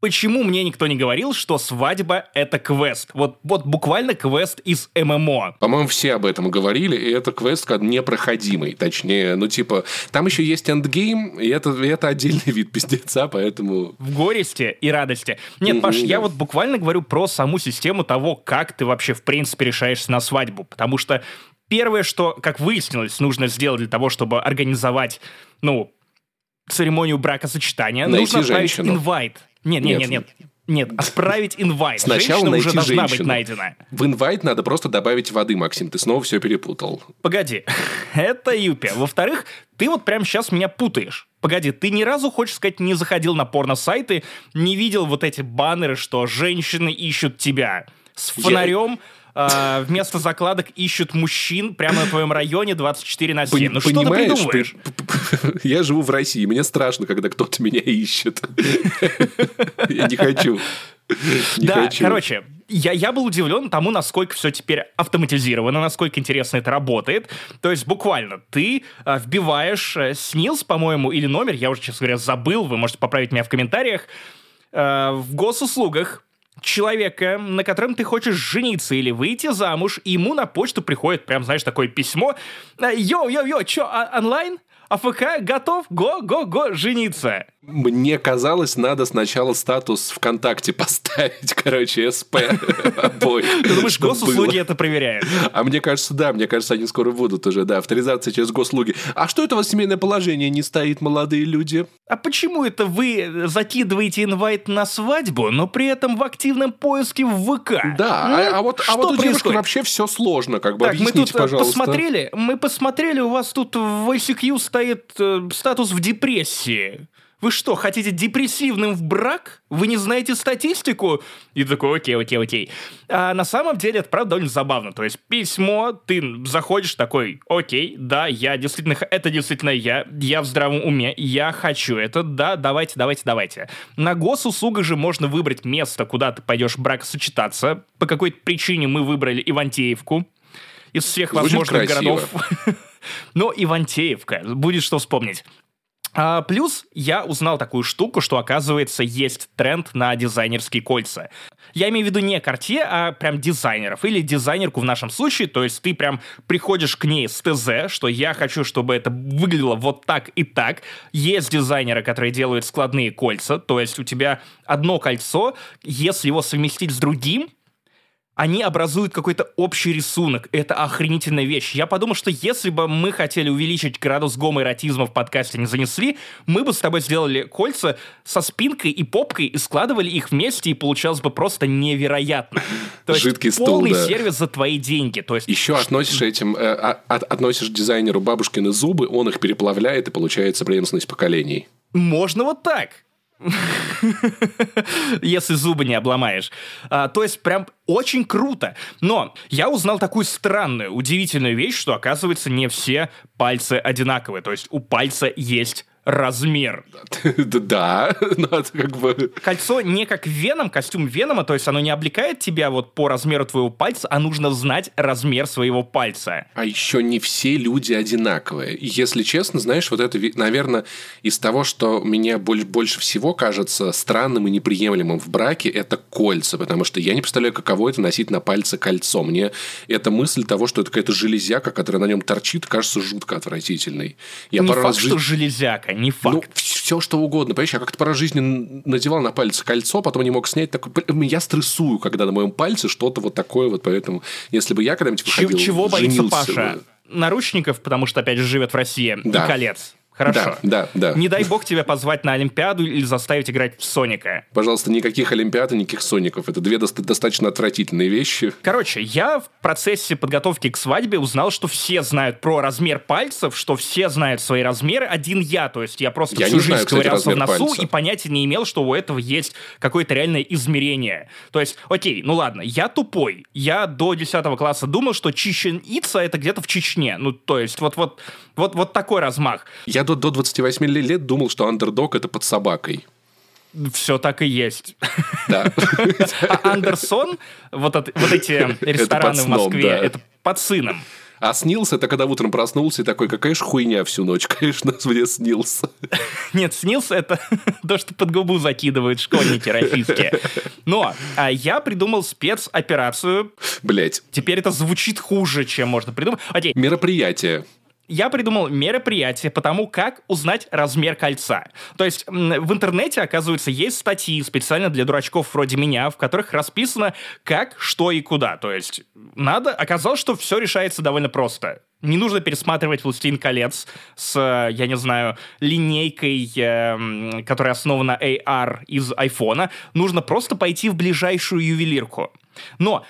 Почему мне никто не говорил, что свадьба — это квест? Вот, вот буквально квест из MMO. По-моему, все об этом говорили, и это квест как непроходимый. Точнее, ну, типа, там еще есть endgame, и это, и это отдельный вид пиздеца, поэтому... В горести и радости. Нет, Паш, я вот буквально говорю про саму систему того, как ты вообще, в принципе, решаешься на свадьбу. Потому что первое, что, как выяснилось, нужно сделать для того, чтобы организовать, ну, церемонию бракосочетания, Найти нужно отправить женщину. инвайт. Нет, нет, нет, нет. Нет, отправить инвайт. Сначала Женщина найти уже должна быть женщину. найдена. В инвайт надо просто добавить воды, Максим, ты снова все перепутал. Погоди, это Юпи. Во-вторых, ты вот прямо сейчас меня путаешь. Погоди, ты ни разу, хочешь сказать, не заходил на порно-сайты, не видел вот эти баннеры, что женщины ищут тебя с Я- а, вместо закладок ищут мужчин прямо на твоем районе 24 на 7. Пон- Ну что ты придумываешь? ты- я живу в России, мне страшно, когда кто-то меня ищет. Я не хочу. Не да, хочу. короче, я, я был удивлен тому, насколько все теперь автоматизировано, насколько интересно это работает. То есть буквально ты а, вбиваешь э, СНИЛС, по-моему, или номер, я уже, честно говоря, забыл, вы можете поправить меня в комментариях, э, в госуслугах человека, на котором ты хочешь жениться или выйти замуж, и ему на почту приходит прям, знаешь, такое письмо. э, Йо-йо-йо, чё, а- онлайн? АФК готов? Го-го-го, жениться. Мне казалось, надо сначала статус ВКонтакте поставить, короче, СП обоих. Ты думаешь, госуслуги это проверяют? А мне кажется, да, мне кажется, они скоро будут уже, да, авторизация через госуслуги. А что это у вас семейное положение не стоит, молодые люди? А почему это вы закидываете инвайт на свадьбу, но при этом в активном поиске в ВК? Да, а, а вот, а вот у девушки вообще все сложно, как бы мы объясните, тут э, пожалуйста. посмотрели, мы посмотрели, у вас тут в ICQ стоит э, статус в депрессии. Вы что, хотите депрессивным в брак? Вы не знаете статистику? И такой, окей, окей, окей. А на самом деле это, правда, довольно забавно. То есть письмо, ты заходишь такой, окей, да, я действительно, это действительно я, я в здравом уме, я хочу это, да, давайте, давайте, давайте. На госуслугах же можно выбрать место, куда ты пойдешь бракосочетаться. По какой-то причине мы выбрали Ивантеевку из всех возможных городов. Но Ивантеевка, будет что вспомнить. А, плюс я узнал такую штуку, что, оказывается, есть тренд на дизайнерские кольца. Я имею в виду не Cartier, а прям дизайнеров. Или дизайнерку в нашем случае. То есть ты прям приходишь к ней с ТЗ, что я хочу, чтобы это выглядело вот так и так. Есть дизайнеры, которые делают складные кольца. То есть у тебя одно кольцо, если его совместить с другим, они образуют какой-то общий рисунок. Это охренительная вещь. Я подумал, что если бы мы хотели увеличить градус гомоэротизма в подкасте не занесли, мы бы с тобой сделали кольца со спинкой и попкой и складывали их вместе, и получалось бы просто невероятно. То есть Жидкий стул, полный да. сервис за твои деньги. То есть Еще относишь этим, э, а- от- относишь дизайнеру бабушкины зубы, он их переплавляет, и получается преемственность поколений. Можно вот так. Если зубы не обломаешь. А, то есть прям очень круто. Но я узнал такую странную, удивительную вещь, что оказывается не все пальцы одинаковые. То есть у пальца есть размер. Да, но это как бы... Кольцо не как Веном, костюм Венома, то есть оно не облекает тебя вот по размеру твоего пальца, а нужно знать размер своего пальца. А еще не все люди одинаковые. Если честно, знаешь, вот это, наверное, из того, что мне боль- больше всего кажется странным и неприемлемым в браке, это кольца. Потому что я не представляю, каково это носить на пальце кольцо. Мне эта мысль того, что это какая-то железяка, которая на нем торчит, кажется жутко отвратительной. Я не факт, в что жизни- железяка, не факт. Ну, все что угодно. Понимаешь, я как-то по жизни надевал на пальцы кольцо, потом не мог снять. Такой, я стрессую, когда на моем пальце что-то вот такое вот. Поэтому, если бы я когда-нибудь выходил, чего боится Паша? бы- Наручников, потому что, опять же, живет в России, Да. и колец. Хорошо. Да, да, да. Не дай бог тебя позвать на Олимпиаду или заставить играть в Соника. Пожалуйста, никаких Олимпиад и никаких Соников. Это две доста- достаточно отвратительные вещи. Короче, я в процессе подготовки к свадьбе узнал, что все знают про размер пальцев, что все знают свои размеры. Один я, то есть я просто Я всю жизнь ковырялся в носу пальца. и понятия не имел, что у этого есть какое-то реальное измерение. То есть, окей, ну ладно, я тупой. Я до 10 класса думал, что Чечен Ица это где-то в Чечне. Ну, то есть, вот, вот, вот, такой размах. Я до, до 28 лет думал, что андердог это под собакой. Все так и есть. Да. А Андерсон, вот, от- вот эти рестораны в сном, Москве, да. это под сыном. А снился это когда утром проснулся и такой, какая же хуйня всю ночь, конечно, мне снился. Нет, снился это то, что под губу закидывают школьники российские. Но а я придумал спецоперацию. Блять. Теперь это звучит хуже, чем можно придумать. Окей. Мероприятие я придумал мероприятие по тому, как узнать размер кольца. То есть в интернете, оказывается, есть статьи специально для дурачков вроде меня, в которых расписано, как, что и куда. То есть надо... Оказалось, что все решается довольно просто. Не нужно пересматривать «Властелин колец» с, я не знаю, линейкой, э, которая основана на AR из айфона. Нужно просто пойти в ближайшую ювелирку. Но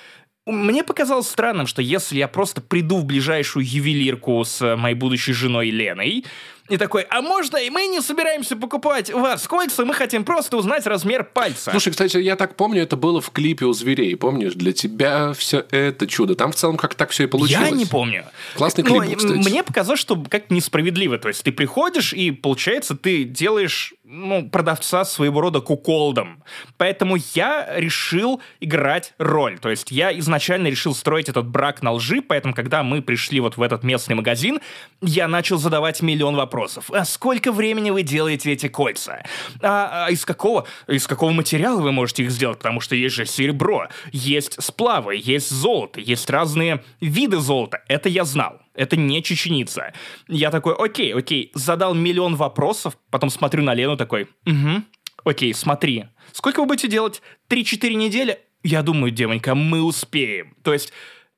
мне показалось странным, что если я просто приду в ближайшую ювелирку с моей будущей женой Леной, и такой, а можно, и мы не собираемся покупать у вас кольца, мы хотим просто узнать размер пальца. Слушай, кстати, я так помню, это было в клипе у зверей, помнишь? Для тебя все это чудо. Там в целом как так все и получилось. Я не помню. Классный клип, Но, кстати. Мне показалось, что как несправедливо. То есть ты приходишь, и получается, ты делаешь ну, продавца своего рода куколдом. Поэтому я решил играть роль. То есть я изначально решил строить этот брак на лжи, поэтому когда мы пришли вот в этот местный магазин, я начал задавать миллион вопросов. А сколько времени вы делаете эти кольца? А, а из какого, из какого материала вы можете их сделать? Потому что есть же серебро, есть сплавы, есть золото, есть разные виды золота. Это я знал. Это не чеченица. Я такой, окей, окей, задал миллион вопросов, потом смотрю на Лену такой, угу, окей, смотри, сколько вы будете делать? 3-4 недели? Я думаю, девонька, мы успеем. То есть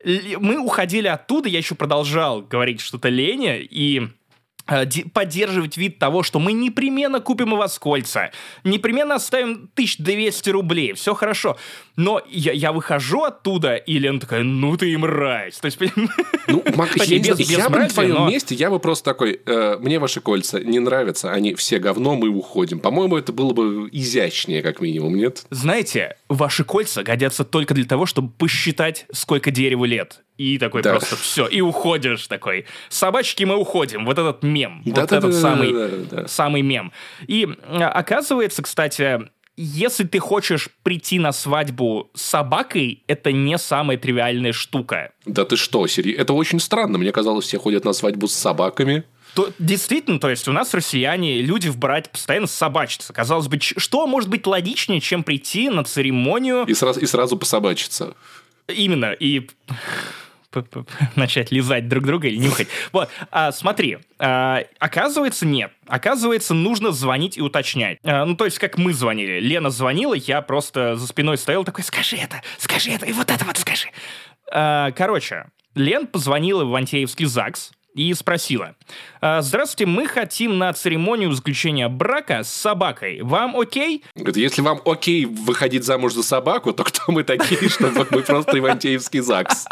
мы уходили оттуда, я еще продолжал говорить что-то Лене, и Э, поддерживать вид того, что мы непременно купим у вас кольца, непременно оставим 1200 рублей, все хорошо. Но я, я выхожу оттуда, и Лена такая, ну ты и мразь. То есть, ну, Мак, я, без, без я бы на твоем но... месте, я бы просто такой, э, мне ваши кольца не нравятся, они все говно, мы уходим. По-моему, это было бы изящнее, как минимум, нет? Знаете, ваши кольца годятся только для того, чтобы посчитать, сколько дереву лет и такой да. просто все, и уходишь такой. Собачки мы уходим. Вот этот мем. Да, вот да, этот да, самый, да, да, да. самый мем. И оказывается, кстати, если ты хочешь прийти на свадьбу с собакой, это не самая тривиальная штука. Да ты что, Сири? Это очень странно. Мне казалось, все ходят на свадьбу с собаками. То, действительно, то есть у нас россияне, люди в брать постоянно собачатся. Казалось бы, что может быть логичнее, чем прийти на церемонию... И сразу, и сразу пособачиться. Именно, и начать лизать друг друга или нюхать. Вот, а, смотри, а, оказывается, нет. Оказывается, нужно звонить и уточнять. А, ну, то есть, как мы звонили. Лена звонила, я просто за спиной стоял такой, скажи это, скажи это, и вот это вот скажи. А, короче, Лен позвонила в Антеевский ЗАГС, и спросила. «А, «Здравствуйте, мы хотим на церемонию заключения брака с собакой. Вам окей?» Говорит, если вам окей выходить замуж за собаку, то кто мы такие, чтобы мы просто Ивантеевский ЗАГС?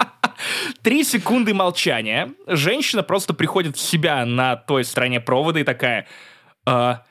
Три секунды молчания. Женщина просто приходит в себя на той стороне провода и такая... «А,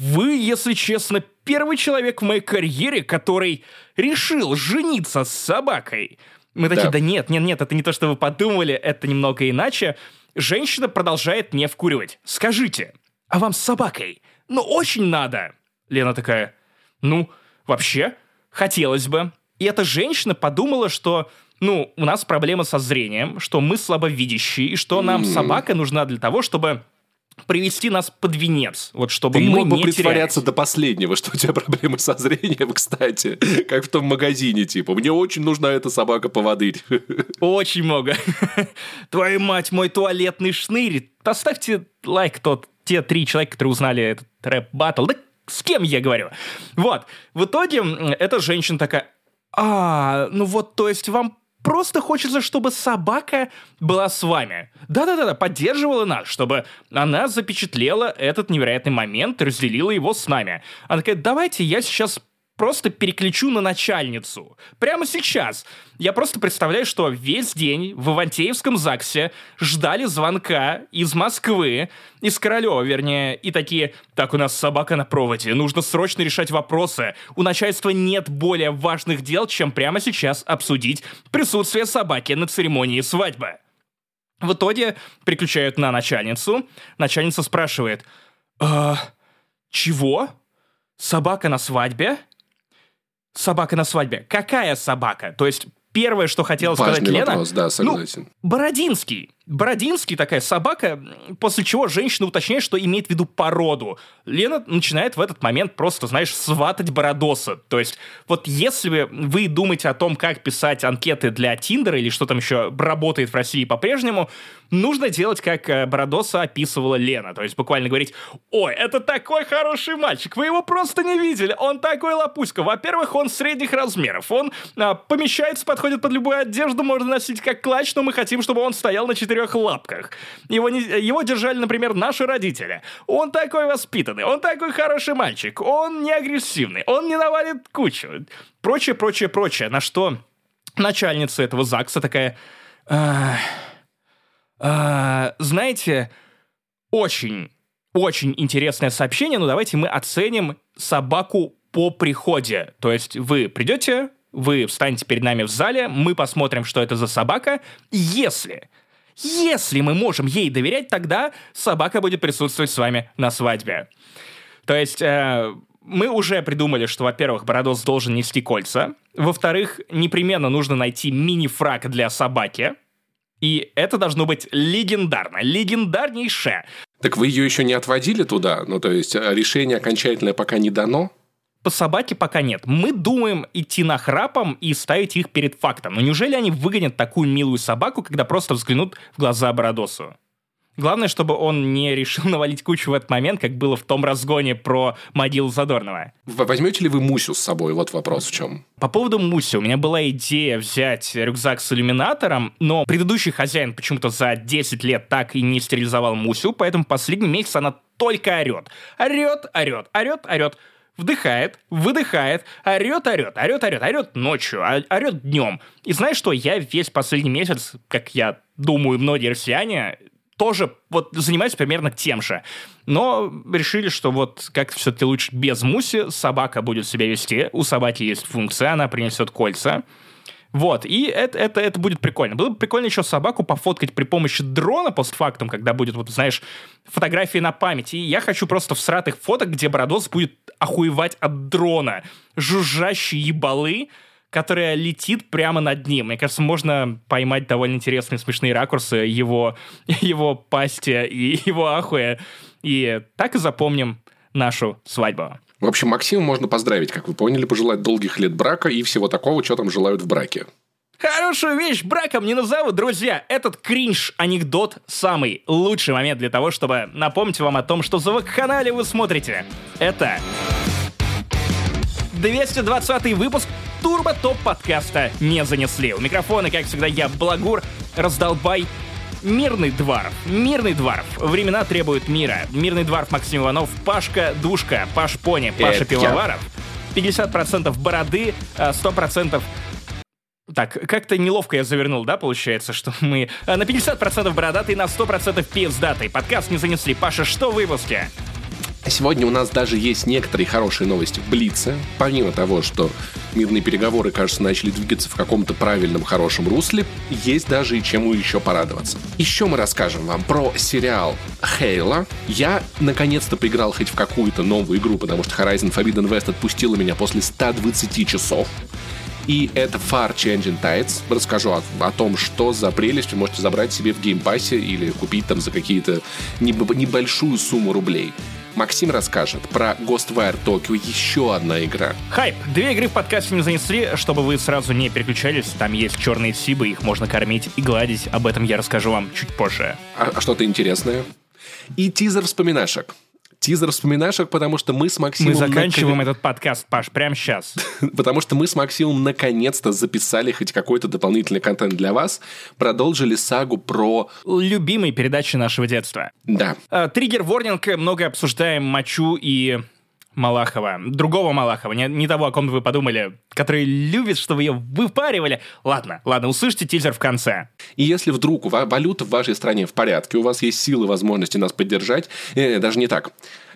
вы, если честно, первый человек в моей карьере, который решил жениться с собакой. Мы такие, да. да нет, нет, нет, это не то, что вы подумали, это немного иначе. Женщина продолжает не вкуривать. Скажите, а вам с собакой? Ну, очень надо. Лена такая, ну, вообще, хотелось бы. И эта женщина подумала, что ну, у нас проблема со зрением, что мы слабовидящие, и что нам собака нужна для того, чтобы привести нас под венец, вот чтобы Ты мы мог бы не притворяться терялись. до последнего, что у тебя проблемы со зрением, кстати, как в том магазине, типа, мне очень нужна эта собака-поводырь. Очень много. Твою мать, мой туалетный шнырь. Поставьте лайк тот, те три человека, которые узнали этот рэп-баттл. Да с кем я говорю? Вот. В итоге эта женщина такая, а, ну вот, то есть вам Просто хочется, чтобы собака была с вами. Да-да-да, поддерживала нас, чтобы она запечатлела этот невероятный момент и разделила его с нами. Она такая, давайте я сейчас просто переключу на начальницу. Прямо сейчас. Я просто представляю, что весь день в Ивантеевском ЗАГСе ждали звонка из Москвы, из Королева, вернее, и такие, так, у нас собака на проводе, нужно срочно решать вопросы. У начальства нет более важных дел, чем прямо сейчас обсудить присутствие собаки на церемонии свадьбы. В итоге переключают на начальницу. Начальница спрашивает, «А, чего? Собака на свадьбе?» Собака на свадьбе. Какая собака? То есть первое, что хотела Важный сказать Лена... вопрос, да, согласен. Ну, Бородинский. Бородинский такая собака, после чего женщина уточняет, что имеет в виду породу. Лена начинает в этот момент просто, знаешь, сватать Бородоса. То есть, вот если вы думаете о том, как писать анкеты для Тиндера или что там еще работает в России по-прежнему, нужно делать, как э, Бородоса описывала Лена. То есть, буквально говорить, ой, это такой хороший мальчик, вы его просто не видели, он такой лопуська. Во-первых, он средних размеров, он а, помещается, подходит под любую одежду, можно носить как клатч, но мы хотим, чтобы он стоял на четырех лапках. Его, не, его держали, например, наши родители. Он такой воспитанный, он такой хороший мальчик, он не агрессивный, он не навалит кучу. Прочее, прочее, прочее. На что начальница этого ЗАГСа такая... «А, а, знаете, очень, очень интересное сообщение, но давайте мы оценим собаку по приходе. То есть вы придете, вы встанете перед нами в зале, мы посмотрим, что это за собака. Если, если мы можем ей доверять, тогда собака будет присутствовать с вами на свадьбе. То есть э, мы уже придумали, что, во-первых, Бородос должен нести кольца, во-вторых, непременно нужно найти мини-фраг для собаки, и это должно быть легендарно, легендарнейшее. Так вы ее еще не отводили туда? Ну, то есть э, решение окончательное пока не дано? По собаке пока нет. Мы думаем идти на храпом и ставить их перед фактом. Но неужели они выгонят такую милую собаку, когда просто взглянут в глаза Бородосу? Главное, чтобы он не решил навалить кучу в этот момент, как было в том разгоне про могилу Задорнова. Возьмете ли вы Мусю с собой? Вот вопрос в чем. По поводу Муси, у меня была идея взять рюкзак с иллюминатором, но предыдущий хозяин почему-то за 10 лет так и не стерилизовал Мусю, поэтому последний месяц она только орет. Орет, орет, орет, орет вдыхает, выдыхает, орет, орет, орет, орет, орет ночью, орет днем. И знаешь что, я весь последний месяц, как я думаю, многие россияне, тоже вот занимаюсь примерно тем же. Но решили, что вот как все-таки лучше без муси, собака будет себя вести, у собаки есть функция, она принесет кольца. Вот, и это, это, это будет прикольно. Было бы прикольно еще собаку пофоткать при помощи дрона постфактум, когда будет, вот, знаешь, фотографии на память. И я хочу просто в сратых фоток, где Бородос будет охуевать от дрона. Жужжащие ебалы, которая летит прямо над ним. Мне кажется, можно поймать довольно интересные смешные ракурсы его, его пасти и его ахуя. И так и запомним нашу свадьбу. В общем, Максиму можно поздравить, как вы поняли, пожелать долгих лет брака и всего такого, что там желают в браке. Хорошую вещь браком не назову, друзья. Этот кринж-анекдот самый лучший момент для того, чтобы напомнить вам о том, что за канале вы смотрите. Это 220 выпуск Турбо Топ подкаста не занесли. У микрофона, как всегда, я, Благур, раздолбай, Мирный дворф. Мирный дворф. Времена требуют мира. Мирный дворф Максим Иванов, Пашка Душка, Паш Пони, Паша Пивоваров. 50% бороды, 100% а, так, как-то неловко я завернул, да, получается, что мы а, на 50% бородатый, на 100% пиздатый. Подкаст не занесли. Паша, что в выпуске? Сегодня у нас даже есть некоторые хорошие новости в Блице. Помимо того, что мирные переговоры, кажется, начали двигаться в каком-то правильном, хорошем русле, есть даже и чему еще порадоваться. Еще мы расскажем вам про сериал Хейла. Я наконец-то поиграл хоть в какую-то новую игру, потому что Horizon Forbidden West отпустила меня после 120 часов. И это Far Changing Tides. Расскажу о, о том, что за прелесть вы можете забрать себе в Game Pass е или купить там за какие-то небольшую сумму рублей. Максим расскажет про Ghostwire Tokyo, еще одна игра. Хайп. Две игры в подкасте не занесли, чтобы вы сразу не переключались. Там есть черные сибы, их можно кормить и гладить. Об этом я расскажу вам чуть позже. А, а что-то интересное? И тизер вспоминашек тизер вспоминашек, потому что мы с Максимом... Мы заканчиваем нак... этот подкаст, Паш, прямо сейчас. потому что мы с Максимом наконец-то записали хоть какой-то дополнительный контент для вас, продолжили сагу про... Любимые передачи нашего детства. Да. Триггер-ворнинг, много обсуждаем мочу и Малахова. Другого Малахова, не, не того, о ком вы подумали, который любит, чтобы ее выпаривали. Ладно, ладно, услышьте тизер в конце. И если вдруг валюта в вашей стране в порядке, у вас есть силы, возможности нас поддержать, э, даже не так.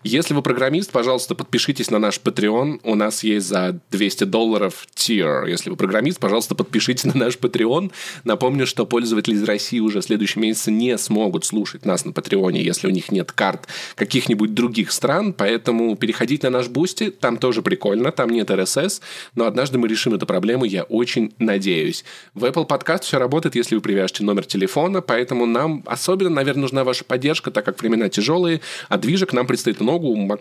Если вы программист, пожалуйста, подпишитесь на наш Patreon. У нас есть за 200 долларов tier. Если вы программист, пожалуйста, подпишитесь на наш Patreon. Напомню, что пользователи из России уже в следующем месяце не смогут слушать нас на Patreon е, если у них нет карт каких-нибудь других стран. Поэтому переходите на наш Бусти. Там тоже прикольно. Там нет RSS. Но однажды мы решим эту проблему, я очень надеюсь. В Apple Podcast все работает, если вы привяжете номер телефона. Поэтому нам особенно, наверное, нужна ваша поддержка, так как времена тяжелые, а движух нам предстоит много.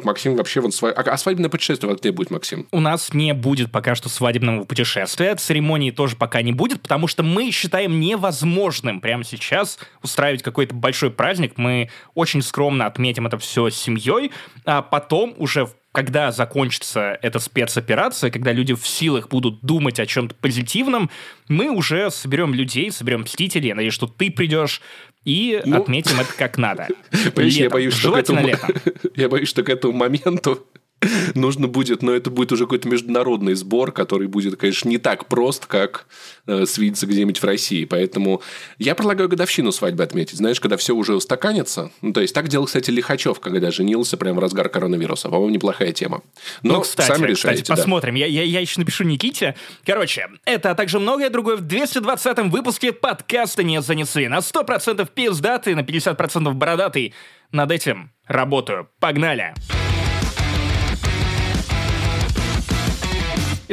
Максим вообще вот свой... А, свадебное путешествие где будет, Максим? У нас не будет пока что свадебного путешествия. Церемонии тоже пока не будет, потому что мы считаем невозможным прямо сейчас устраивать какой-то большой праздник. Мы очень скромно отметим это все с семьей, а потом уже в когда закончится эта спецоперация, когда люди в силах будут думать о чем-то позитивном, мы уже соберем людей, соберем мстителей. Я надеюсь, что ты придешь и ну, отметим это как надо. я боюсь, что к этому, я боюсь, что к этому моменту нужно будет, но это будет уже какой-то международный сбор, который будет, конечно, не так прост, как э, свидеться где-нибудь в России. Поэтому я предлагаю годовщину свадьбы отметить. Знаешь, когда все уже устаканится. Ну, то есть, так делал, кстати, Лихачев, когда женился прямо в разгар коронавируса. По-моему, неплохая тема. Но ну, кстати, сами решаете. Кстати, да. посмотрим. Я, я, я еще напишу Никите. Короче, это, а также многое другое в 220-м выпуске подкаста «Не занесли». На 100% пиздатый, на 50% бородатый. Над этим работаю. Погнали! Погнали!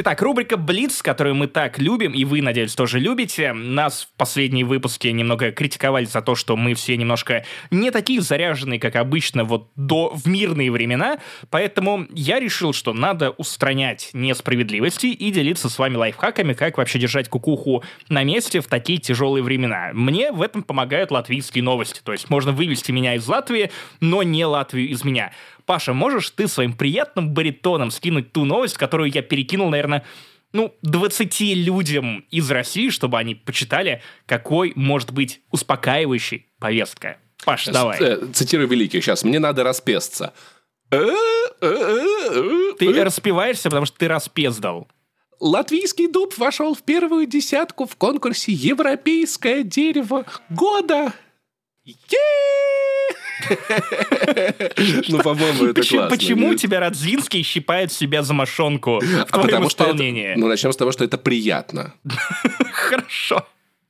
Итак, рубрика «Блиц», которую мы так любим, и вы, надеюсь, тоже любите. Нас в последние выпуски немного критиковали за то, что мы все немножко не такие заряженные, как обычно, вот до, в мирные времена, поэтому я решил, что надо устранять несправедливости и делиться с вами лайфхаками, как вообще держать кукуху на месте в такие тяжелые времена. Мне в этом помогают латвийские новости, то есть можно вывести меня из Латвии, но не Латвию из меня. Паша, можешь ты своим приятным баритоном скинуть ту новость, которую я перекинул, наверное, ну, 20 людям из России, чтобы они почитали, какой может быть успокаивающей повестка. Паш, давай. Э, цитирую великих сейчас. Мне надо распесться. Ты распеваешься, потому что ты распездал. Латвийский дуб вошел в первую десятку в конкурсе «Европейское дерево года». Ну, по-моему, это классно. Почему тебя Радзинский щипает себя за мошонку в а потому исполнения? Ну, начнем с того, что это приятно. Хорошо.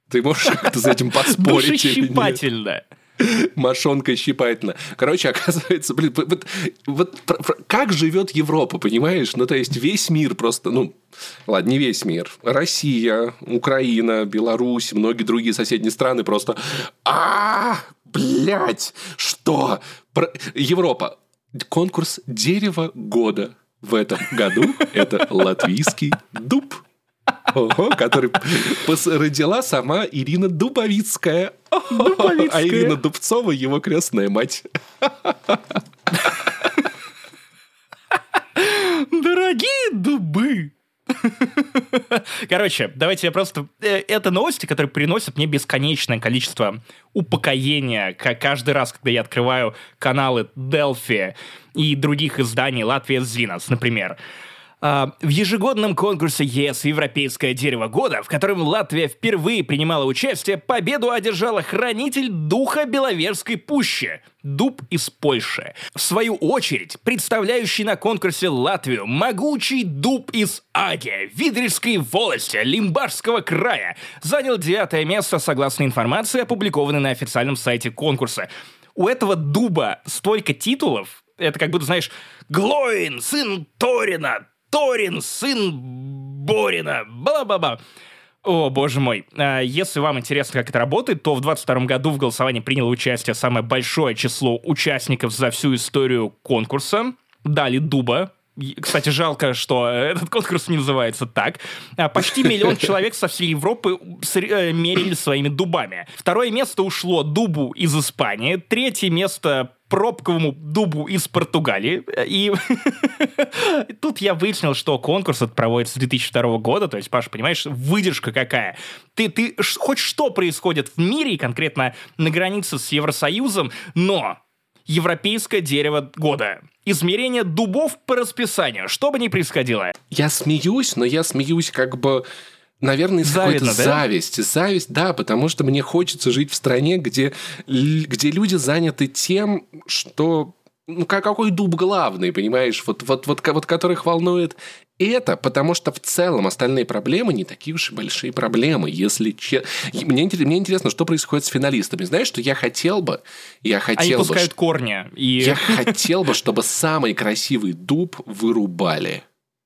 Ты можешь как-то с этим поспорить Душещипательно. Мошонка щипательно. Короче, оказывается, блин, вот, вот как живет Европа, понимаешь? Ну, то есть, весь мир просто, ну, ладно, не весь мир. Россия, Украина, Беларусь, многие другие соседние страны просто... А, блядь, что? Европа. Конкурс дерева года в этом году – это латвийский дуб. Ого, который родила сама Ирина Дубовицкая. Дубовицкая. А Ирина Дубцова его крестная мать. Дорогие дубы! Короче, давайте я просто... Э, это новости, которые приносят мне бесконечное количество упокоения каждый раз, когда я открываю каналы Delphi и других изданий Латвия Зинас, например. А, в ежегодном конкурсе ЕС «Европейское дерево года», в котором Латвия впервые принимала участие, победу одержала хранитель духа Беловерской пущи – дуб из Польши. В свою очередь, представляющий на конкурсе Латвию могучий дуб из Аги, Видрижской волости, Лимбарского края, занял девятое место согласно информации, опубликованной на официальном сайте конкурса. У этого дуба столько титулов, это как будто, знаешь, Глоин, сын Торина, Торин, сын Борина, бла-бла-бла. О, боже мой. А, если вам интересно, как это работает, то в 2022 году в голосовании приняло участие самое большое число участников за всю историю конкурса. Дали дуба, кстати, жалко, что этот конкурс не называется так. А, почти миллион человек со всей Европы э, мерили своими дубами. Второе место ушло дубу из Испании. Третье место пробковому дубу из Португалии. И тут я выяснил, что конкурс этот проводится с 2002 года. То есть, Паша, понимаешь, выдержка какая. Ты, ты хоть что происходит в мире, конкретно на границе с Евросоюзом, но европейское дерево года. Измерение дубов по расписанию, что бы ни происходило. Я смеюсь, но я смеюсь как бы наверное, из какой-то да? зависти. Зависть, да, потому что мне хочется жить в стране, где, где люди заняты тем, что ну, какой дуб главный, понимаешь, вот, вот, вот, вот которых волнует это, потому что в целом остальные проблемы не такие уж и большие проблемы, если че... мне, мне интересно, что происходит с финалистами. Знаешь, что я хотел бы, я хотел Они бы, пускают корни. И... Я хотел бы, чтобы самый красивый дуб вырубали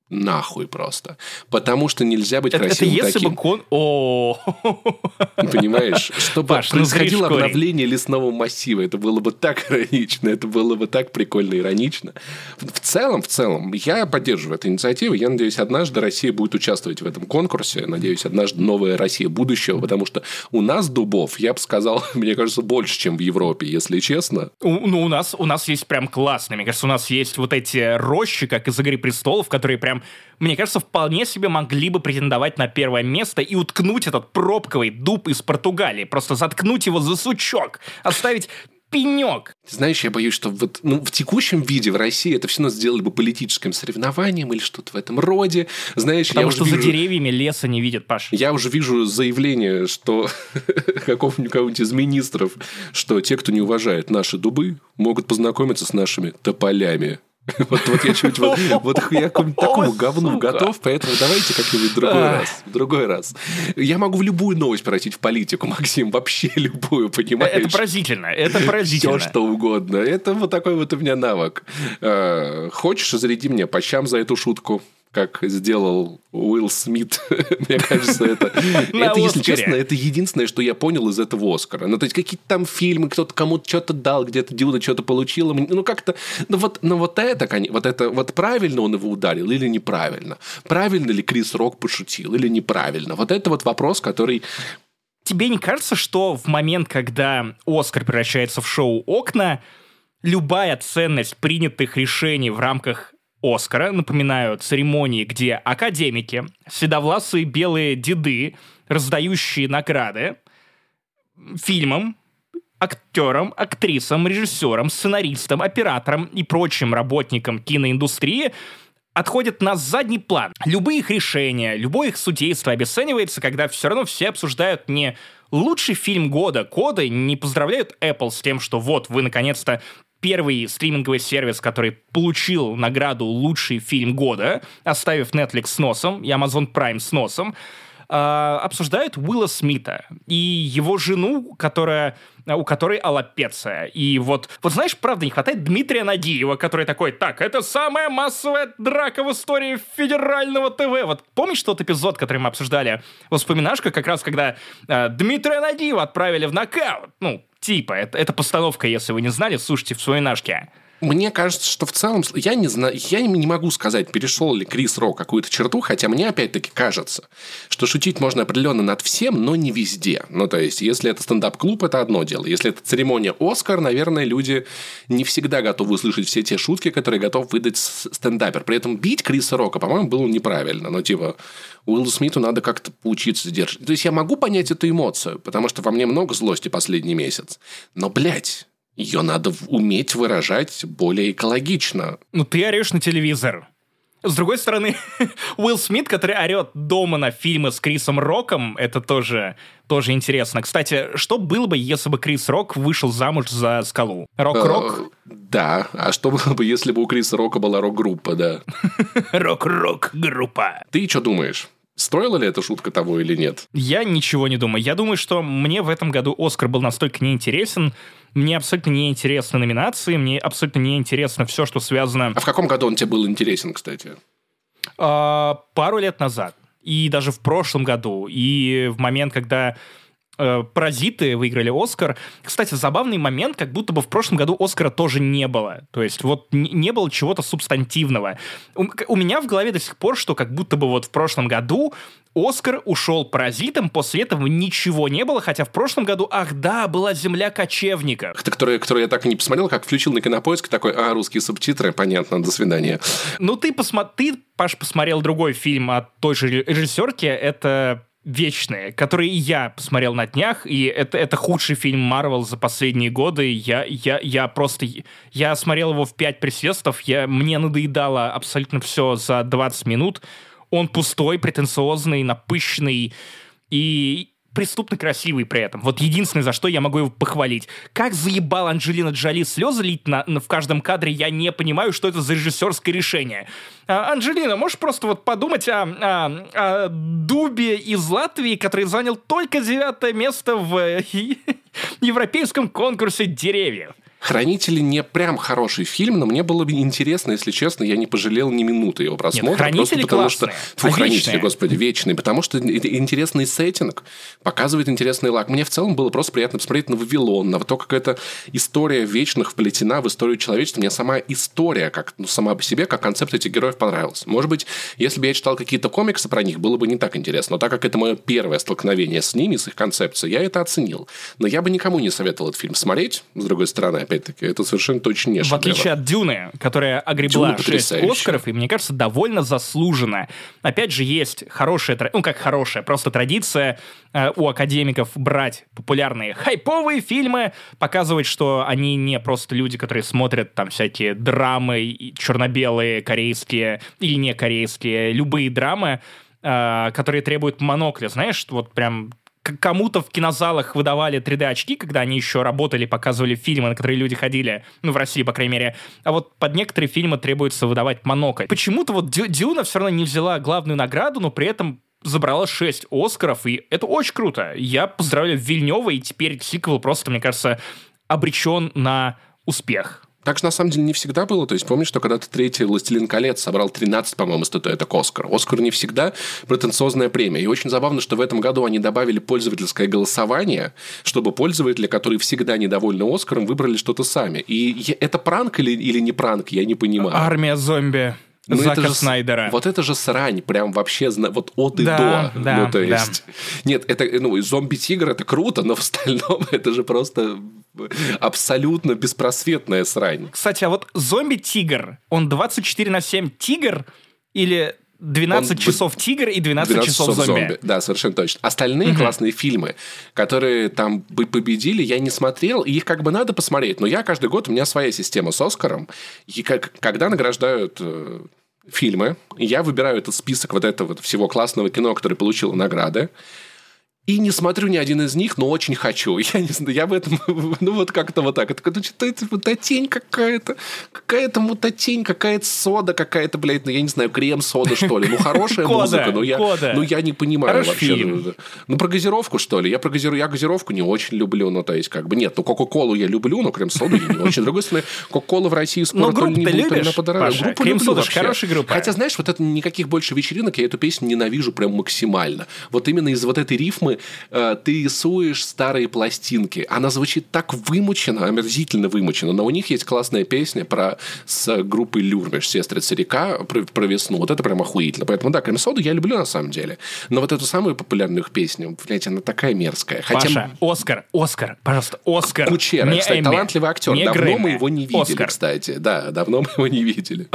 нахуй просто. Потому что нельзя быть это, красивым это если таким. бы кон... О, Понимаешь? Чтобы Паш, ну происходило корень. обновление лесного массива. Это было бы так иронично. Это было бы так прикольно иронично. В целом, в целом, я поддерживаю эту инициативу. Я надеюсь, однажды Россия будет участвовать в этом конкурсе. Надеюсь, однажды новая Россия будущего. Потому что у нас дубов, я бы сказал, мне кажется, больше, чем в Европе, если честно. У- ну, у нас, у нас есть прям классные. Мне кажется, у нас есть вот эти рощи, как из «Игры престолов», которые прям, мне кажется, вполне себе могли бы претендовать на первое место и уткнуть этот пробковый дуб из Португалии. Просто заткнуть его за сучок, оставить пенек. Знаешь, я боюсь, что вот, ну, в текущем виде в России это все равно сделали бы политическим соревнованием или что-то в этом роде. Знаешь, Потому я что уже за вижу... деревьями леса не видят, Паш. Я уже вижу заявление, что какого-нибудь кого-нибудь из министров, что те, кто не уважает наши дубы, могут познакомиться с нашими тополями. Вот, вот я чуть вот, вот я к такому говну готов, поэтому давайте как-нибудь в другой раз. Другой раз. Я могу в любую новость превратить в политику, Максим, вообще любую, понимаешь? Это поразительно, это поразительно. Все, что угодно. Это вот такой вот у меня навык. Э, Хочешь, заряди мне по щам за эту шутку? Как сделал Уилл Смит. Мне кажется, это, это, если честно, это единственное, что я понял из этого Оскара. Ну, то есть, какие-то там фильмы, кто-то кому-то что-то дал, где-то Дюна что-то получила. Ну, как-то... Ну, вот, ну, вот это, вот это... Вот правильно он его ударил или неправильно? Правильно ли Крис Рок пошутил или неправильно? Вот это вот вопрос, который... Тебе не кажется, что в момент, когда Оскар превращается в шоу «Окна», любая ценность принятых решений в рамках Оскара, напоминаю, церемонии, где академики, седовласые белые деды, раздающие награды фильмам, актерам, актрисам, режиссерам, сценаристам, операторам и прочим работникам киноиндустрии отходят на задний план. Любые их решения, любое их судейство обесценивается, когда все равно все обсуждают не лучший фильм года, коды не поздравляют Apple с тем, что вот вы наконец-то первый стриминговый сервис, который получил награду «Лучший фильм года», оставив Netflix с носом и Amazon Prime с носом, а, обсуждают Уилла Смита и его жену, которая у которой аллопеция. И вот, вот знаешь, правда, не хватает Дмитрия Нагиева, который такой, так, это самая массовая драка в истории федерального ТВ. Вот помнишь тот эпизод, который мы обсуждали? Воспоминашка, как раз когда э, Дмитрия Нагиева отправили в нокаут. Ну, типа, это, это постановка, если вы не знали, слушайте вспоминашки. Мне кажется, что в целом, я не знаю, я не могу сказать, перешел ли Крис Рок какую-то черту, хотя мне опять-таки кажется, что шутить можно определенно над всем, но не везде. Ну, то есть, если это стендап-клуб, это одно дело. Если это церемония Оскар, наверное, люди не всегда готовы услышать все те шутки, которые готов выдать стендапер. При этом бить Криса Рока, по-моему, было неправильно. Ну, типа, Уиллу Смиту надо как-то поучиться сдерживать. То есть, я могу понять эту эмоцию, потому что во мне много злости последний месяц. Но, блядь, ее надо уметь выражать более экологично. Ну, ты орешь на телевизор. С другой стороны, Уилл Смит, который орет дома на фильмы с Крисом Роком, это тоже, тоже интересно. Кстати, что было бы, если бы Крис Рок вышел замуж за скалу? Рок-рок? Э, Да. А что было бы, если бы у Криса Рока была рок-группа, да? Рок-рок группа. Ты что думаешь? Стоила ли эта шутка того или нет? Я ничего не думаю. Я думаю, что мне в этом году Оскар был настолько неинтересен, мне абсолютно неинтересны номинации, мне абсолютно неинтересно все, что связано А в каком году он тебе был интересен, кстати? А, пару лет назад, и даже в прошлом году, и в момент, когда «Паразиты» выиграли «Оскар». Кстати, забавный момент, как будто бы в прошлом году «Оскара» тоже не было. То есть вот не было чего-то субстантивного. У, у меня в голове до сих пор, что как будто бы вот в прошлом году Оскар ушел паразитом, после этого ничего не было, хотя в прошлом году, ах да, была земля кочевников. Это, который, который я так и не посмотрел, как включил на кинопоиск, такой, а, русские субтитры, понятно, до свидания. Ну, ты, посмо... ты, Паш, посмотрел другой фильм от той же режиссерки, это «Вечные», который и я посмотрел на днях, и это, это худший фильм Марвел за последние годы. Я, я, я просто... Я смотрел его в пять присестов, я, мне надоедало абсолютно все за 20 минут. Он пустой, претенциозный, напыщенный, и преступно красивый при этом. Вот единственное, за что я могу его похвалить. Как заебал Анджелина Джоли слезы лить на, на, в каждом кадре, я не понимаю, что это за режиссерское решение. А, Анджелина, можешь просто вот подумать о, о, о Дубе из Латвии, который занял только девятое место в э, европейском конкурсе деревьев? «Хранители» не прям хороший фильм, но мне было бы интересно, если честно, я не пожалел ни минуты его просмотра. Нет, «Хранители» потому классные. что... Фу, а «Хранители», вечные. господи, вечные. Потому что интересный сеттинг, показывает интересный лак. Мне в целом было просто приятно посмотреть на «Вавилон», на то, как эта история вечных вплетена в историю человечества. Мне сама история, как, ну, сама по себе, как концепт этих героев понравилась. Может быть, если бы я читал какие-то комиксы про них, было бы не так интересно. Но так как это мое первое столкновение с ними, с их концепцией, я это оценил. Но я бы никому не советовал этот фильм смотреть, с другой стороны, опять опять-таки, это совершенно точно не В отличие от Дюны, которая огребла Дюна 6 Оскаров, и, мне кажется, довольно заслуженно. Опять же, есть хорошая, ну как хорошая, просто традиция э, у академиков брать популярные хайповые фильмы, показывать, что они не просто люди, которые смотрят там всякие драмы, черно-белые, корейские или не корейские, любые драмы, э, которые требуют монокля, знаешь, вот прям кому-то в кинозалах выдавали 3D-очки, когда они еще работали, показывали фильмы, на которые люди ходили, ну, в России, по крайней мере. А вот под некоторые фильмы требуется выдавать монокль. Почему-то вот Дюна все равно не взяла главную награду, но при этом забрала 6 Оскаров, и это очень круто. Я поздравляю Вильнева, и теперь сиквел просто, мне кажется, обречен на успех. Так же, на самом деле, не всегда было. То есть, помнишь, что когда-то третий «Властелин колец» собрал 13, по-моему, статуэток «Оскар». «Оскар» не всегда претенциозная премия. И очень забавно, что в этом году они добавили пользовательское голосование, чтобы пользователи, которые всегда недовольны «Оскаром», выбрали что-то сами. И это пранк или, или не пранк, я не понимаю. Армия зомби. Ну, Зака это же, Снайдера. Вот это же срань, прям вообще вот от и да, до. Да, ну, то есть... Да. Нет, это, ну, зомби-тигр это круто, но в остальном это же просто абсолютно беспросветная срань. Кстати, а вот зомби-тигр, он 24 на 7 тигр или 12 он, часов тигр и 12, 12 часов, часов зомби. зомби. Да, совершенно точно. Остальные угу. классные фильмы, которые там победили, я не смотрел, и их как бы надо посмотреть. Но я каждый год, у меня своя система с Оскаром. И как, когда награждают э, фильмы, я выбираю этот список вот этого всего классного кино, которое получило награды. И не смотрю ни один из них, но очень хочу. Я не знаю, я в этом, ну вот как-то вот так. Это, ну, что это мутатень какая-то, какая-то мутатень, какая-то сода какая-то, блядь, ну я не знаю, крем-сода, что ли. Ну хорошая музыка, но я, ну я не понимаю вообще. Ну, ну про газировку, что ли? Я про газировку, я газировку не очень люблю, ну то есть как бы нет, ну Кока-Колу я люблю, но крем-соду я не очень. С другой стороны, Кока-Кола в России скоро то ли не будет, то ли подорожает. Группу люблю вообще. хорошая группа. Хотя, знаешь, вот это никаких больше вечеринок, я эту песню ненавижу прям максимально. Вот именно из вот этой рифмы э, ты рисуешь старые пластинки. Она звучит так вымученно, омерзительно вымученно, но у них есть классная песня про с группой Люрмиш, сестрица река, про, про весну. Вот это прям охуительно. Поэтому, да, крем-соду я люблю на самом деле. Но вот эту самую популярную их песню, блядь, она такая мерзкая. Хотя... Паша, Оскар, Оскар, пожалуйста, Оскар. Кучера, не кстати, Эмми, талантливый актер. Не давно Грэмми. мы его не видели, Оскар. кстати. Да, давно мы его не видели.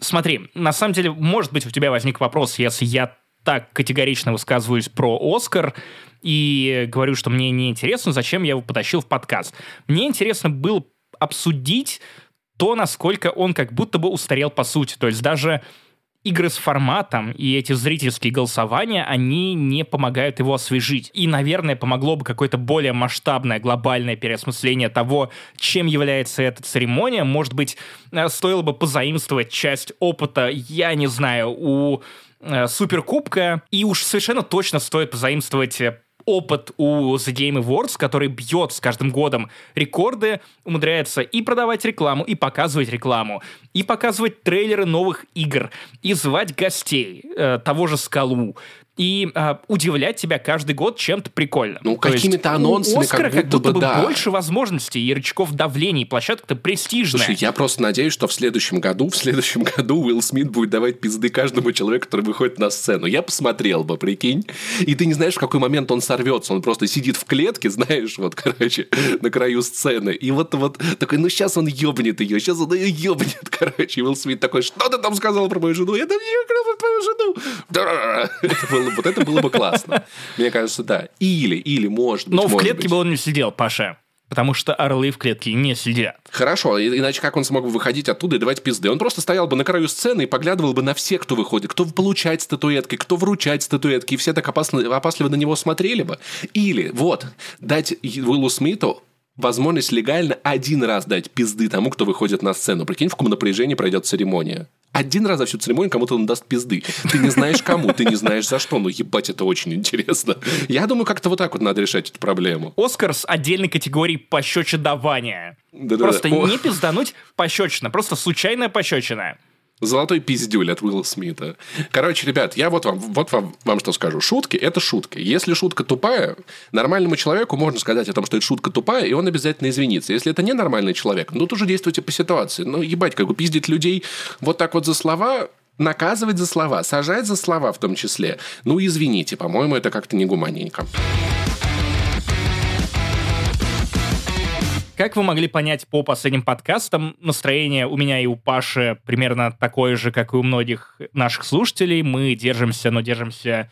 Смотри, на самом деле, может быть, у тебя возник вопрос, если я так категорично высказываюсь про Оскар и говорю, что мне не интересно, зачем я его потащил в подкаст. Мне интересно было обсудить то, насколько он как будто бы устарел по сути. То есть даже игры с форматом и эти зрительские голосования, они не помогают его освежить. И, наверное, помогло бы какое-то более масштабное, глобальное переосмысление того, чем является эта церемония. Может быть, э, стоило бы позаимствовать часть опыта, я не знаю, у Суперкубка, и уж совершенно точно стоит позаимствовать э, опыт у The Game Awards, который бьет с каждым годом рекорды, умудряется и продавать рекламу, и показывать рекламу, и показывать трейлеры новых игр, и звать гостей, э, того же Скалу, и э, удивлять тебя каждый год чем-то прикольно. Ну, какими-то анонсами, у Оскара как будто, как будто бы, да. больше возможностей и рычагов давления, площадка-то престижная. Слушай, я просто надеюсь, что в следующем году, в следующем году Уилл Смит будет давать пизды каждому человеку, который выходит на сцену. Я посмотрел бы, прикинь. И ты не знаешь, в какой момент он сорвется. Он просто сидит в клетке, знаешь, вот, короче, на краю сцены. И вот, вот такой, ну, сейчас он ебнет ее, сейчас он ее ебнет, короче. И Уилл Смит такой, что ты там сказал про мою жену? Я там не про твою жену. Было, вот это было бы классно. Мне кажется, да. Или, или, может быть, Но в клетке бы он не сидел, Паша. потому что орлы в клетке не сидят. Хорошо, иначе как он смог бы выходить оттуда и давать пизды? Он просто стоял бы на краю сцены и поглядывал бы на всех, кто выходит, кто получает статуэтки, кто вручает статуэтки, и все так опасно, опасливо на него смотрели бы. Или, вот, дать Уиллу Смиту возможность легально один раз дать пизды тому, кто выходит на сцену. Прикинь, в каком напряжении пройдет церемония. Один раз за всю церемонию кому-то он даст пизды. Ты не знаешь кому, ты не знаешь за что. Ну, ебать, это очень интересно. Я думаю, как-то вот так вот надо решать эту проблему. Оскар с отдельной категорией пощечедавания. Да -да -да. Просто не пиздануть пощечина, просто случайная пощечина. Золотой пиздюль от Уилла Смита. Короче, ребят, я вот вам, вот вам, вам что скажу. Шутки – это шутки. Если шутка тупая, нормальному человеку можно сказать о том, что это шутка тупая, и он обязательно извинится. Если это не нормальный человек, ну, тоже действуйте по ситуации. Ну, ебать, как бы пиздить людей вот так вот за слова, наказывать за слова, сажать за слова в том числе. Ну, извините, по-моему, это как-то не гуманненько. Как вы могли понять по последним подкастам, настроение у меня и у Паши примерно такое же, как и у многих наших слушателей. Мы держимся, но держимся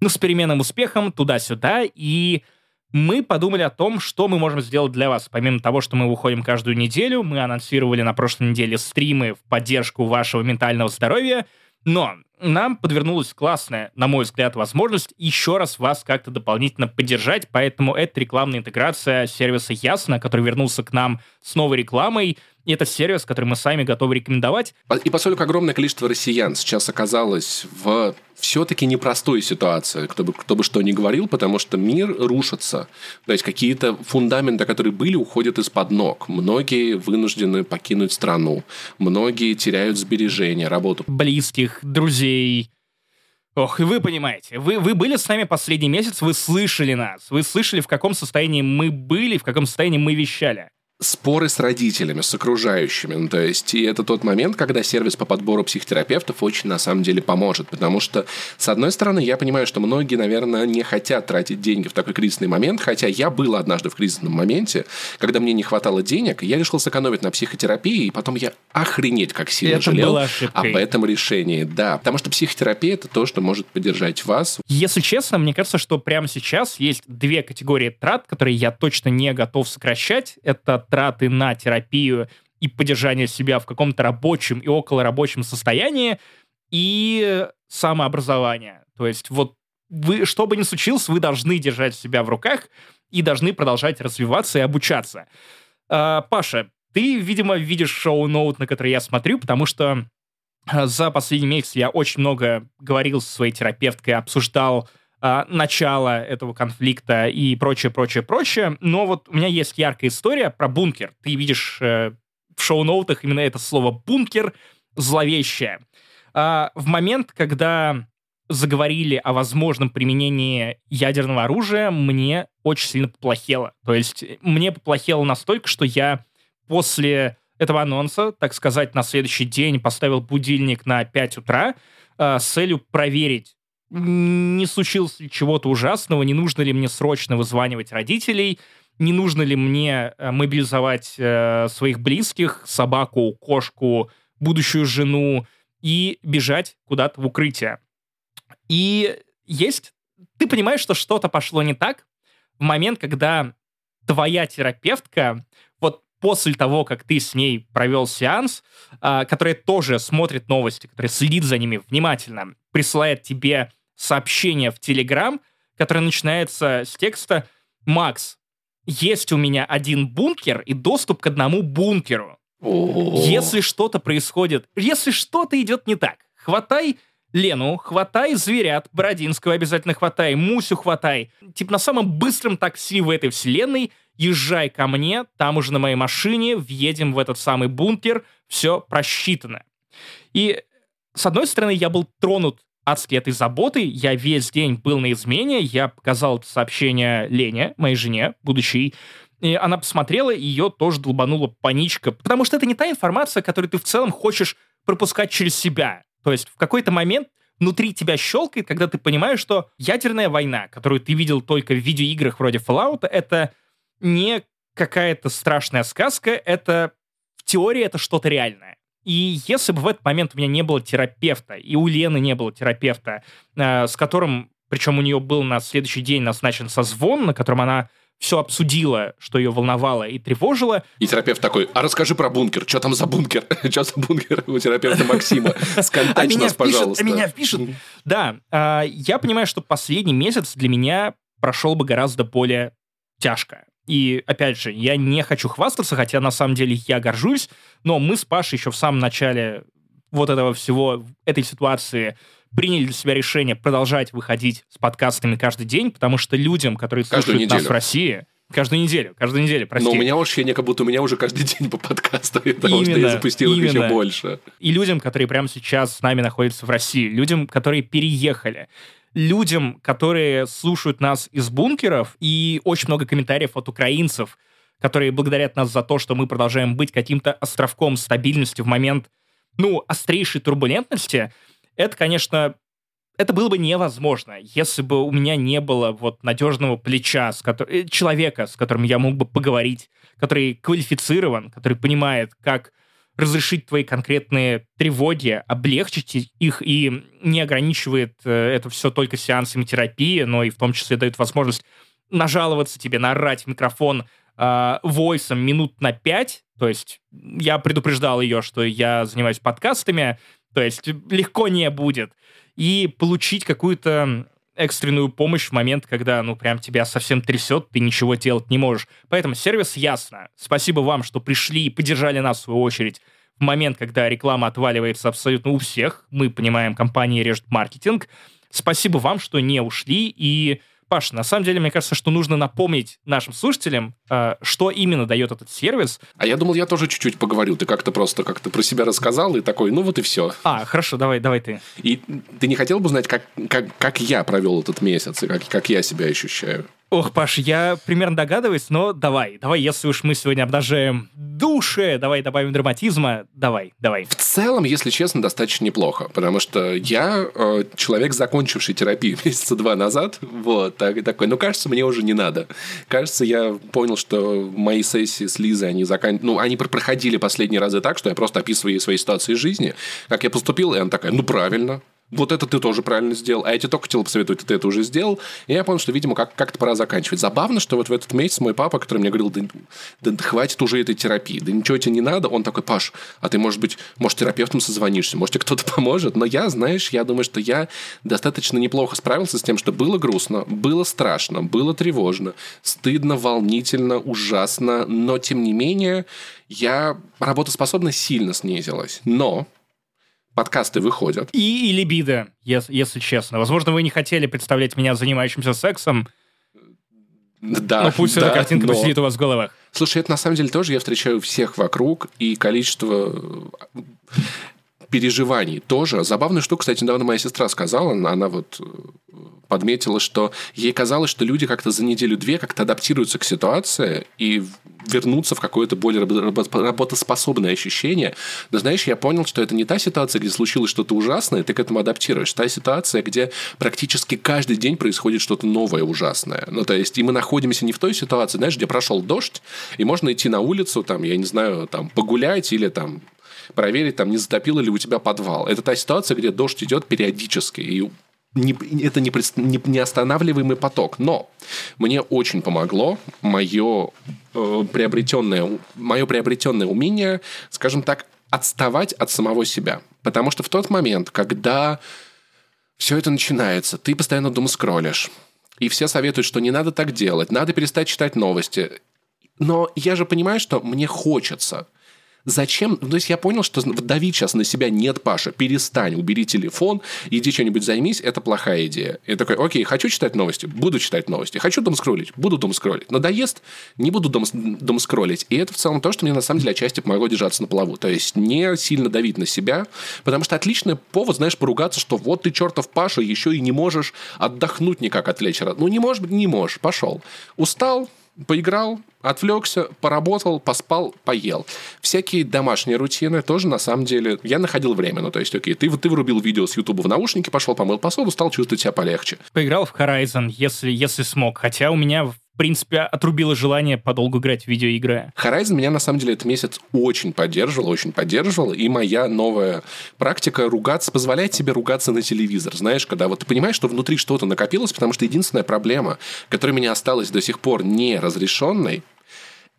ну, с переменным успехом туда-сюда, и мы подумали о том, что мы можем сделать для вас. Помимо того, что мы выходим каждую неделю, мы анонсировали на прошлой неделе стримы в поддержку вашего ментального здоровья, но нам подвернулась классная, на мой взгляд, возможность еще раз вас как-то дополнительно поддержать, поэтому это рекламная интеграция сервиса Ясно, который вернулся к нам с новой рекламой, и это сервис, который мы сами готовы рекомендовать. И поскольку огромное количество россиян сейчас оказалось в все-таки непростой ситуации, кто бы, кто бы что ни говорил, потому что мир рушится. То есть какие-то фундаменты, которые были, уходят из-под ног. Многие вынуждены покинуть страну. Многие теряют сбережения, работу. Близких, друзей, Ох, и вы понимаете, вы, вы были с нами последний месяц, вы слышали нас, вы слышали, в каком состоянии мы были, в каком состоянии мы вещали споры с родителями, с окружающими. Ну, то есть, и это тот момент, когда сервис по подбору психотерапевтов очень, на самом деле, поможет. Потому что, с одной стороны, я понимаю, что многие, наверное, не хотят тратить деньги в такой кризисный момент, хотя я был однажды в кризисном моменте, когда мне не хватало денег, я решил сэкономить на психотерапии, и потом я охренеть как сильно это жалел об этом решении. Да, потому что психотерапия – это то, что может поддержать вас. Если честно, мне кажется, что прямо сейчас есть две категории трат, которые я точно не готов сокращать. Это траты на терапию и поддержание себя в каком-то рабочем и околорабочем состоянии, и самообразование. То есть вот вы, что бы ни случилось, вы должны держать себя в руках и должны продолжать развиваться и обучаться. А, Паша, ты, видимо, видишь шоу-ноут, на который я смотрю, потому что а, за последний месяц я очень много говорил со своей терапевткой, обсуждал начала этого конфликта и прочее, прочее, прочее. Но вот у меня есть яркая история про бункер. Ты видишь э, в шоу-ноутах именно это слово «бункер» зловещее. Э, в момент, когда заговорили о возможном применении ядерного оружия, мне очень сильно поплохело. То есть мне поплохело настолько, что я после этого анонса, так сказать, на следующий день поставил будильник на 5 утра э, с целью проверить, не случилось ли чего-то ужасного, не нужно ли мне срочно вызванивать родителей, не нужно ли мне э, мобилизовать э, своих близких, собаку, кошку, будущую жену и бежать куда-то в укрытие. И есть... Ты понимаешь, что что-то пошло не так в момент, когда твоя терапевтка, после того, как ты с ней провел сеанс, э, которая тоже смотрит новости, которая следит за ними внимательно, присылает тебе сообщение в Телеграм, которое начинается с текста «Макс, есть у меня один бункер и доступ к одному бункеру. Если что-то происходит, если что-то идет не так, хватай Лену, хватай зверят, Бородинского обязательно хватай, Мусю хватай. Типа на самом быстром такси в этой вселенной езжай ко мне, там уже на моей машине, въедем в этот самый бункер, все просчитано. И, с одной стороны, я был тронут адски этой заботы. Я весь день был на измене, я показал сообщение Лене, моей жене, будущей, и она посмотрела, и ее тоже долбанула паничка, потому что это не та информация, которую ты в целом хочешь пропускать через себя. То есть в какой-то момент внутри тебя щелкает, когда ты понимаешь, что ядерная война, которую ты видел только в видеоиграх вроде Fallout, это не какая-то страшная сказка, это в теории это что-то реальное. И если бы в этот момент у меня не было терапевта, и у Лены не было терапевта, э, с которым, причем у нее был на следующий день назначен созвон, на котором она все обсудила, что ее волновало и тревожило. И терапевт такой, а расскажи про бункер, что там за бункер? Что за бункер у терапевта Максима? Сконтачь нас, пожалуйста. А меня впишет. Да, а, я понимаю, что последний месяц для меня прошел бы гораздо более тяжко. И, опять же, я не хочу хвастаться, хотя на самом деле я горжусь, но мы с Пашей еще в самом начале вот этого всего, этой ситуации приняли для себя решение продолжать выходить с подкастами каждый день, потому что людям, которые каждую слушают неделю. нас в России, каждую неделю, каждую неделю, прости. Но у меня ощущение, как будто у меня уже каждый день по подкасту, потому именно, что я запустил именно. их еще больше. И людям, которые прямо сейчас с нами находятся в России, людям, которые переехали, людям, которые слушают нас из бункеров, и очень много комментариев от украинцев, которые благодарят нас за то, что мы продолжаем быть каким-то островком стабильности в момент, ну, острейшей турбулентности, это, конечно, это было бы невозможно, если бы у меня не было вот надежного плеча, с которым, э, человека, с которым я мог бы поговорить, который квалифицирован, который понимает, как разрешить твои конкретные тревоги, облегчить их и не ограничивает э, это все только сеансами терапии, но и в том числе дает возможность нажаловаться тебе, наорать в микрофон э, войсом минут на пять. То есть я предупреждал ее, что я занимаюсь подкастами, то есть легко не будет. И получить какую-то экстренную помощь в момент, когда, ну, прям тебя совсем трясет, ты ничего делать не можешь. Поэтому сервис ясно. Спасибо вам, что пришли и поддержали нас, в свою очередь, в момент, когда реклама отваливается абсолютно у всех. Мы понимаем, компании режет маркетинг. Спасибо вам, что не ушли и Паш, на самом деле, мне кажется, что нужно напомнить нашим слушателям, э, что именно дает этот сервис. А я думал, я тоже чуть-чуть поговорю. Ты как-то просто как-то про себя рассказал и такой, ну вот и все. А, хорошо, давай, давай ты. И ты не хотел бы узнать, как, как, как я провел этот месяц и как, как я себя ощущаю? Ох, Паш, я примерно догадываюсь, но давай, давай, если уж мы сегодня обнажаем души, давай добавим драматизма, давай, давай. В целом, если честно, достаточно неплохо, потому что я э, человек, закончивший терапию месяца два назад, вот, так, такой, ну, кажется, мне уже не надо. Кажется, я понял, что мои сессии с Лизой, они закан... ну, они проходили последние разы так, что я просто описываю ей свои ситуации жизни, как я поступил, и она такая, ну, правильно, вот это ты тоже правильно сделал, а я тебе только хотел посоветовать, ты это уже сделал. И я понял, что, видимо, как- как-то пора заканчивать. Забавно, что вот в этот месяц мой папа, который мне говорил, да, да, да хватит уже этой терапии, да ничего тебе не надо, он такой, Паш, а ты, может быть, может, терапевтом созвонишься, может, тебе кто-то поможет. Но я, знаешь, я думаю, что я достаточно неплохо справился с тем, что было грустно, было страшно, было тревожно, стыдно, волнительно, ужасно, но, тем не менее, я работоспособность сильно снизилась. Но подкасты выходят. И, и либидо, если, если честно. Возможно, вы не хотели представлять меня занимающимся сексом, да, но пусть да, эта картинка но... посидит у вас в головах. Слушай, это на самом деле тоже я встречаю всех вокруг, и количество переживаний тоже. Забавная штука, кстати, недавно моя сестра сказала, она вот э, подметила, что ей казалось, что люди как-то за неделю-две как-то адаптируются к ситуации и вернуться в какое-то более работоспособное ощущение. Но знаешь, я понял, что это не та ситуация, где случилось что-то ужасное, ты к этому адаптируешь. Та ситуация, где практически каждый день происходит что-то новое ужасное. Ну, то есть, и мы находимся не в той ситуации, знаешь, где прошел дождь, и можно идти на улицу, там, я не знаю, там, погулять или там проверить, там, не затопило ли у тебя подвал. Это та ситуация, где дождь идет периодически, и не, это не, не, неостанавливаемый поток. Но мне очень помогло мое, э, приобретенное, мое приобретенное умение, скажем так, отставать от самого себя. Потому что в тот момент, когда все это начинается, ты постоянно дома скроллишь, и все советуют, что не надо так делать, надо перестать читать новости. Но я же понимаю, что мне хочется. Зачем? Ну, то есть я понял, что давить сейчас на себя нет, Паша, перестань, убери телефон, иди что-нибудь займись, это плохая идея. Я такой, окей, хочу читать новости, буду читать новости, хочу дом скроллить, буду дом скроллить. Надоест, не буду дом, дом скроллить. И это в целом то, что мне на самом деле отчасти помогло держаться на плаву. То есть не сильно давить на себя, потому что отличный повод, знаешь, поругаться, что вот ты чертов Паша, еще и не можешь отдохнуть никак от вечера. Ну, не можешь не можешь, пошел. Устал, поиграл, отвлекся, поработал, поспал, поел. Всякие домашние рутины тоже, на самом деле, я находил время. Ну, то есть, окей, ты, ты врубил видео с Ютуба в наушники, пошел, помыл посуду, стал чувствовать себя полегче. Поиграл в Horizon, если, если смог. Хотя у меня в принципе, отрубило желание подолгу играть в видеоигры. Horizon меня, на самом деле, этот месяц очень поддерживал, очень поддерживал, и моя новая практика ругаться, позволяет себе ругаться на телевизор. Знаешь, когда вот ты понимаешь, что внутри что-то накопилось, потому что единственная проблема, которая у меня осталась до сих пор не разрешенной,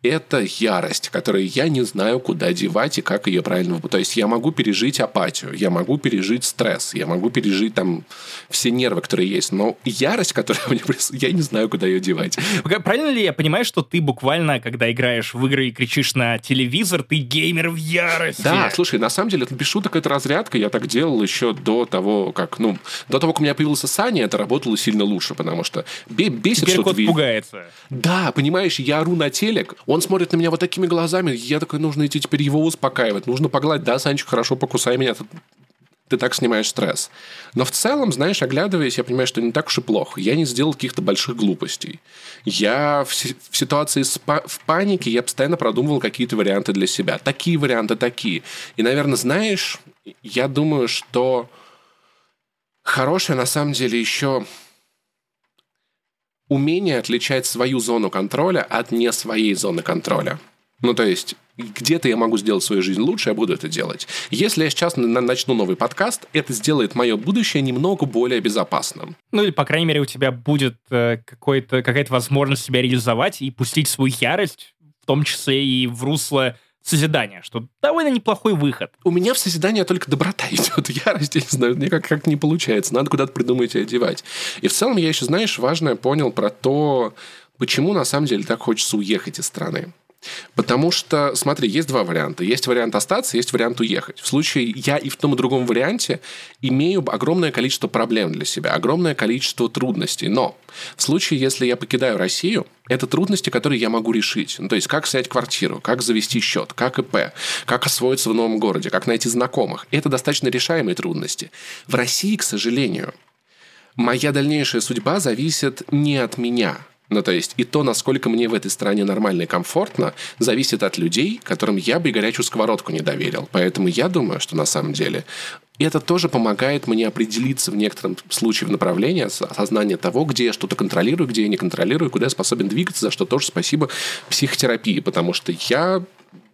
это ярость, которую я не знаю, куда девать и как ее правильно... То есть я могу пережить апатию, я могу пережить стресс, я могу пережить там все нервы, которые есть, но ярость, которая мне я не знаю, куда ее девать. Правильно ли я понимаю, что ты буквально, когда играешь в игры и кричишь на телевизор, ты геймер в ярости? Да, слушай, на самом деле, это без шуток, это разрядка. Я так делал еще до того, как, ну, до того, как у меня появился Саня, это работало сильно лучше, потому что бесит, Теперь что кот пугается. Да, понимаешь, я ору на телек, он смотрит на меня вот такими глазами, я такой, нужно идти теперь его успокаивать, нужно погладить, да, Санечка, хорошо, покусай меня, ты, ты так снимаешь стресс. Но в целом, знаешь, оглядываясь, я понимаю, что не так уж и плохо. Я не сделал каких-то больших глупостей. Я в, в ситуации спа- в панике, я постоянно продумывал какие-то варианты для себя. Такие варианты, такие. И, наверное, знаешь, я думаю, что хорошее на самом деле еще умение отличать свою зону контроля от не своей зоны контроля. Ну, то есть, где-то я могу сделать свою жизнь лучше, я буду это делать. Если я сейчас начну новый подкаст, это сделает мое будущее немного более безопасным. Ну, или, по крайней мере, у тебя будет э, какая-то возможность себя реализовать и пустить свою ярость, в том числе и в русло созидания, что довольно неплохой выход. У меня в созидание только доброта идет. Ярость, я не знаю, никак как не получается. Надо куда-то придумать и одевать. И в целом я еще, знаешь, важное понял про то, почему на самом деле так хочется уехать из страны. Потому что, смотри, есть два варианта. Есть вариант остаться, есть вариант уехать. В случае я и в том и другом варианте имею огромное количество проблем для себя, огромное количество трудностей. Но в случае, если я покидаю Россию, это трудности, которые я могу решить. Ну, то есть, как снять квартиру, как завести счет, как ИП, как освоиться в новом городе, как найти знакомых. Это достаточно решаемые трудности. В России, к сожалению, моя дальнейшая судьба зависит не от меня – ну, то есть, и то, насколько мне в этой стране нормально и комфортно, зависит от людей, которым я бы горячую сковородку не доверил. Поэтому я думаю, что на самом деле это тоже помогает мне определиться в некотором случае в направлении осознания того, где я что-то контролирую, где я не контролирую, куда я способен двигаться, за что тоже спасибо психотерапии, потому что я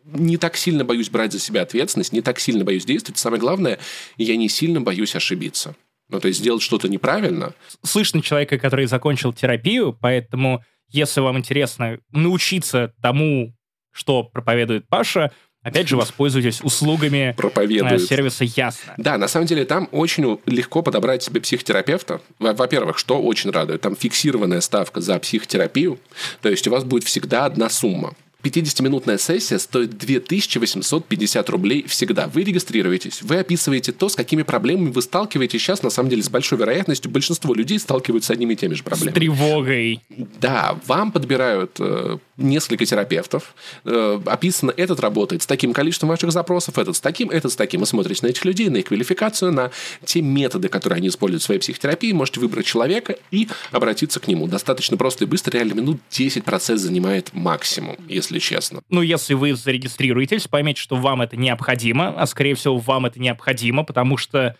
не так сильно боюсь брать за себя ответственность, не так сильно боюсь действовать. Самое главное, я не сильно боюсь ошибиться. Ну, то есть сделать что-то неправильно. Слышно человека, который закончил терапию, поэтому, если вам интересно научиться тому, что проповедует Паша, Опять же, воспользуйтесь услугами Проповедует. сервиса Ясно. Да, на самом деле там очень легко подобрать себе психотерапевта. Во-первых, что очень радует, там фиксированная ставка за психотерапию, то есть у вас будет всегда одна сумма. 50-минутная сессия стоит 2850 рублей всегда. Вы регистрируетесь, вы описываете то, с какими проблемами вы сталкиваетесь сейчас, на самом деле, с большой вероятностью. Большинство людей сталкиваются с одними и теми же проблемами. С тревогой. Да, вам подбирают э, несколько терапевтов. Э, описано, этот работает с таким количеством ваших запросов, этот с таким, этот с таким. Вы смотрите на этих людей, на их квалификацию, на те методы, которые они используют в своей психотерапии. Можете выбрать человека и обратиться к нему. Достаточно просто и быстро, реально минут 10 процесс занимает максимум, если честно. Ну, если вы зарегистрируетесь, поймите, что вам это необходимо, а скорее всего вам это необходимо, потому что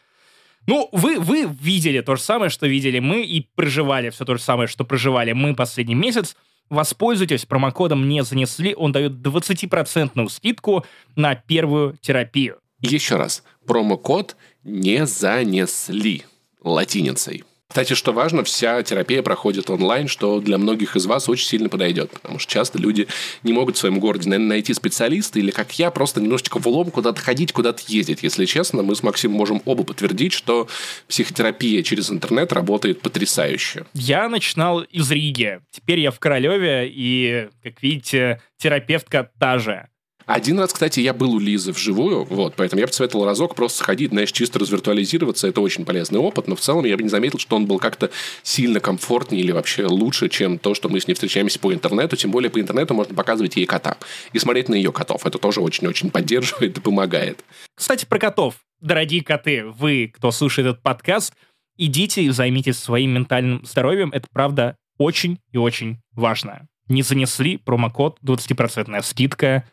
ну, вы, вы видели то же самое, что видели мы, и проживали все то же самое, что проживали мы последний месяц. Воспользуйтесь промокодом «Не занесли», он дает 20% скидку на первую терапию. Еще раз, промокод «Не занесли» латиницей. Кстати, что важно, вся терапия проходит онлайн, что для многих из вас очень сильно подойдет, потому что часто люди не могут в своем городе найти специалиста или, как я, просто немножечко в лом куда-то ходить, куда-то ездить. Если честно, мы с Максимом можем оба подтвердить, что психотерапия через интернет работает потрясающе. Я начинал из Риги, теперь я в Королеве, и, как видите, терапевтка та же. Один раз, кстати, я был у Лизы вживую, вот, поэтому я бы посоветовал разок просто сходить, знаешь, чисто развиртуализироваться, это очень полезный опыт, но в целом я бы не заметил, что он был как-то сильно комфортнее или вообще лучше, чем то, что мы с ней встречаемся по интернету, тем более по интернету можно показывать ей кота и смотреть на ее котов, это тоже очень-очень поддерживает и помогает. Кстати, про котов. Дорогие коты, вы, кто слушает этот подкаст, идите и займитесь своим ментальным здоровьем, это правда очень и очень важно. Не занесли промокод 20% скидка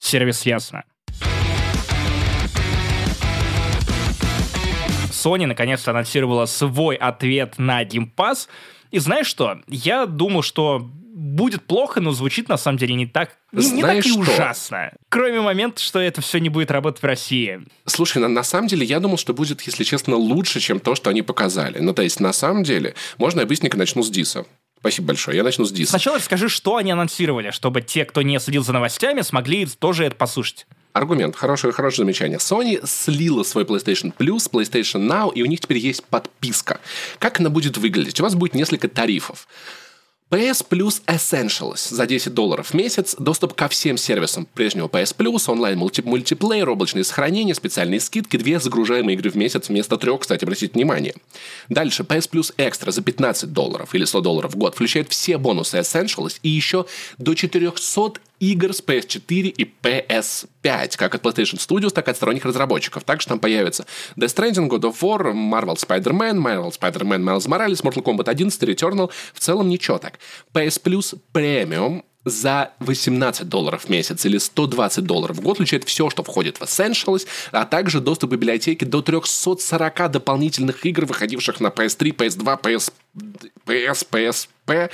Сервис ясно. Sony наконец-то анонсировала свой ответ на Game Pass. И знаешь что? Я думал, что будет плохо, но звучит на самом деле не так, не, не так и что? ужасно. Кроме момента, что это все не будет работать в России. Слушай, на, на самом деле я думал, что будет, если честно, лучше, чем то, что они показали. Ну, то есть, на самом деле, можно я быстренько начну с Диса. Спасибо большое. Я начну с Диса. Сначала расскажи, что они анонсировали, чтобы те, кто не следил за новостями, смогли тоже это послушать. Аргумент. Хорошее, хорошее замечание. Sony слила свой PlayStation Plus, PlayStation Now, и у них теперь есть подписка. Как она будет выглядеть? У вас будет несколько тарифов. PS Plus Essentials за 10 долларов в месяц, доступ ко всем сервисам прежнего PS Plus, онлайн мульти мультиплеер, облачные сохранения, специальные скидки, две загружаемые игры в месяц вместо трех, кстати, обратите внимание. Дальше, PS Plus Extra за 15 долларов или 100 долларов в год включает все бонусы Essentials и еще до 400 игр с PS4 и PS5, как от PlayStation Studios, так и от сторонних разработчиков. Также там появится Death Stranding, God of War, Marvel Spider-Man, Marvel Spider-Man Miles Morales, Mortal Kombat 11, Returnal. В целом ничего так. PS Plus Premium за 18 долларов в месяц или 120 долларов в год включает все, что входит в Essentials, а также доступ к библиотеке до 340 дополнительных игр, выходивших на PS3, PS2, PS, PS, PSP,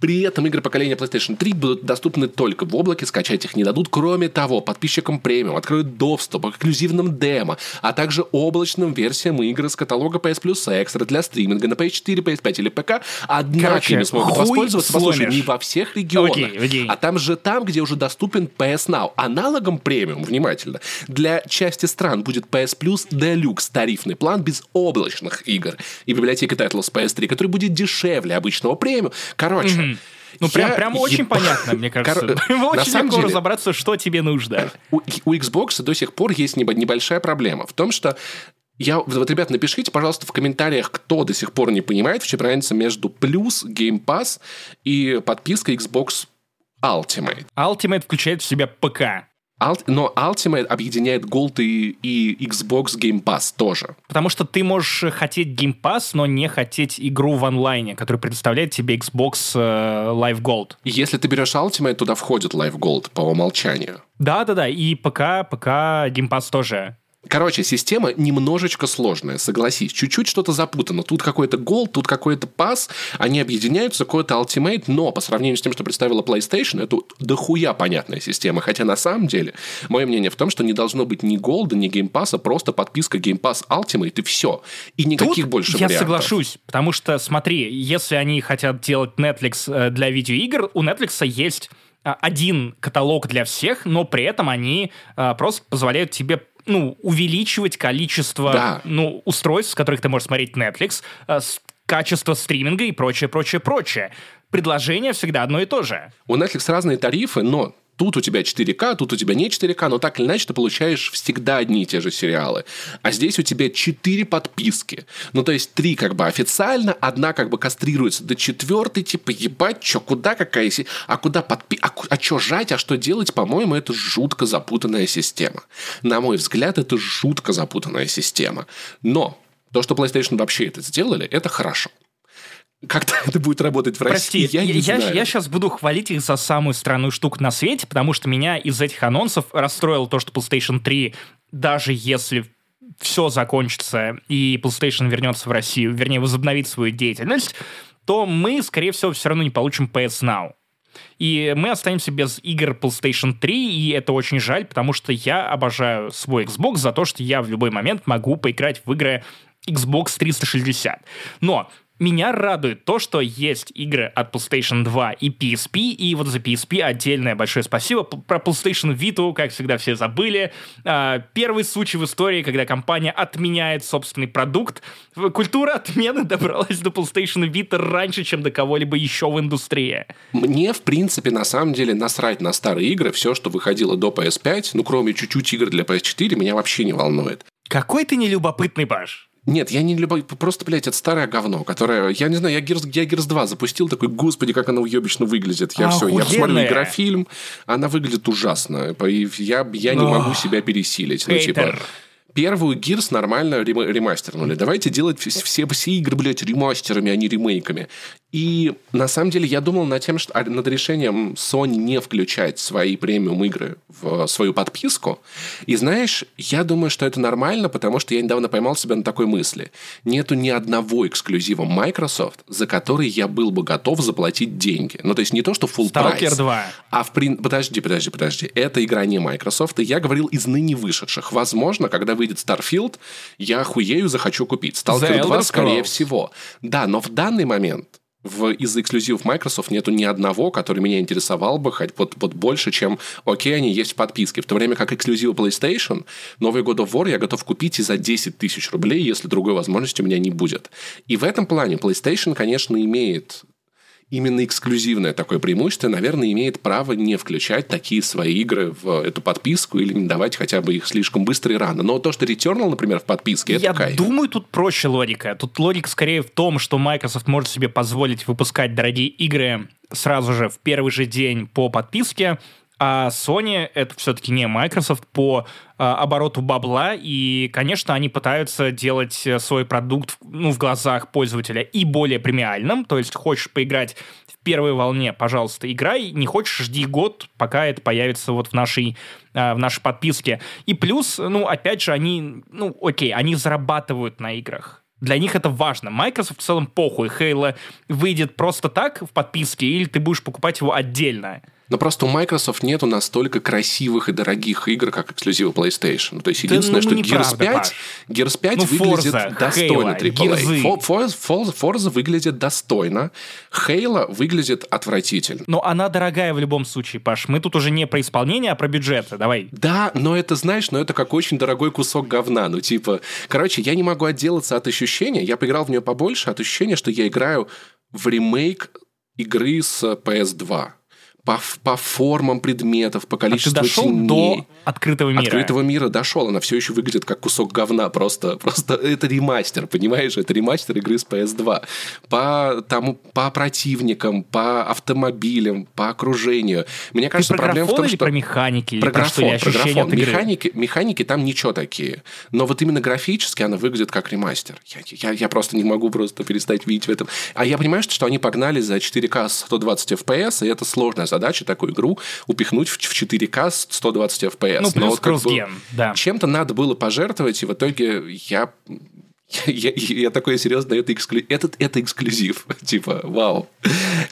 при этом игры поколения PlayStation 3 будут доступны только в облаке, скачать их не дадут. Кроме того, подписчикам премиум откроют доступ к эксклюзивным демо, а также облачным версиям игр из каталога PS Plus Extra для стриминга на PS4, PS5 или ПК. Однако Короче, ими смогут воспользоваться, послушай, не во всех регионах, okay, okay. а там же там, где уже доступен PS Now. Аналогом премиум, внимательно, для части стран будет PS Plus Deluxe тарифный план без облачных игр и библиотека Titles PS3, который будет дешевле обычного премиум. Короче, mm-hmm. Ну, прям, прям еб... очень понятно, мне кажется. Очень легко деле, разобраться, что тебе нужно. У, у Xbox до сих пор есть небольшая проблема в том, что я, вот, ребят, напишите, пожалуйста, в комментариях, кто до сих пор не понимает, в чем разница между плюс Game Pass и подпиской Xbox Ultimate. Ultimate включает в себя ПК. Но Ultimate объединяет Gold и, и Xbox Game Pass тоже. Потому что ты можешь хотеть Game Pass, но не хотеть игру в онлайне, которая предоставляет тебе Xbox э, Live Gold. Если ты берешь Ultimate, туда входит Live Gold по умолчанию. Да-да-да, и ПК, ПК Game Pass тоже Короче, система немножечко сложная, согласись. Чуть-чуть что-то запутано. Тут какой-то гол, тут какой-то пас. Они объединяются, какой-то Ultimate, но по сравнению с тем, что представила PlayStation, это дохуя понятная система. Хотя на самом деле, мое мнение в том, что не должно быть ни Gold а, ни Game Pass а, просто подписка Game Pass Ultimate и все. И никаких тут больше я вариантов. соглашусь, потому что, смотри, если они хотят делать Netflix э, для видеоигр, у Netflix есть а, один каталог для всех, но при этом они а, просто позволяют тебе ну, увеличивать количество да. ну, устройств, с которых ты можешь смотреть Netflix, э, качество стриминга и прочее, прочее, прочее. Предложение всегда одно и то же. У Netflix разные тарифы, но тут у тебя 4К, тут у тебя не 4К, но так или иначе ты получаешь всегда одни и те же сериалы. А здесь у тебя 4 подписки. Ну, то есть 3 как бы официально, одна как бы кастрируется до четвертой, типа, ебать, что, куда какая... А куда подпи... А, а что жать, а что делать, по-моему, это жутко запутанная система. На мой взгляд, это жутко запутанная система. Но то, что PlayStation вообще это сделали, это хорошо. Как это будет работать в России, Прости, я, я не я, знаю. Я сейчас буду хвалить их за самую странную штуку на свете, потому что меня из этих анонсов расстроило то, что PlayStation 3, даже если все закончится и PlayStation вернется в Россию, вернее, возобновит свою деятельность, то мы, скорее всего, все равно не получим PS Now. И мы останемся без игр PlayStation 3, и это очень жаль, потому что я обожаю свой Xbox за то, что я в любой момент могу поиграть в игры Xbox 360. Но меня радует то, что есть игры от PlayStation 2 и PSP, и вот за PSP отдельное большое спасибо. Про PlayStation Vita, как всегда, все забыли. А, первый случай в истории, когда компания отменяет собственный продукт. Культура отмены добралась до PlayStation Vita раньше, чем до кого-либо еще в индустрии. Мне, в принципе, на самом деле насрать на старые игры. Все, что выходило до PS5, ну, кроме чуть-чуть игр для PS4, меня вообще не волнует. Какой ты нелюбопытный, Баш. Нет, я не люблю... Просто, блядь, это старое говно, которое... Я не знаю, я Gears, я Gears 2 запустил, такой, господи, как оно уебищно выглядит. Я все, я посмотрю игрофильм, она выглядит ужасно. Я, я не могу себя пересилить. Ну, типа, первую Gears нормально ремастернули. Давайте делать все, все игры, блядь, ремастерами, а не ремейками. И на самом деле я думал над тем, что а, над решением Sony не включать свои премиум игры в свою подписку. И знаешь, я думаю, что это нормально, потому что я недавно поймал себя на такой мысли. Нету ни одного эксклюзива Microsoft, за который я был бы готов заплатить деньги. Ну, то есть не то, что full Stalker price. 2. А в прин... Подожди, подожди, подожди. Это игра не Microsoft, и я говорил из ныне вышедших. Возможно, когда выйдет Starfield, я охуею, захочу купить. Stalker The 2, Elder скорее Scrolls. всего. Да, но в данный момент в, из эксклюзивов Microsoft нету ни одного, который меня интересовал бы хоть вот, вот больше, чем окей, они есть в подписке. В то время как эксклюзивы PlayStation, Новый God of War я готов купить и за 10 тысяч рублей, если другой возможности у меня не будет. И в этом плане PlayStation, конечно, имеет именно эксклюзивное такое преимущество, наверное, имеет право не включать такие свои игры в эту подписку или не давать хотя бы их слишком быстро и рано. Но то, что Returnal, например, в подписке, это Я кайф. думаю, тут проще логика. Тут логика скорее в том, что Microsoft может себе позволить выпускать дорогие игры сразу же в первый же день по подписке, а Sony это все-таки не Microsoft по а, обороту бабла, и, конечно, они пытаются делать э, свой продукт ну, в глазах пользователя и более премиальным, то есть хочешь поиграть в первой волне, пожалуйста, играй, не хочешь, жди год, пока это появится вот в нашей, а, в нашей подписке. И плюс, ну, опять же, они, ну, окей, они зарабатывают на играх. Для них это важно. Microsoft в целом похуй. Halo выйдет просто так в подписке, или ты будешь покупать его отдельно. Но просто у Microsoft нету настолько красивых и дорогих игр, как эксклюзивы PlayStation. Ну, То есть, Да, единственное, ну, что Gears 5, Паш. Gears 5 Ну, выглядит Forza, достойно Halo, AAA. Forza, Forza- Forza выглядит достойно. Halo выглядит отвратительно. Но она дорогая в любом случае, Паш. Мы тут уже не про исполнение, а про бюджеты. Давай. Да, но это, знаешь, но это как очень дорогой кусок говна. Ну, типа, короче, я не могу отделаться от ощущения, я поиграл в нее побольше, от ощущения, что я играю в ремейк игры с PS2. По, по формам предметов, по А ты количеству дошел теней. до открытого мира. Открытого мира дошел, она все еще выглядит как кусок говна, просто, просто это ремастер, понимаешь, это ремастер игры с PS2. По, тому, по противникам, по автомобилям, по окружению. Мне Ты кажется, про проблема в том, что... про механики? Про графон, про графон. Механики, механики там ничего такие. Но вот именно графически она выглядит как ремастер. Я, я, я просто не могу просто перестать видеть в этом. А я понимаю, что, что они погнали за 4К 120 FPS, и это сложная задача такую игру упихнуть в, в 4К с 120 FPS. Ну, Но плюс вот как бы да. Чем-то надо было пожертвовать, и в итоге я я, я, я такой серьезно, это, эксклю... этот, это эксклюзив. типа, вау.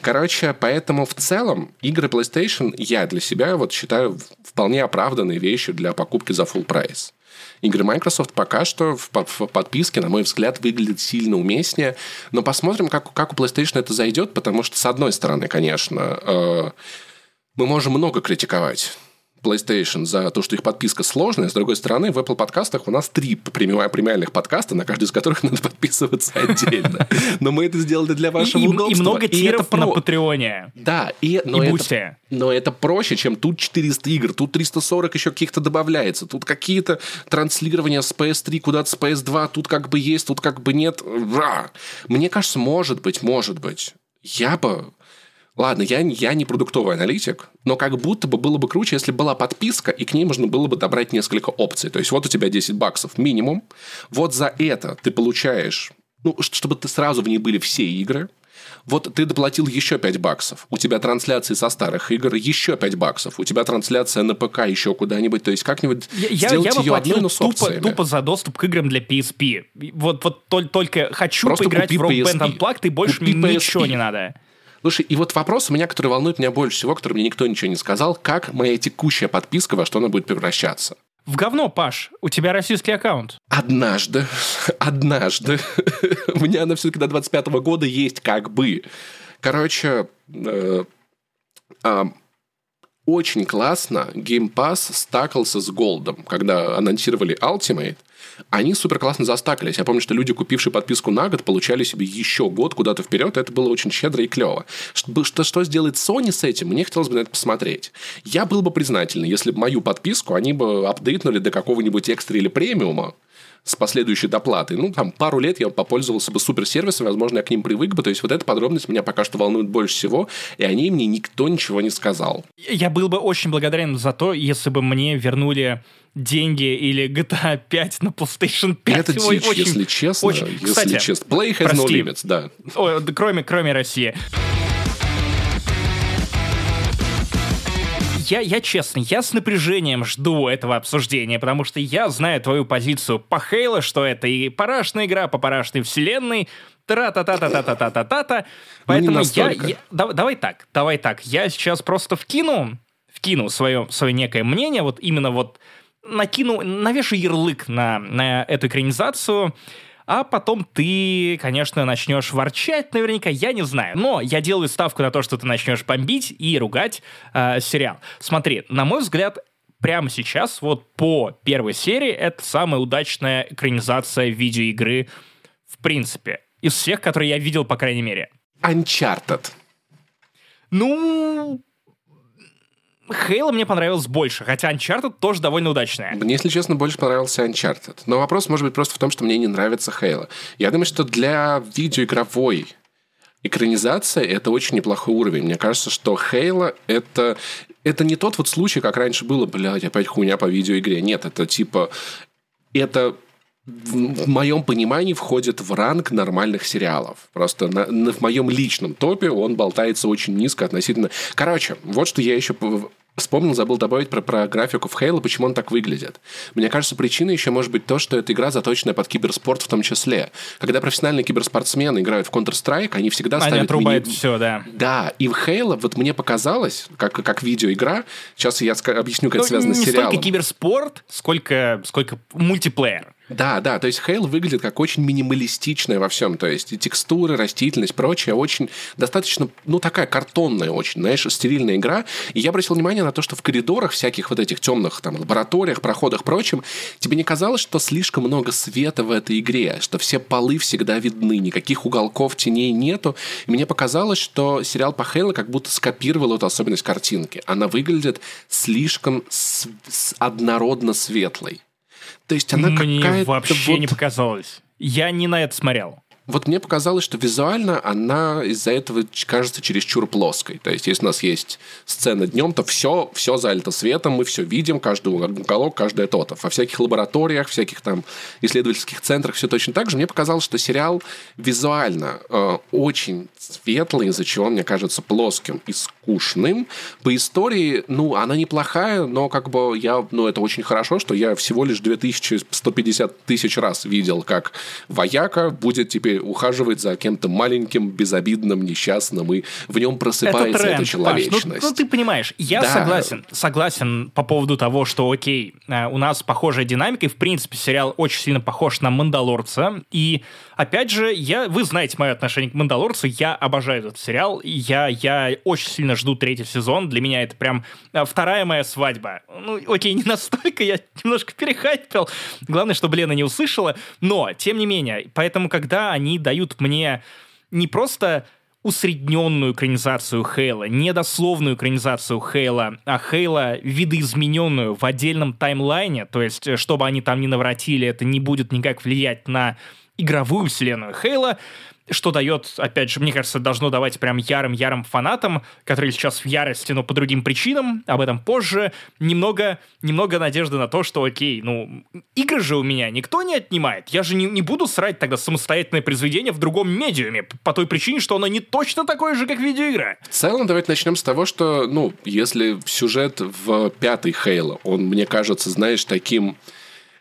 Короче, поэтому в целом игры PlayStation я для себя вот считаю вполне оправданной вещью для покупки за full прайс. Игры Microsoft пока что в, в подписке, на мой взгляд, выглядят сильно уместнее. Но посмотрим, как, как у PlayStation это зайдет, потому что, с одной стороны, конечно, э, мы можем много критиковать PlayStation за то, что их подписка сложная. С другой стороны, в Apple подкастах у нас три преми- премиальных подкаста, на каждый из которых надо подписываться отдельно. Но мы это сделали для И, вашего и- и удобства. много это тиров на Патреоне. Да, и, но, И это, но это проще, чем тут 400 игр, тут 340 еще каких-то добавляется, тут какие-то транслирования с PS3 куда-то с PS2, тут как бы есть, тут как бы нет. Ра. Мне кажется, может быть, может быть, я бы Ладно, я, я не продуктовый аналитик, но как будто бы было бы круче, если была подписка, и к ней можно было бы добрать несколько опций. То есть вот у тебя 10 баксов минимум, вот за это ты получаешь, ну, чтобы ты сразу в ней были все игры, вот ты доплатил еще 5 баксов. У тебя трансляции со старых игр еще 5 баксов. У тебя трансляция на ПК еще куда-нибудь. То есть как-нибудь Я, сделать я ее одной, но с тупо, опциями. тупо за доступ к играм для PSP. Вот, вот толь- только хочу Просто поиграть в Rock Band PSP. Unplugged, и больше Купи ничего PSP. не надо. Слушай, и вот вопрос у меня, который волнует меня больше всего, который мне никто ничего не сказал, как моя текущая подписка, во что она будет превращаться. В говно, Паш, у тебя российский аккаунт. Однажды, однажды, у меня она все-таки до 25 года есть как бы. Короче, э, очень классно Game Pass стакался с Голдом. Когда анонсировали Ultimate, они супер классно застакались. Я помню, что люди, купившие подписку на год, получали себе еще год куда-то вперед. Это было очень щедро и клево. Что, что, что сделает Sony с этим, мне хотелось бы на это посмотреть. Я был бы признательный, если бы мою подписку они бы апдейтнули до какого-нибудь экстра или премиума, с последующей доплатой. Ну, там, пару лет я попользовался бы суперсервисом, возможно, я к ним привык бы. То есть, вот эта подробность меня пока что волнует больше всего, и о ней мне никто ничего не сказал. Я был бы очень благодарен за то, если бы мне вернули деньги или GTA 5 на PlayStation 5. Это дичь, очень, если честно. Очень... Если Кстати, честно. Play has прости, no limits, да. О, кроме, кроме России. Я, я честно, я с напряжением жду этого обсуждения, потому что я знаю твою позицию по Хейла, что это и парашная игра по парашной вселенной, тра-та-та-та-та-та-та-та-та. Поэтому ну, я, я... Да, давай так, давай так. Я сейчас просто вкину, вкину свое, свое некое мнение, вот именно вот накину, навешу ярлык на, на эту экранизацию, а потом ты, конечно, начнешь ворчать, наверняка, я не знаю. Но я делаю ставку на то, что ты начнешь бомбить и ругать э, сериал. Смотри, на мой взгляд, прямо сейчас, вот по первой серии, это самая удачная экранизация видеоигры в принципе. Из всех, которые я видел, по крайней мере. Uncharted. Ну, Хейла мне понравилось больше, хотя Uncharted тоже довольно удачная. Мне, если честно, больше понравился Uncharted. Но вопрос может быть просто в том, что мне не нравится Хейла. Я думаю, что для видеоигровой экранизация — это очень неплохой уровень. Мне кажется, что Хейла — это... Это не тот вот случай, как раньше было, блядь, опять хуйня по видеоигре. Нет, это типа... Это в моем понимании входит в ранг нормальных сериалов. Просто на, на, в моем личном топе он болтается очень низко относительно... Короче, вот что я еще Вспомнил, забыл добавить про, про графику в Halo, почему он так выглядит. Мне кажется, причиной еще может быть то, что эта игра заточена под киберспорт в том числе. Когда профессиональные киберспортсмены играют в Counter-Strike, они всегда они ставят... Они отрубают мини... все, да. Да, и в Halo вот мне показалось, как, как видеоигра, сейчас я объясню, как ну, это связано с сериалом. Не столько киберспорт, сколько, сколько мультиплеер. Да, да, то есть Хейл выглядит как очень минималистичная во всем, то есть и текстуры, растительность, прочее, очень достаточно, ну, такая картонная очень, знаешь, стерильная игра. И я обратил внимание на то, что в коридорах всяких вот этих темных там лабораториях, проходах, прочем, тебе не казалось, что слишком много света в этой игре, что все полы всегда видны, никаких уголков, теней нету. И мне показалось, что сериал по Хейлу как будто скопировал эту особенность картинки. Она выглядит слишком с- с однородно светлой. То есть она Мне какая-то вообще вот... не показалось. Я не на это смотрел. Вот мне показалось, что визуально она из-за этого кажется чересчур плоской. То есть, если у нас есть сцена днем, то все, все залито светом, мы все видим, каждый уголок, каждое то-то. Во всяких лабораториях, всяких там исследовательских центрах все точно так же. Мне показалось, что сериал визуально э, очень светлый, из-за чего он мне кажется плоским и скучным. По истории, ну, она неплохая, но как бы я, ну, это очень хорошо, что я всего лишь 2150 тысяч раз видел, как вояка будет теперь ухаживать за кем-то маленьким, безобидным, несчастным, и в нем просыпается это тренд, эта человечность. Паш, ну, ну, ты понимаешь, я да. согласен, согласен по поводу того, что, окей, э, у нас похожая динамика, и, в принципе, сериал очень сильно похож на «Мандалорца», и, опять же, я, вы знаете мое отношение к «Мандалорцу», я обожаю этот сериал, я, я очень сильно жду третий сезон, для меня это прям э, вторая моя свадьба. Ну, окей, не настолько, я немножко перехайпил, главное, чтобы Лена не услышала, но, тем не менее, поэтому, когда они они дают мне не просто усредненную экранизацию Хейла, недословную экранизацию Хейла, а Хейла видоизмененную в отдельном таймлайне, то есть, э, чтобы они там не навратили, это не будет никак влиять на игровую вселенную Хейла, что дает, опять же, мне кажется, должно давать прям ярым-ярым фанатам, которые сейчас в ярости, но по другим причинам, об этом позже, немного, немного надежды на то, что, окей, ну, игры же у меня никто не отнимает, я же не, не буду срать тогда самостоятельное произведение в другом медиуме, по той причине, что оно не точно такое же, как видеоигра. В целом, давайте начнем с того, что, ну, если сюжет в пятой Хейла, он, мне кажется, знаешь, таким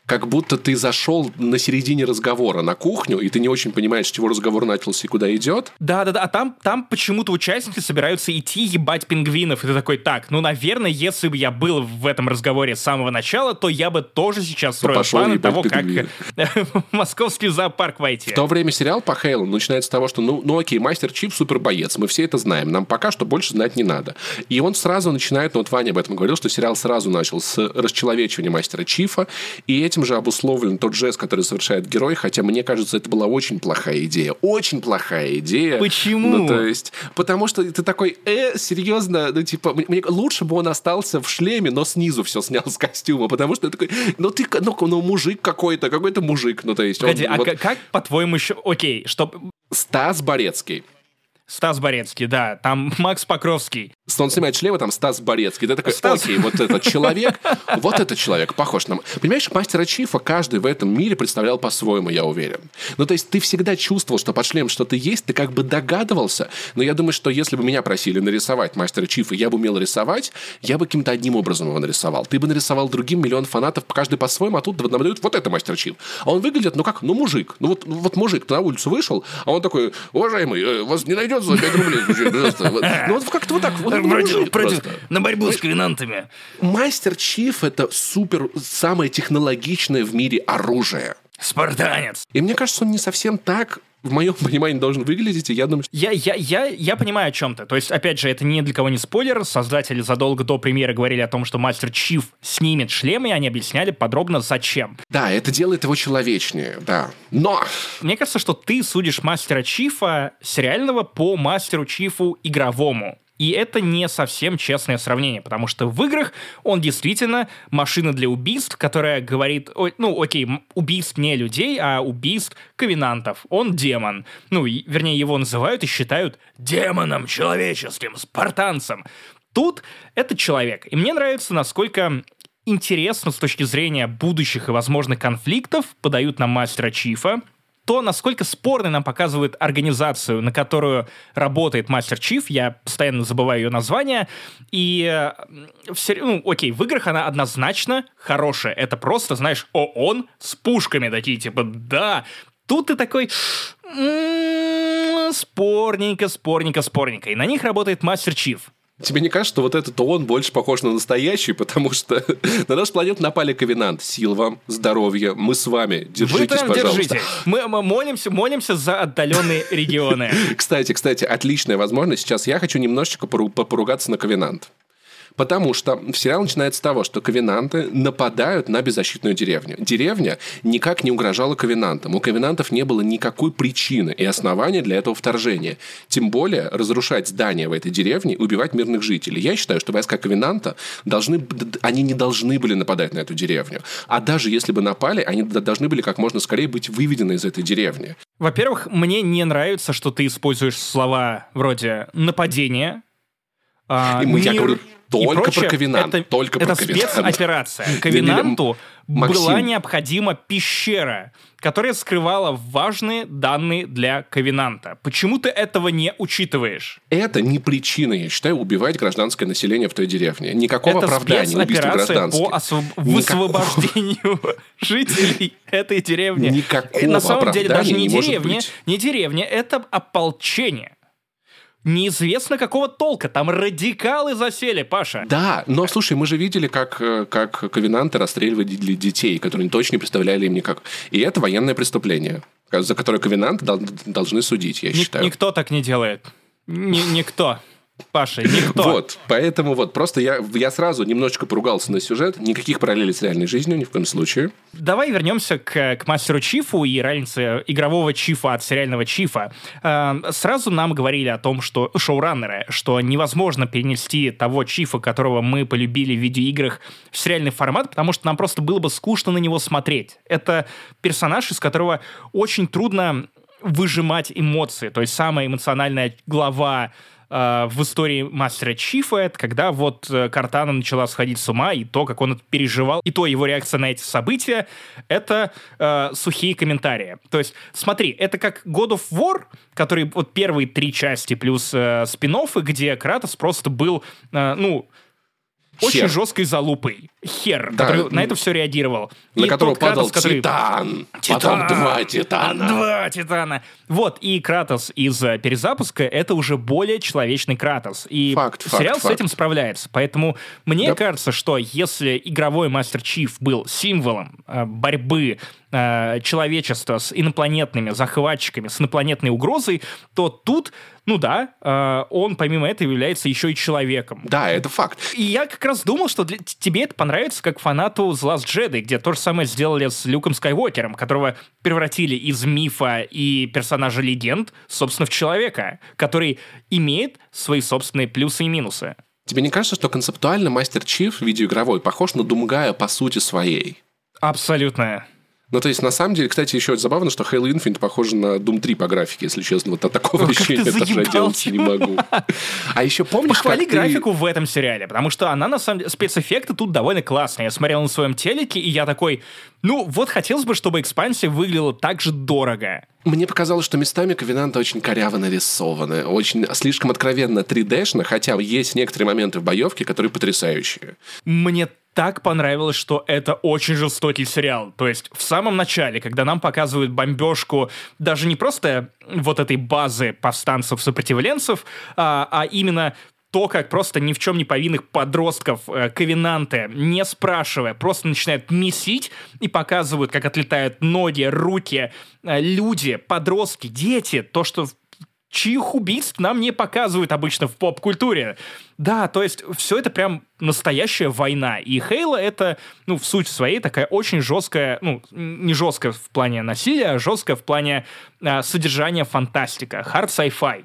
как будто ты зашел на середине разговора на кухню, и ты не очень понимаешь, с чего разговор начался и куда идет. Да-да-да, а там, там почему-то участники собираются идти ебать пингвинов, и ты такой, так, ну, наверное, если бы я был в этом разговоре с самого начала, то я бы тоже сейчас строил ну, планы того, пингвин. как московский зоопарк войти. В то время сериал по Хейлу начинается с того, что, ну, ну окей, мастер Чип супер боец, мы все это знаем, нам пока что больше знать не надо. И он сразу начинает, ну, вот Ваня об этом говорил, что сериал сразу начал с расчеловечивания мастера Чифа, и эти этим же обусловлен тот жест, который совершает герой, хотя мне кажется, это была очень плохая идея. Очень плохая идея. Почему? Ну, то есть, потому что ты такой, э, серьезно, ну, типа, мне, лучше бы он остался в шлеме, но снизу все снял с костюма, потому что такой, ну ты, ну, ну мужик какой-то, какой-то мужик, ну то есть. Погоди, он, а вот... как, по-твоему, еще, окей, что... Стас Борецкий. Стас Борецкий, да, там Макс Покровский. Он снимает шлема, там Стас Борецкий. Ты такой, Стас... окей, вот этот человек, вот этот человек похож на... Понимаешь, мастера Чифа каждый в этом мире представлял по-своему, я уверен. Ну, то есть ты всегда чувствовал, что под шлем что-то есть, ты как бы догадывался, но я думаю, что если бы меня просили нарисовать мастера Чифа, я бы умел рисовать, я бы каким-то одним образом его нарисовал. Ты бы нарисовал другим миллион фанатов, каждый по-своему, а тут нам дают вот это мастер Чиф. А он выглядит, ну как, ну мужик. Ну вот, вот мужик, ты на улицу вышел, а он такой, уважаемый, э, вас не найдет за 5 рублей? Ну вот как-то вот так. Против, против, на борьбу с ковенантами. Мастер Чиф это супер, самое технологичное в мире оружие. Спартанец. И мне кажется, он не совсем так в моем понимании должен выглядеть, и я думаю, что... Я, я, я, я понимаю о чем-то. То есть, опять же, это ни для кого не спойлер. Создатели задолго до премьеры говорили о том, что Мастер Чиф снимет шлем, и они объясняли подробно, зачем. Да, это делает его человечнее, да. Но... Мне кажется, что ты судишь Мастера Чифа сериального по Мастеру Чифу игровому. И это не совсем честное сравнение, потому что в играх он действительно машина для убийств, которая говорит, ну, окей, убийств не людей, а убийств ковенантов. Он демон. Ну, вернее, его называют и считают демоном человеческим, спартанцем. Тут это человек. И мне нравится, насколько интересно с точки зрения будущих и возможных конфликтов подают нам мастера Чифа, то, насколько спорной нам показывает организацию, на которую работает Мастер Чиф, я постоянно забываю ее название, и э, все, ну, окей, в играх она однозначно хорошая. Это просто, знаешь, ООН с пушками такие, типа, да, Тут ты такой, м-м, спорненько, спорненько, спорненько. И на них работает Мастер Чиф. Тебе не кажется, что вот этот он больше похож на настоящий, потому что на наш планету напали ковенант. Сил вам, здоровья, мы с вами. Держитесь, Вы пожалуйста. Держите. Мы, мы молимся, молимся за отдаленные регионы. Кстати, кстати, отличная возможность. Сейчас я хочу немножечко поругаться на ковенант. Потому что сериал начинается с того, что ковенанты нападают на беззащитную деревню. Деревня никак не угрожала ковенантам. У ковенантов не было никакой причины и основания для этого вторжения. Тем более разрушать здания в этой деревне и убивать мирных жителей. Я считаю, что войска ковенанта должны, они не должны были нападать на эту деревню. А даже если бы напали, они должны были как можно скорее быть выведены из этой деревни. Во-первых, мне не нравится, что ты используешь слова вроде «нападение», а, и мы, мир... я говорю только прочее, про Ковенант. Это, только это про спецоперация. Ковенанту была необходима пещера, которая скрывала важные данные для Ковенанта. Почему ты этого не учитываешь? Это не причина, я считаю, убивать гражданское население в той деревне. Никакого это оправдания убийству гражданских. по освоб... высвобождению жителей этой деревни. Никакого На самом деле даже не, не деревня, не деревня, это ополчение неизвестно какого толка. Там радикалы засели, Паша. Да, но слушай, мы же видели, как, э, как ковенанты расстреливали детей, которые точно не представляли им никак. И это военное преступление, за которое ковенанты должны судить, я Ник- считаю. Никто так не делает. Ни- никто. Паша, никто. Вот, поэтому вот, просто я, я сразу немножечко поругался на сюжет, никаких параллелей с реальной жизнью, ни в коем случае. Давай вернемся к, к мастеру Чифу и разнице игрового Чифа от сериального Чифа. Э, сразу нам говорили о том, что шоураннеры, что невозможно перенести того Чифа, которого мы полюбили в видеоиграх, в сериальный формат, потому что нам просто было бы скучно на него смотреть. Это персонаж, из которого очень трудно выжимать эмоции. То есть самая эмоциональная глава э, в истории Мастера Чифа, это когда вот э, Картана начала сходить с ума, и то, как он это переживал, и то его реакция на эти события, это э, сухие комментарии. То есть, смотри, это как God of War, который вот первые три части плюс э, спин где Кратос просто был, э, ну, очень Хер. жесткой залупой. Хер, да. который на это все реагировал. На и которого падал Кратос, который... Титан. Титан. Потом два Титана. Два Титана. Вот, и Кратос из э, перезапуска — это уже более человечный Кратос. И факт, сериал факт, с этим справляется. Поэтому мне да. кажется, что если игровой Мастер Чиф был символом э, борьбы э, человечества с инопланетными захватчиками, с инопланетной угрозой, то тут ну да, э, он помимо этого является еще и человеком. Да, это факт. И я как раз думал, что для, тебе это понравится как фанату The Last Jedi, где то же самое сделали с Люком Скайуокером, которого превратили из мифа и персонажа легенд, собственно, в человека, который имеет свои собственные плюсы и минусы. Тебе не кажется, что концептуально Мастер Чиф видеоигровой похож на Думгая по сути своей? Абсолютно. Ну, то есть, на самом деле, кстати, еще забавно, что Halo Infinite похоже на Doom 3 по графике, если честно. Вот от такого О, ощущения даже делать не могу. А еще помнишь, Похвали графику ты... в этом сериале, потому что она, на самом деле, спецэффекты тут довольно классные. Я смотрел на своем телеке, и я такой, ну, вот хотелось бы, чтобы экспансия выглядела так же дорого. Мне показалось, что местами Ковенанты очень коряво нарисованы, очень слишком откровенно 3D-шно, хотя есть некоторые моменты в боевке, которые потрясающие. Мне так понравилось, что это очень жестокий сериал. То есть в самом начале, когда нам показывают бомбежку даже не просто вот этой базы повстанцев-сопротивленцев, а, а именно то, как просто ни в чем не повинных подростков э, ковенанты, не спрашивая, просто начинают месить и показывают, как отлетают ноги, руки, э, люди, подростки, дети, то, что чьих убийств нам не показывают обычно в поп-культуре. Да, то есть все это прям настоящая война. И Хейла это, ну, в сути своей такая очень жесткая, ну, не жесткая в плане насилия, а жесткая в плане э, содержания фантастика, hard sci-fi.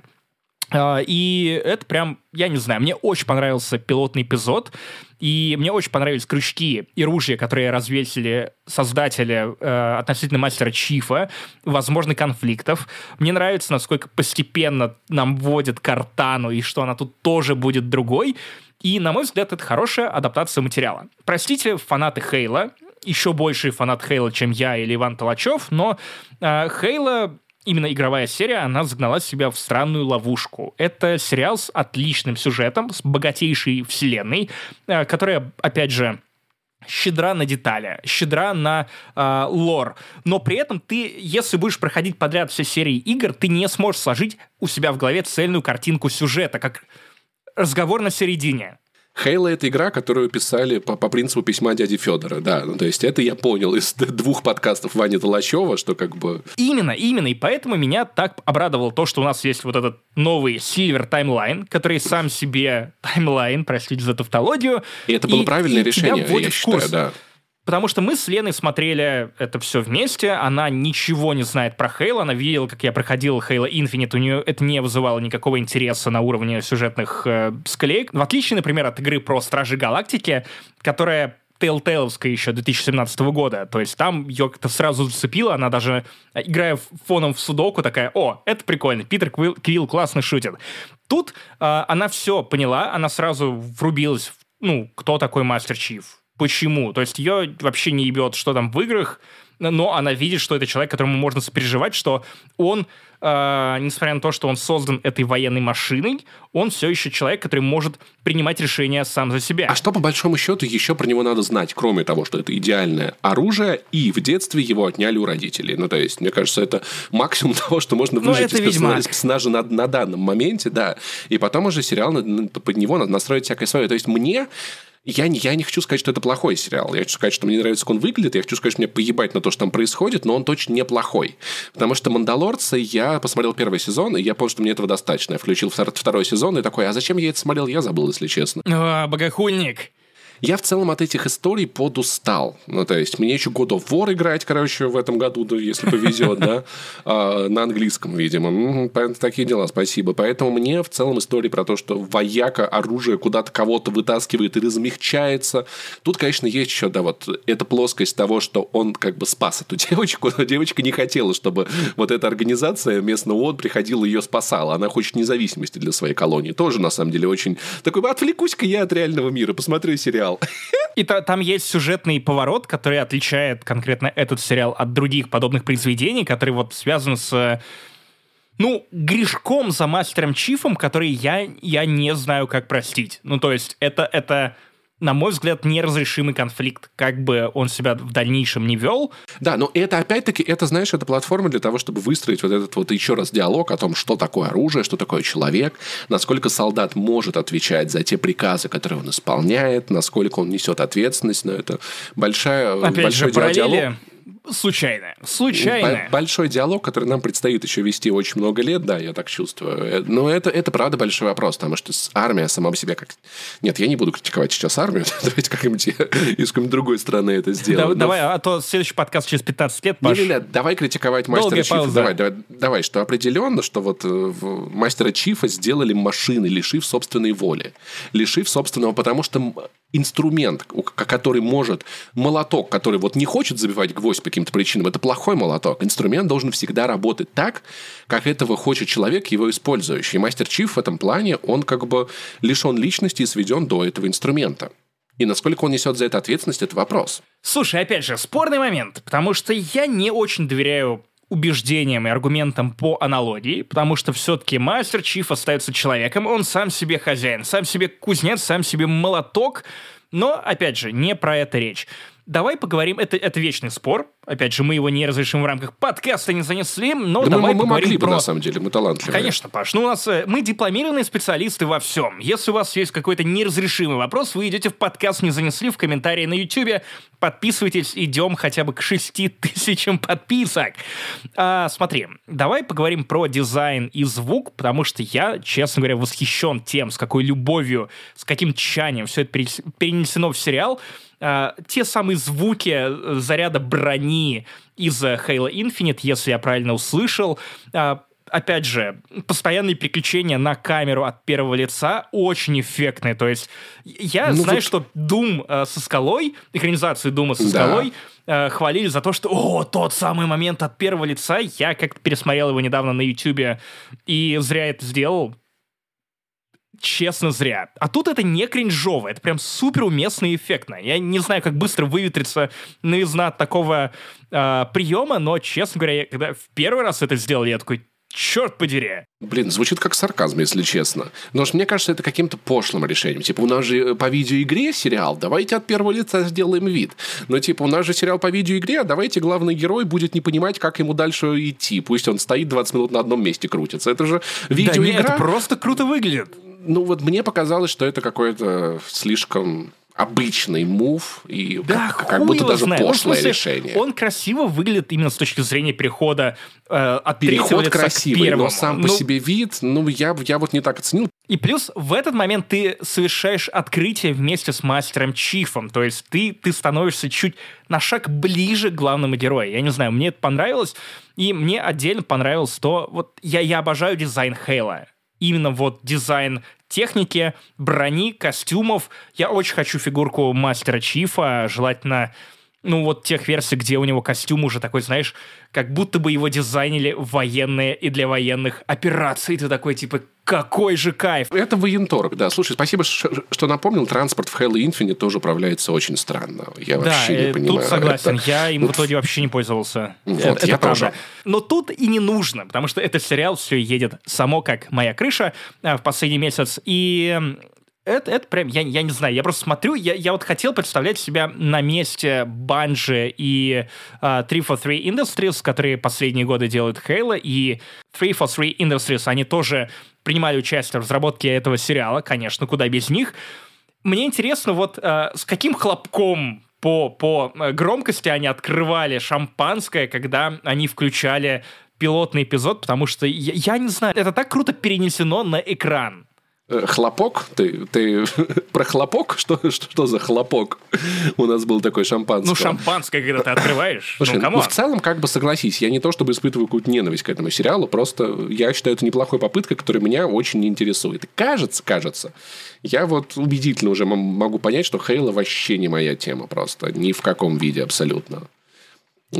Uh, и это прям, я не знаю, мне очень понравился пилотный эпизод, и мне очень понравились крючки и ружья, которые развесили создатели э, относительно мастера Чифа, возможно, конфликтов. Мне нравится, насколько постепенно нам вводят картану, и что она тут тоже будет другой. И, на мой взгляд, это хорошая адаптация материала. Простите, фанаты Хейла, еще больший фанат Хейла, чем я или Иван Толачев, но э, Хейла именно игровая серия, она загнала себя в странную ловушку. Это сериал с отличным сюжетом, с богатейшей вселенной, э, которая, опять же, щедра на детали, щедра на э, лор, но при этом ты, если будешь проходить подряд все серии игр, ты не сможешь сложить у себя в голове цельную картинку сюжета, как разговор на середине. Хейла — это игра, которую писали по, по принципу письма дяди Федора, да. Ну, то есть это я понял из двух подкастов Вани Толачева, что как бы... Именно, именно. И поэтому меня так обрадовало то, что у нас есть вот этот новый Silver Timeline, который сам себе таймлайн, простите за тавтологию. И это было и, правильное и решение, я считаю, да. Потому что мы с Леной смотрели это все вместе, она ничего не знает про Хейла, она видела, как я проходил Хейла Infinite, у нее это не вызывало никакого интереса на уровне сюжетных э, склеек. В отличие, например, от игры про Стражи Галактики, которая Telltale'ская еще 2017 года. То есть там ее как-то сразу зацепило, она даже, играя фоном в судоку, такая, о, это прикольно, Питер Квилл, Квилл классно шутит. Тут э, она все поняла, она сразу врубилась в, ну, кто такой Мастер Чиф почему. То есть ее вообще не ебет, что там в играх, но она видит, что это человек, которому можно сопереживать, что он, э, несмотря на то, что он создан этой военной машиной, он все еще человек, который может принимать решения сам за себя. А что, по большому счету, еще про него надо знать, кроме того, что это идеальное оружие, и в детстве его отняли у родителей. Ну, то есть, мне кажется, это максимум того, что можно ну, выжить из, персонажа, из персонажа на, на данном моменте, да. И потом уже сериал под него надо настроить всякое свое. То есть, мне я не, я не хочу сказать, что это плохой сериал. Я хочу сказать, что мне нравится, как он выглядит. Я хочу сказать, что мне поебать на то, что там происходит, но он точно не плохой. Потому что «Мандалорца» я посмотрел первый сезон, и я понял, что мне этого достаточно. Я включил второй сезон и такой, а зачем я это смотрел, я забыл, если честно. О, богохульник. Я в целом от этих историй подустал. Ну, то есть, мне еще God of War играть, короче, в этом году, если повезет, да, а, на английском, видимо. Такие дела, спасибо. Поэтому мне в целом истории про то, что вояка оружие куда-то кого-то вытаскивает и размягчается. Тут, конечно, есть еще, да, вот эта плоскость того, что он как бы спас эту девочку, но девочка не хотела, чтобы вот эта организация местного ООН приходила ее спасала. Она хочет независимости для своей колонии. Тоже, на самом деле, очень такой, отвлекусь-ка я от реального мира, посмотрю сериал сериал. И та, там есть сюжетный поворот, который отличает конкретно этот сериал от других подобных произведений, который вот связан с ну, грешком за мастером Чифом, который я, я не знаю, как простить. Ну, то есть, это, это на мой взгляд, неразрешимый конфликт, как бы он себя в дальнейшем не вел. Да, но это опять-таки, это, знаешь, это платформа для того, чтобы выстроить вот этот вот еще раз диалог о том, что такое оружие, что такое человек, насколько солдат может отвечать за те приказы, которые он исполняет, насколько он несет ответственность, но это большая, Опять большой же, диалог случайно. Случайно. Большой диалог, который нам предстоит еще вести очень много лет, да, я так чувствую. Э, но это, это правда большой вопрос, потому что армия сама по себе как... Нет, я не буду критиковать сейчас армию, давайте как-нибудь из какой-нибудь другой страны это сделаем. Да, Давай, а то следующий подкаст через 15 лет, Паш. Не, давай критиковать мастера Чифа. Давай, давай, давай, что определенно, что вот э, мастера Чифа сделали машины, лишив собственной воли. Лишив собственного, потому что инструмент, который может, молоток, который вот не хочет забивать гвоздь по каким-то причинам, это плохой молоток. Инструмент должен всегда работать так, как этого хочет человек, его использующий. И мастер Чиф в этом плане, он как бы лишен личности и сведен до этого инструмента. И насколько он несет за это ответственность, это вопрос. Слушай, опять же, спорный момент, потому что я не очень доверяю убеждениям и аргументам по аналогии, потому что все-таки мастер Чиф остается человеком, он сам себе хозяин, сам себе кузнец, сам себе молоток, но, опять же, не про это речь давай поговорим, это, это вечный спор, опять же, мы его не разрешим в рамках подкаста, не занесли, но да давай мы, мы поговорим могли про... бы, на самом деле, мы талантливые. Конечно, Паш, ну у нас, э, мы дипломированные специалисты во всем. Если у вас есть какой-то неразрешимый вопрос, вы идете в подкаст «Не занесли» в комментарии на YouTube, подписывайтесь, идем хотя бы к 6 тысячам подписок. А, смотри, давай поговорим про дизайн и звук, потому что я, честно говоря, восхищен тем, с какой любовью, с каким тщанием все это перенесено в сериал, э, те самые звуки э, заряда брони из Halo Infinite, если я правильно услышал, э, опять же, постоянные переключения на камеру от первого лица очень эффектные. То есть я ну, знаю, вот... что Doom э, со скалой, экранизацию Дума со скалой, да. э, хвалили за то, что «О, тот самый момент от первого лица». Я как-то пересмотрел его недавно на Ютубе и зря это сделал честно, зря. А тут это не кринжово, это прям супер уместно и эффектно. Я не знаю, как быстро выветрится новизна от такого э, приема, но, честно говоря, я, когда в первый раз это сделал, я такой, черт подери. Блин, звучит как сарказм, если честно. Но мне кажется, это каким-то пошлым решением. Типа, у нас же по видеоигре сериал, давайте от первого лица сделаем вид. Но типа, у нас же сериал по видеоигре, а давайте главный герой будет не понимать, как ему дальше идти. Пусть он стоит 20 минут на одном месте крутится. Это же видеоигра. Да нет, это просто круто выглядит ну вот мне показалось, что это какое-то слишком обычный мув и да, как, как будто даже знает. пошлое ну, смысле, решение. Он красиво выглядит именно с точки зрения перехода э, от Переход лица красивый, к первому. но сам ну, по себе вид, ну я, я вот не так оценил. И плюс в этот момент ты совершаешь открытие вместе с мастером Чифом, то есть ты, ты становишься чуть на шаг ближе к главному герою. Я не знаю, мне это понравилось, и мне отдельно понравилось то, вот я, я обожаю дизайн Хейла именно вот дизайн техники, брони, костюмов. Я очень хочу фигурку Мастера Чифа, желательно ну, вот тех версий, где у него костюм уже такой, знаешь, как будто бы его дизайнили военные и для военных операций. Ты такой, типа, какой же кайф. Это военторг, да. Слушай, спасибо, что напомнил. Транспорт в Halo Infinite тоже управляется очень странно. Я да, вообще не э, понимаю. тут согласен. Это... Я им в итоге вообще не пользовался. Вот, это, я правда. тоже. Но тут и не нужно, потому что этот сериал все едет само, как моя крыша э, в последний месяц. И это, это прям, я, я не знаю, я просто смотрю, я, я вот хотел представлять себя на месте Банжи и uh, 343 Industries, которые последние годы делают Halo, и 343 Industries, они тоже принимали участие в разработке этого сериала, конечно, куда без них. Мне интересно, вот uh, с каким хлопком по, по э, громкости они открывали шампанское, когда они включали пилотный эпизод, потому что я, я не знаю, это так круто перенесено на экран. Э, хлопок? Ты, ты про хлопок? Что, что, что за хлопок? У нас был такой шампанское. Ну, шампанское, когда ты открываешь. Слушай, ну, ну, в целом, как бы согласись, я не то чтобы испытываю какую-то ненависть к этому сериалу, просто я считаю, это неплохой попыткой, которая меня очень интересует. И кажется, кажется, я вот убедительно уже могу понять, что Хейла вообще не моя тема просто. Ни в каком виде абсолютно.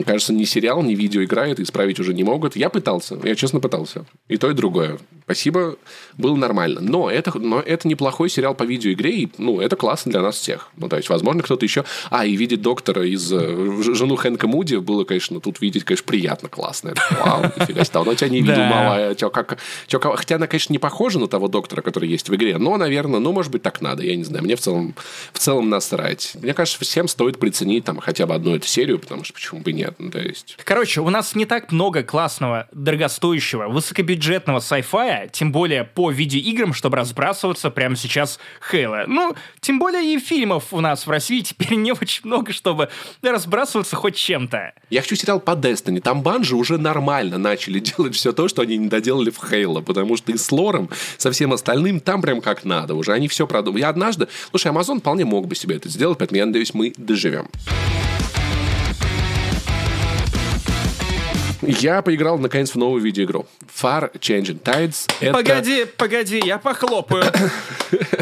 Кажется, ни сериал, ни видео играет, исправить уже не могут. Я пытался, я честно пытался. И то, и другое. Спасибо, было нормально. Но это, но это неплохой сериал по видеоигре, и ну, это классно для нас всех. Ну, то есть, возможно, кто-то еще... А, и видеть доктора из... Э, жену Хэнка Муди было, конечно, тут видеть, конечно, приятно, классно. Это, вау, нифига себе. Давно тебя не видел, малая. Как, хотя она, конечно, не похожа на того доктора, который есть в игре, но, наверное, ну, может быть, так надо, я не знаю. Мне в целом, в целом насрать. Мне кажется, всем стоит приценить там хотя бы одну эту серию, потому что почему бы нет, то есть... Короче, у нас не так много классного, дорогостоящего, высокобюджетного sci-fi, время, тем более по видеоиграм, чтобы разбрасываться прямо сейчас Хейла. Ну, тем более и фильмов у нас в России теперь не очень много, чтобы разбрасываться хоть чем-то. Я хочу сериал по Destiny. Там банжи уже нормально начали делать все то, что они не доделали в Хейла, потому что и с лором, со всем остальным, там прям как надо уже. Они все продумали. Я однажды... Слушай, Amazon вполне мог бы себе это сделать, поэтому я надеюсь, мы доживем. Я поиграл, наконец, в новую видеоигру. Far Changing Tides. Это... Погоди, погоди, я похлопаю.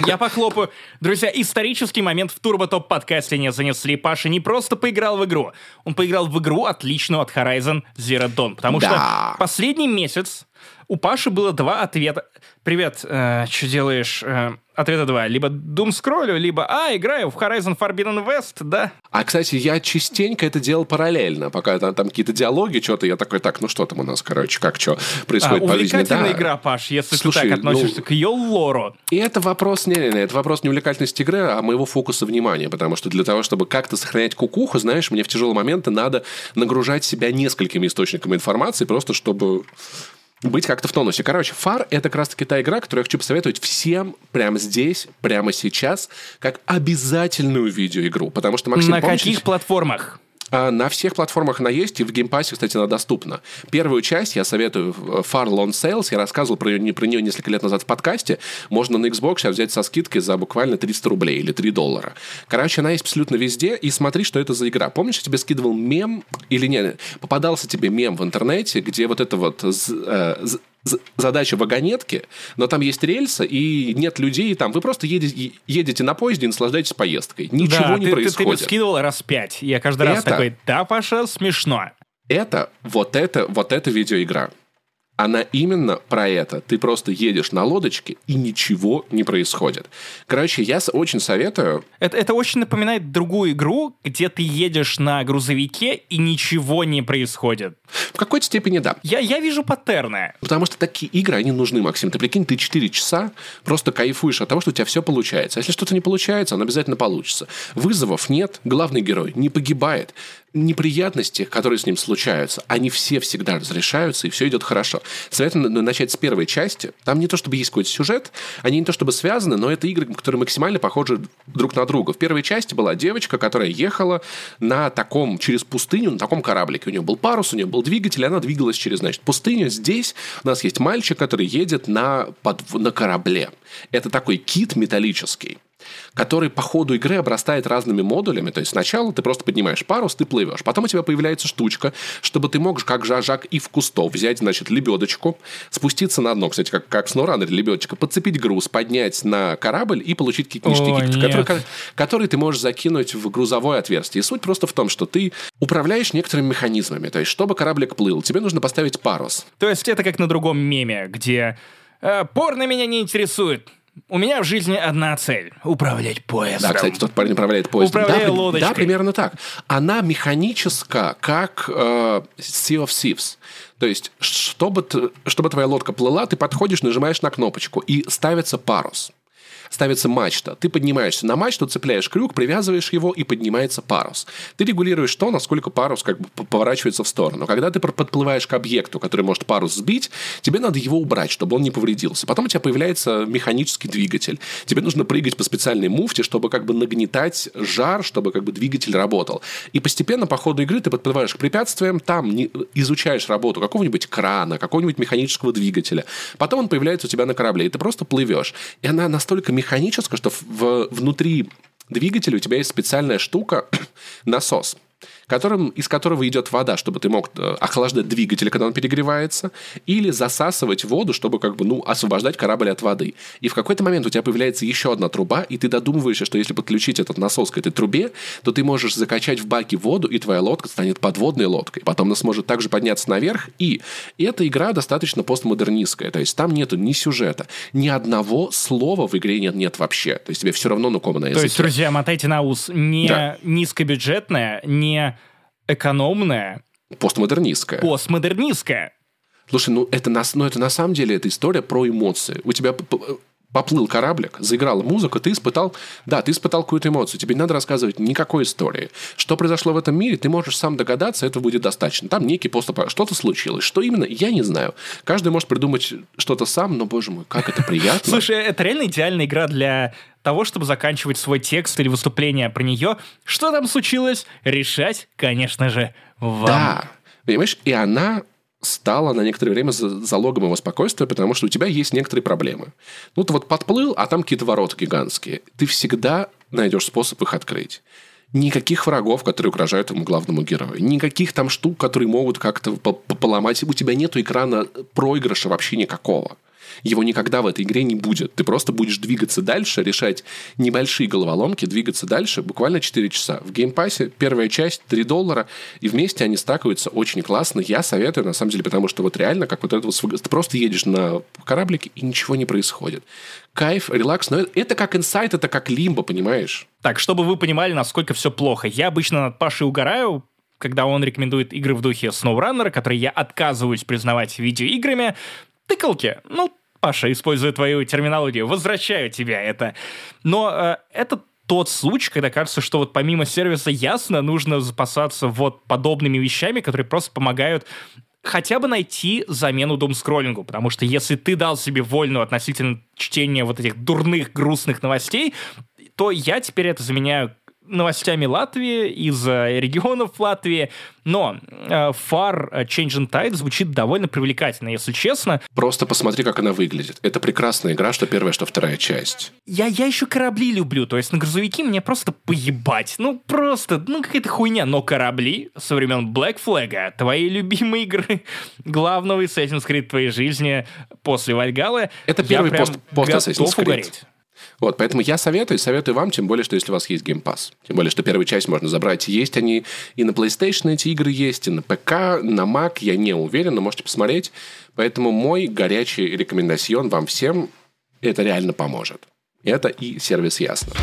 я похлопаю. Друзья, исторический момент в Турбо Топ подкасте не занесли. Паша не просто поиграл в игру. Он поиграл в игру, отличную от Horizon Zero Dawn. Потому да. что последний месяц у Паши было два ответа. Привет, э, что делаешь? Э, ответа два. Либо Doom скроллю, либо а, играю в Horizon Forbidden West, да. А, кстати, я частенько это делал параллельно, пока там, там какие-то диалоги, что-то я такой, так, ну что там у нас, короче, как что происходит а, по жизни. Да. игра, Паш, если Слушай, ты так относишься ну, к ее лору. И это вопрос, не, не, не, это вопрос не увлекательности игры, а моего фокуса внимания, потому что для того, чтобы как-то сохранять кукуху, знаешь, мне в тяжелые моменты надо нагружать себя несколькими источниками информации, просто чтобы быть как-то в тонусе. Короче, Фар — это как раз-таки та игра, которую я хочу посоветовать всем прямо здесь, прямо сейчас, как обязательную видеоигру. Потому что, Максим, На помнишь, каких платформах? А на всех платформах она есть, и в Game Pass е, кстати, она доступна. Первую часть я советую FAR: Lone Sails, я рассказывал про нее, про нее несколько лет назад в подкасте. Можно на Xbox взять со скидкой за буквально 300 рублей или 3 доллара. Короче, она есть абсолютно везде, и смотри, что это за игра. Помнишь, я тебе скидывал мем, или нет, попадался тебе мем в интернете, где вот это вот э, задача вагонетки, но там есть рельса, и нет людей там. Вы просто едете, едете на поезде и наслаждаетесь поездкой. Ничего да, не ты, происходит. Ты, ты, ты скидывал раз пять. Я каждый раз это, такой, да, Паша, смешно. Это, вот это, вот это видеоигра она именно про это. Ты просто едешь на лодочке, и ничего не происходит. Короче, я очень советую... Это, это очень напоминает другую игру, где ты едешь на грузовике, и ничего не происходит. В какой-то степени да. Я, я вижу паттерны. Потому что такие игры, они нужны, Максим. Ты прикинь, ты 4 часа просто кайфуешь от того, что у тебя все получается. А если что-то не получается, оно обязательно получится. Вызовов нет, главный герой не погибает неприятности, которые с ним случаются, они все всегда разрешаются, и все идет хорошо. Советую начать с первой части. Там не то, чтобы есть какой-то сюжет, они не то, чтобы связаны, но это игры, которые максимально похожи друг на друга. В первой части была девочка, которая ехала на таком, через пустыню, на таком кораблике. У нее был парус, у нее был двигатель, она двигалась через, значит, пустыню. Здесь у нас есть мальчик, который едет на, под, на корабле. Это такой кит металлический который по ходу игры обрастает разными модулями. То есть сначала ты просто поднимаешь парус, ты плывешь. Потом у тебя появляется штучка, чтобы ты мог, как Жак и в кустов, взять, значит, лебедочку, спуститься на дно, кстати, как, как в SnowRunner лебедочка, подцепить груз, поднять на корабль и получить какие-то ништяки, которые, которые ты можешь закинуть в грузовое отверстие. И суть просто в том, что ты управляешь некоторыми механизмами. То есть, чтобы кораблик плыл, тебе нужно поставить парус. То есть, это как на другом меме, где э, порно меня не интересует. У меня в жизни одна цель – управлять поездом. Да, кстати, тот парень управляет поездом. Управляю да, лодочкой. Да, примерно так. Она механическая, как э, Sea of Thieves. То есть, чтобы, чтобы твоя лодка плыла, ты подходишь, нажимаешь на кнопочку, и ставится парус ставится мачта. Ты поднимаешься на мачту, цепляешь крюк, привязываешь его, и поднимается парус. Ты регулируешь то, насколько парус как бы поворачивается в сторону. Когда ты подплываешь к объекту, который может парус сбить, тебе надо его убрать, чтобы он не повредился. Потом у тебя появляется механический двигатель. Тебе нужно прыгать по специальной муфте, чтобы как бы нагнетать жар, чтобы как бы двигатель работал. И постепенно по ходу игры ты подплываешь к препятствиям, там не, изучаешь работу какого-нибудь крана, какого-нибудь механического двигателя. Потом он появляется у тебя на корабле, и ты просто плывешь. И она настолько механическая, что в, внутри двигателя у тебя есть специальная штука, насос которым, из которого идет вода, чтобы ты мог э, охлаждать двигатель, когда он перегревается, или засасывать воду, чтобы как бы, ну, освобождать корабль от воды. И в какой-то момент у тебя появляется еще одна труба, и ты додумываешься, что если подключить этот насос к этой трубе, то ты можешь закачать в баке воду, и твоя лодка станет подводной лодкой. Потом она сможет также подняться наверх, и, эта игра достаточно постмодернистская, то есть там нету ни сюжета, ни одного слова в игре нет, нет вообще. То есть тебе все равно ну на языке. То есть, друзья, мотайте на ус. Не да. низкобюджетная, не экономная. Постмодернистская. Постмодернистская. Слушай, ну это, на, ну это на самом деле это история про эмоции. У тебя поплыл кораблик, заиграла музыка, ты испытал, да, ты испытал какую-то эмоцию, тебе не надо рассказывать никакой истории. Что произошло в этом мире, ты можешь сам догадаться, этого будет достаточно. Там некий поступ, что-то случилось. Что именно, я не знаю. Каждый может придумать что-то сам, но, боже мой, как это приятно. Слушай, это реально идеальная игра для того, чтобы заканчивать свой текст или выступление про нее. Что там случилось? Решать, конечно же, вам. Да, понимаешь, и она стала на некоторое время залогом его спокойствия, потому что у тебя есть некоторые проблемы. Ну, ты вот подплыл, а там какие-то ворота гигантские. Ты всегда найдешь способ их открыть. Никаких врагов, которые угрожают ему главному герою. Никаких там штук, которые могут как-то поломать. У тебя нет экрана проигрыша вообще никакого. Его никогда в этой игре не будет. Ты просто будешь двигаться дальше, решать небольшие головоломки, двигаться дальше буквально 4 часа. В Game Pass е первая часть 3 доллара, и вместе они стакаются очень классно. Я советую, на самом деле, потому что вот реально, как вот это вот, ты просто едешь на кораблике, и ничего не происходит. Кайф, релакс, но это как Inside, это как Limbo, понимаешь? Так, чтобы вы понимали, насколько все плохо. Я обычно над Пашей угораю, когда он рекомендует игры в духе SnowRunner, которые я отказываюсь признавать видеоиграми, тыкалки. Ну, Паша, используя твою терминологию, возвращаю тебя это. Но э, это тот случай, когда кажется, что вот помимо сервиса ясно, нужно запасаться вот подобными вещами, которые просто помогают хотя бы найти замену думскроллингу, потому что если ты дал себе вольную относительно чтения вот этих дурных, грустных новостей, то я теперь это заменяю новостями Латвии, из регионов Латвии, но э, Far Changing Tide звучит довольно привлекательно, если честно. Просто посмотри, как она выглядит. Это прекрасная игра, что первая, что вторая часть. Я, я еще корабли люблю, то есть на грузовики мне просто поебать. Ну, просто, ну, какая-то хуйня. Но корабли со времен Black Flag, твои любимые игры главного Assassin's Creed твоей жизни после Вальгалы, Это первый пост, пост Assassin's Creed. угореть. Вот, поэтому я советую, советую вам, тем более, что если у вас есть Game Pass. Тем более, что первую часть можно забрать. Есть они и на PlayStation эти игры есть, и на ПК, на Mac, я не уверен, но можете посмотреть. Поэтому мой горячий рекомендацион вам всем, это реально поможет. Это и сервис Ясно.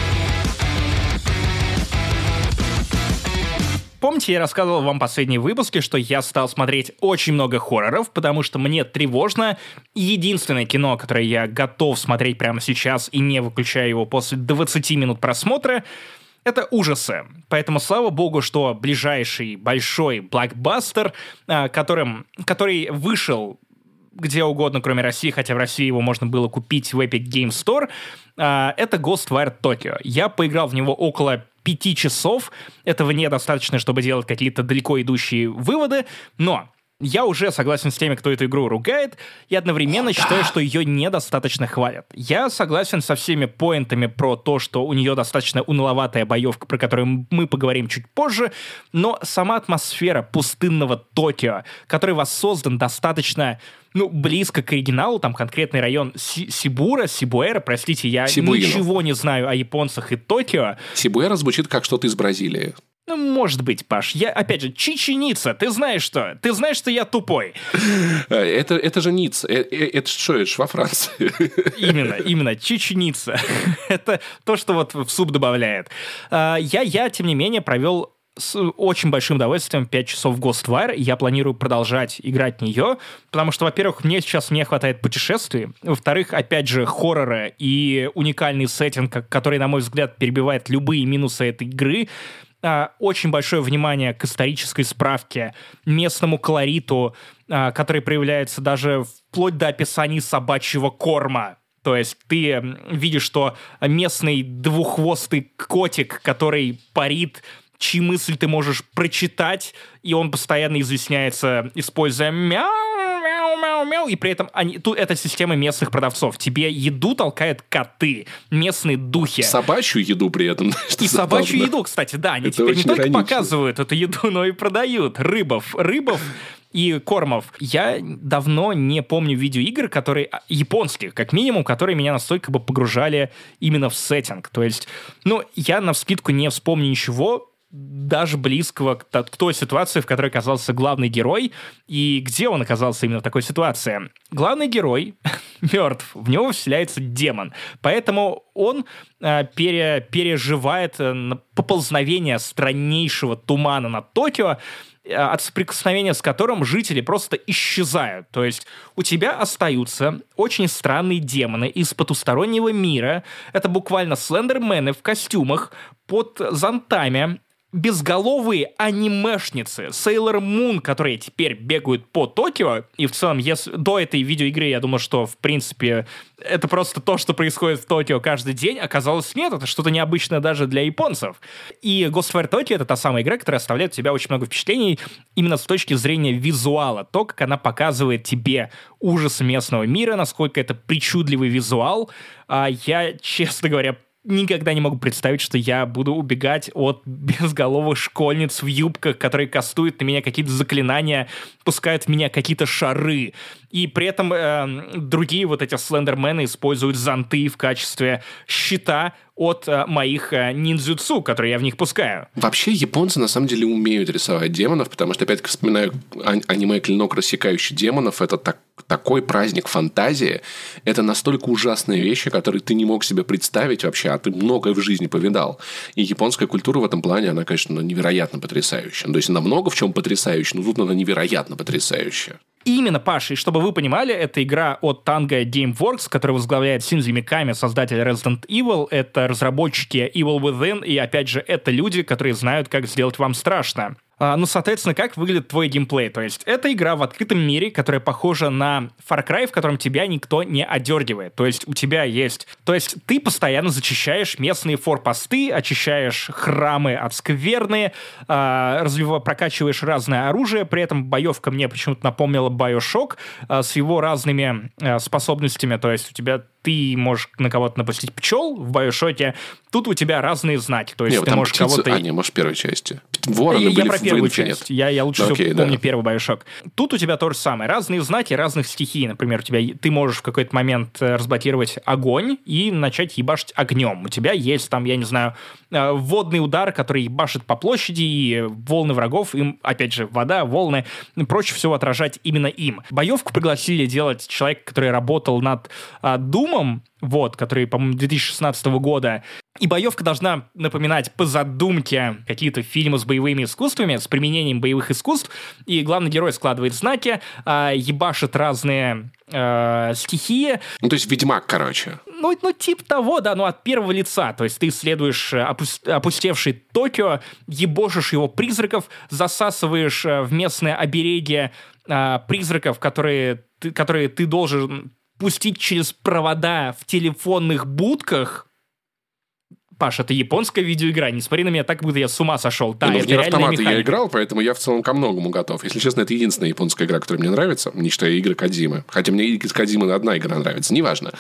Помните, я рассказывал вам в последние выпуски, что я стал смотреть очень много хорроров, потому что мне тревожно. Единственное кино, которое я готов смотреть прямо сейчас и не выключая его после 20 минут просмотра, это ужасы. Поэтому слава богу, что ближайший большой блокбастер, а, которым, который вышел где угодно, кроме России, хотя в России его можно было купить в Epic Game Store, а, это Ghostwire Tokyo. Я поиграл в него около пяти часов. Этого недостаточно, чтобы делать какие-то далеко идущие выводы, но я уже согласен с теми, кто эту игру ругает, и одновременно О, считаю, да. что ее недостаточно хвалят. Я согласен со всеми поинтами про то, что у нее достаточно уныловатая боевка, про которую мы поговорим чуть позже, но сама атмосфера пустынного Токио, который воссоздан достаточно ну, близко к оригиналу, там конкретный район Си Сибура, Сибуэра, простите, я Сибуино. ничего не знаю о японцах и Токио. Сибуэра звучит как что-то из Бразилии. Ну, может быть, Паш. Я, опять же, чеченица. Ты знаешь что? Ты знаешь, что я тупой. Э, это, это же Ниц. Э, э, это что, это во Франции. Именно, именно. Чеченица. это то, что вот в суп добавляет. А, я, я, тем не менее, провел с очень большим удовольствием 5 часов в Ghostwire. Я планирую продолжать играть в нее, потому что, во-первых, мне сейчас не хватает путешествий. Во-вторых, опять же, хоррора и уникальный сеттинг, который, на мой взгляд, перебивает любые минусы этой игры. А, очень большое внимание к исторической справке, местному колориту, а, который проявляется даже вплоть до описаний собачьего корма. То есть ты видишь, что местный двуххвостый котик, который парит чьи мысли ты можешь прочитать, и он постоянно изъясняется, используя мяу, мяу, мяу, мяу, и при этом они, тут это система местных продавцов. Тебе еду толкают коты, местные духи. Собачью еду при этом. И собачью еду, кстати, да. Они это теперь не только иронично. показывают эту еду, но и продают. Рыбов, рыбов и кормов. Я давно не помню видеоигр, которые а, японских, как минимум, которые меня настолько бы погружали именно в сеттинг. То есть, ну, я на вскидку не вспомню ничего, даже близкого к, той ситуации, в которой оказался главный герой, и где он оказался именно в такой ситуации. Главный герой мертв, в него вселяется демон, поэтому он э, пере, переживает э, поползновение страннейшего тумана над Токио, от соприкосновения с которым жители просто исчезают. То есть у тебя остаются очень странные демоны из потустороннего мира. Это буквально слендермены в костюмах под зонтами, безголовые анимешницы Sailor Moon, которые теперь бегают по Токио, и в целом, если до этой видеоигры я думал, что, в принципе, это просто то, что происходит в Токио каждый день, оказалось нет, это что-то необычное даже для японцев. И Ghostwire Tokyo — это та самая игра, которая оставляет у тебя очень много впечатлений именно с точки зрения визуала, то, как она показывает тебе ужас местного мира, насколько это причудливый визуал. А я, честно говоря, никогда не могу представить, что я буду убегать от безголовых школьниц в юбках, которые кастуют на меня какие-то заклинания, пускают в меня какие-то шары. И при этом э, другие вот эти слендермены используют зонты в качестве щита от э, моих э, ниндзюцу, которые я в них пускаю. Вообще японцы на самом деле умеют рисовать демонов, потому что, опять-таки, вспоминаю аниме «Клинок, рассекающий демонов». Это так, такой праздник фантазии. Это настолько ужасные вещи, которые ты не мог себе представить вообще, а ты многое в жизни повидал. И японская культура в этом плане, она, конечно, невероятно потрясающая. То есть она много в чем потрясающая, но тут она невероятно потрясающая. Именно, Паша, и чтобы вы понимали, это игра от Tango Gameworks, которая возглавляет Синзи Миками, создатель Resident Evil. Это разработчики Evil Within, и, опять же, это люди, которые знают, как сделать вам страшно. А, ну, соответственно, как выглядит твой геймплей? То есть это игра в открытом мире, которая похожа на Far Cry, в котором тебя никто не одергивает. То есть у тебя есть... То есть ты постоянно зачищаешь местные форпосты, очищаешь храмы от скверны, э, развив... прокачиваешь разное оружие, при этом боевка мне почему-то напомнила Bioshock э, с его разными способностями. То есть у тебя ты можешь на кого-то напустить пчел в Байошоке, тут у тебя разные знаки. То есть не, ты можешь птицы... кого-то... А, не, может, в первой части. Вороны я, были я про первую часть. Я, я лучше ну, всего окей, помню да. первый Байошок. Тут у тебя то же самое. Разные знаки разных стихий. Например, у тебя, ты можешь в какой-то момент э, разблокировать огонь и начать ебашить огнем. У тебя есть там, я не знаю, э, водный удар, который ебашит по площади, и волны врагов, им, опять же, вода, волны, проще всего отражать именно им. Боевку пригласили делать человек, который работал над а, Думом, вот, который, по-моему, 2016 года. И боевка должна напоминать по задумке какие-то фильмы с боевыми искусствами, с применением боевых искусств. И главный герой складывает знаки, э, ебашит разные э, стихии. Ну, то есть Ведьмак, короче. Ну, ну, типа того, да, но от первого лица. То есть ты исследуешь опус- опустевший Токио, ебошишь его призраков, засасываешь в местные обереги э, призраков, которые ты, которые ты должен пустить через провода в телефонных будках. Паш, это японская видеоигра. Не смотри на меня так, будто я с ума сошел. Да, ну, это в автоматы механика. я играл, поэтому я в целом ко многому готов. Если честно, это единственная японская игра, которая мне нравится, не считая игры Кадимы. Хотя мне из Кадимы одна игра нравится, неважно.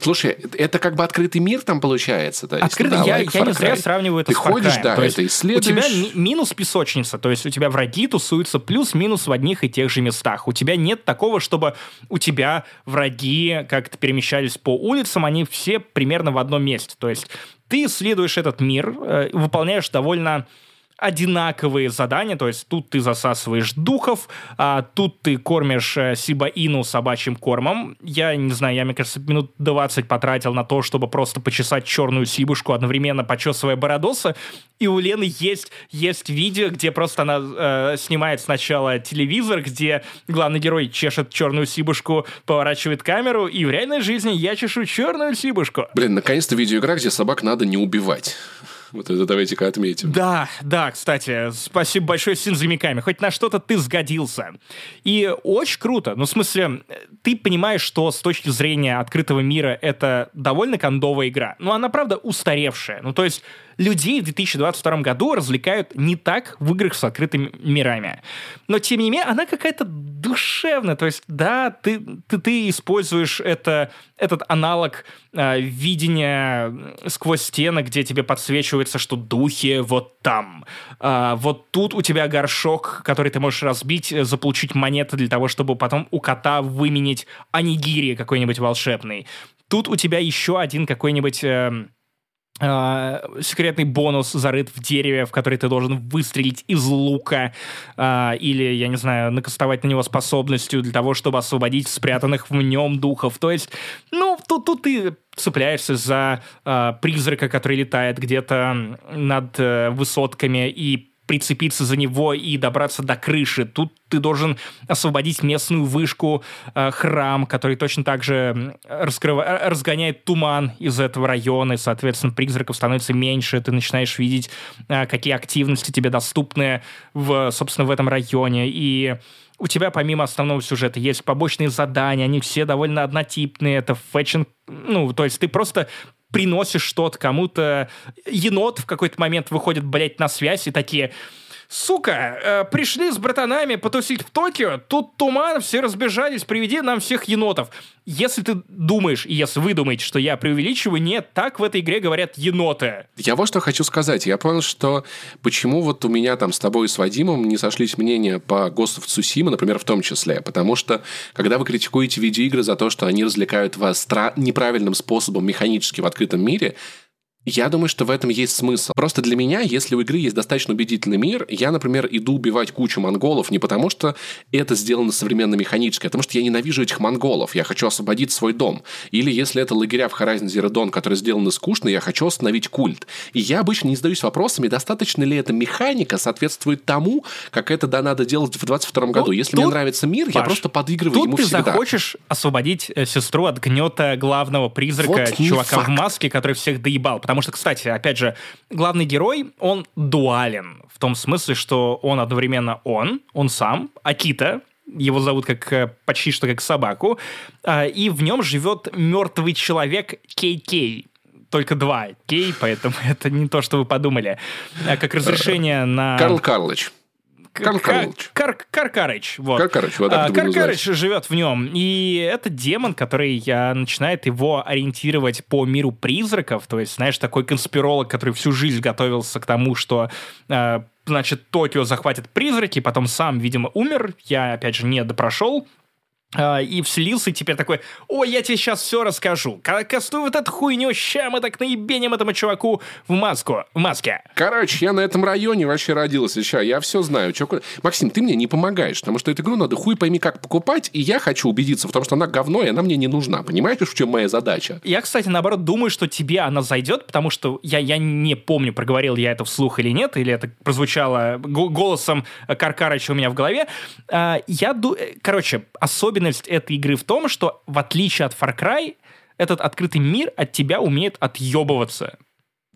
Слушай, это как бы открытый мир там получается? Есть, Открытый, да, я, like я не зря сравниваю это Ты с Far ходишь, да, То это исследуешь. У тебя ми- минус песочница, то есть у тебя враги тусуются плюс-минус в одних и тех же местах. У тебя нет такого, чтобы у тебя враги как-то перемещались по улицам, они все примерно в одном месте. То есть ты исследуешь этот мир, э, выполняешь довольно одинаковые задания, то есть тут ты засасываешь духов, а тут ты кормишь э, Сибаину собачьим кормом. Я не знаю, я, мне кажется, минут 20 потратил на то, чтобы просто почесать черную сибушку, одновременно почесывая Бородоса. И у Лены есть, есть видео, где просто она э, снимает сначала телевизор, где главный герой чешет черную сибушку, поворачивает камеру, и в реальной жизни я чешу черную сибушку. Блин, наконец-то видеоигра, где собак надо не убивать. Вот это давайте-ка отметим. Да, да, кстати, спасибо большое Синзи Миками. Хоть на что-то ты сгодился. И очень круто. Ну, в смысле, ты понимаешь, что с точки зрения открытого мира это довольно кондовая игра. Но она, правда, устаревшая. Ну, то есть людей в 2022 году развлекают не так в играх с открытыми мирами. Но, тем не менее, она какая-то душевная. То есть, да, ты, ты, ты используешь это, этот аналог э, видения сквозь стены, где тебе подсвечивается, что духи вот там. А, вот тут у тебя горшок, который ты можешь разбить, э, заполучить монеты для того, чтобы потом у кота выменить анигири какой-нибудь волшебный. Тут у тебя еще один какой-нибудь... Э, Uh, секретный бонус зарыт в дереве, в который ты должен выстрелить из лука, uh, или, я не знаю, накастовать на него способностью для того, чтобы освободить спрятанных в нем духов. То есть, ну, тут, тут ты цепляешься за uh, призрака, который летает где-то над высотками и прицепиться за него и добраться до крыши. Тут ты должен освободить местную вышку, э, храм, который точно так же раскрыва... Э, разгоняет туман из этого района, и, соответственно, призраков становится меньше, ты начинаешь видеть, э, какие активности тебе доступны, в, собственно, в этом районе, и у тебя помимо основного сюжета есть побочные задания, они все довольно однотипные, это фэтчинг, ну, то есть ты просто приносишь что-то кому-то, енот в какой-то момент выходит, блядь, на связь и такие, Сука, э, пришли с братанами потусить в Токио, тут туман, все разбежались, приведи нам всех енотов. Если ты думаешь, если вы думаете, что я преувеличиваю, нет, так в этой игре говорят еноты. Я вот что хочу сказать. Я понял, что почему вот у меня там с тобой и с Вадимом не сошлись мнения по Ghost of Tsushima, например, в том числе. Потому что, когда вы критикуете видеоигры за то, что они развлекают вас неправильным способом механически в открытом мире, я думаю, что в этом есть смысл. Просто для меня, если у игры есть достаточно убедительный мир, я, например, иду убивать кучу монголов не потому, что это сделано современно механически, а потому что я ненавижу этих монголов, я хочу освободить свой дом. Или если это лагеря в Horizon Zero Dawn, которые сделаны скучно, я хочу остановить культ. И я обычно не задаюсь вопросами, достаточно ли эта механика соответствует тому, как это да, надо делать в 22 году. Ну, если тут, мне нравится мир, Паш, я просто подыгрываю тут ему ты всегда. захочешь освободить э, сестру от гнета главного призрака, вот чувака в маске, который всех доебал Потому что, кстати, опять же, главный герой, он дуален. В том смысле, что он одновременно он, он сам, Акита, его зовут как э, почти что как собаку, а, и в нем живет мертвый человек Кей Кей только два Кей, поэтому это не то, что вы подумали. А, как разрешение на... Карл Карлович. Каркарыч. Кар Каркарыч. Вот. Каркарыч, вот а, Каркарыч живет в нем. И это демон, который а, начинает его ориентировать по миру призраков. То есть, знаешь, такой конспиролог, который всю жизнь готовился к тому, что а, значит, Токио захватит призраки, потом сам, видимо, умер. Я, опять же, не допрошел. Uh, и вселился, и теперь такой, ой, я тебе сейчас все расскажу. Кастуй вот эту хуйню, ща мы так наебеним этому чуваку в маску, в маске. Короче, я на этом районе вообще родился, ща, я все знаю. Чё... Максим, ты мне не помогаешь, потому что эту игру надо хуй пойми как покупать, и я хочу убедиться в том, что она говно, и она мне не нужна. Понимаешь, в чем моя задача? Я, кстати, наоборот, думаю, что тебе она зайдет, потому что я, я не помню, проговорил я это вслух или нет, или это прозвучало голосом Каркарыча у меня в голове. Uh, я, ду... Э, короче, особенно особенность этой игры в том, что в отличие от Far Cry, этот открытый мир от тебя умеет отъебываться.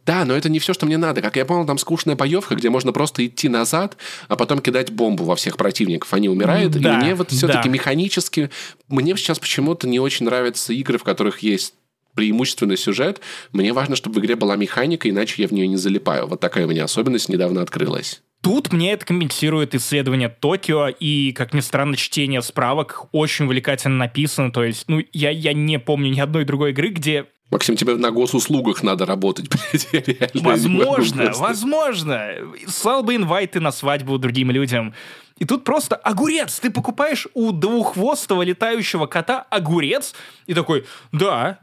Да, но это не все, что мне надо. Как я понял, там скучная боевка, где можно просто идти назад, а потом кидать бомбу во всех противников. Они умирают. Да, и мне вот все-таки да. механически... Мне сейчас почему-то не очень нравятся игры, в которых есть преимущественный сюжет. Мне важно, чтобы в игре была механика, иначе я в нее не залипаю. Вот такая у меня особенность недавно открылась. Тут мне это компенсирует исследование Токио и, как ни странно, чтение справок очень увлекательно написано. То есть, ну, я, я не помню ни одной другой игры, где Максим, тебе на госуслугах надо работать, блядь, Возможно, возможно. Слал бы инвайты на свадьбу другим людям. И тут просто огурец. Ты покупаешь у двуххвостого летающего кота огурец и такой, да,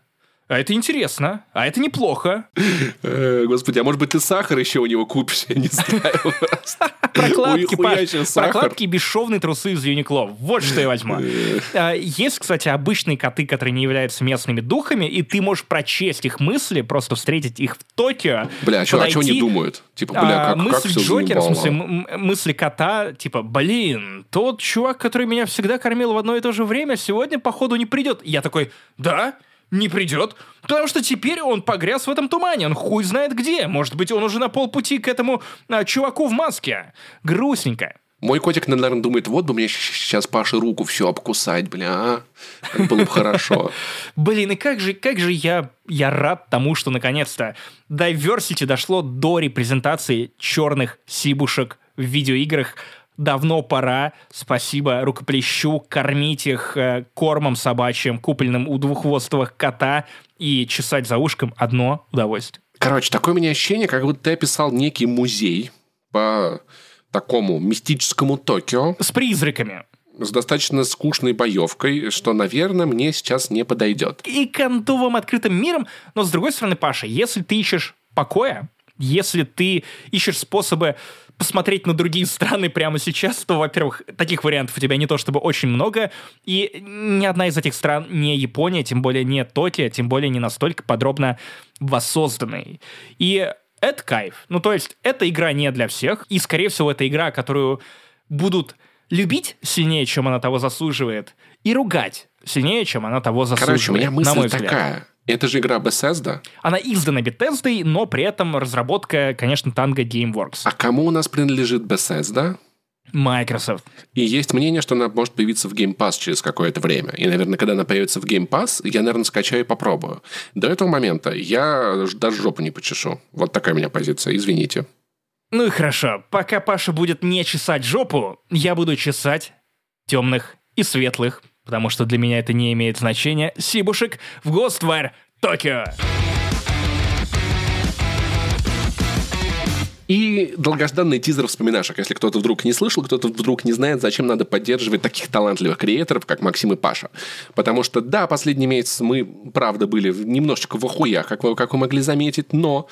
а это интересно, а это неплохо. Э, господи, а может быть ты сахар еще у него купишь, я не знаю. Прокладки, прокладки бесшовные трусы из Юникло. Вот что я возьму. Э. А, есть, кстати, обычные коты, которые не являются местными духами, и ты можешь прочесть их мысли, просто встретить их в Токио. Бля, а что они думают? Типа, бля, как, мысль Джокера, в смысле, мысли кота, типа, блин, тот чувак, который меня всегда кормил в одно и то же время, сегодня, походу, не придет. Я такой, да? Не придет, потому что теперь он погряз в этом тумане, он хуй знает где. Может быть, он уже на полпути к этому а, чуваку в маске. Грустненько. Мой котик, наверное, думает, вот бы мне сейчас Паше руку все обкусать, бля, а? Как было бы хорошо. Блин, и как же, как же я, я рад тому, что наконец-то Diversity дошло до репрезентации черных сибушек в видеоиграх давно пора, спасибо рукоплещу, кормить их э, кормом собачьим, купленным у двуххвостовых кота и чесать за ушком одно удовольствие. Короче, такое у меня ощущение, как будто ты описал некий музей по такому мистическому Токио. С призраками с достаточно скучной боевкой, что, наверное, мне сейчас не подойдет. И контовым открытым миром, но, с другой стороны, Паша, если ты ищешь покоя, если ты ищешь способы посмотреть на другие страны прямо сейчас, то, во-первых, таких вариантов у тебя не то чтобы очень много, и ни одна из этих стран не Япония, тем более не Токио, тем более не настолько подробно воссозданной. И это кайф. Ну, то есть, эта игра не для всех, и, скорее всего, это игра, которую будут любить сильнее, чем она того заслуживает, и ругать сильнее, чем она того заслуживает. Короче, у меня мысль на мой взгляд. такая. Это же игра Bethesda. Она издана Bethesda, но при этом разработка, конечно, Tango Gameworks. А кому у нас принадлежит Bethesda? Microsoft. И есть мнение, что она может появиться в Game Pass через какое-то время. И, наверное, когда она появится в Game Pass, я, наверное, скачаю и попробую. До этого момента я даже жопу не почешу. Вот такая у меня позиция. Извините. Ну и хорошо. Пока Паша будет не чесать жопу, я буду чесать темных и светлых, потому что для меня это не имеет значения, сибушек в Ghostwire Токио. И долгожданный тизер вспоминашек. Если кто-то вдруг не слышал, кто-то вдруг не знает, зачем надо поддерживать таких талантливых креаторов, как Максим и Паша. Потому что, да, последний месяц мы, правда, были немножечко в охуях, как вы, как вы могли заметить, но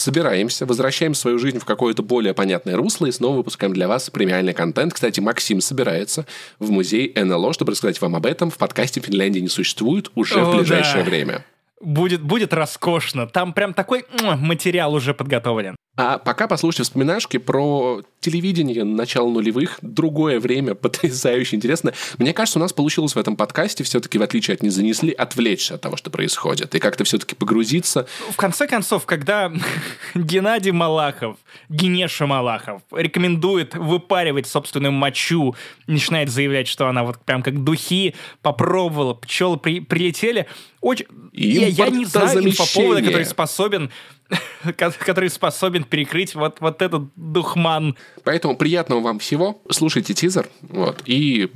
собираемся, возвращаем свою жизнь в какое-то более понятное русло и снова выпускаем для вас премиальный контент. Кстати, Максим собирается в музей НЛО, чтобы рассказать вам об этом. В подкасте «Финляндии не существует» уже О, в ближайшее да. время. Будет, будет роскошно. Там прям такой материал уже подготовлен. А пока послушайте вспоминашки про телевидение начала нулевых, другое время, потрясающе интересно. Мне кажется, у нас получилось в этом подкасте все-таки, в отличие от «Не занесли», отвлечься от того, что происходит, и как-то все-таки погрузиться. В конце концов, когда Геннадий Малахов, Генеша Малахов, рекомендует выпаривать собственную мочу, начинает заявлять, что она вот прям как духи попробовала, пчелы при- прилетели, очень... Я, я не знаю инфоповода, который способен который способен перекрыть вот, вот этот духман. Поэтому приятного вам всего. Слушайте тизер. Вот. И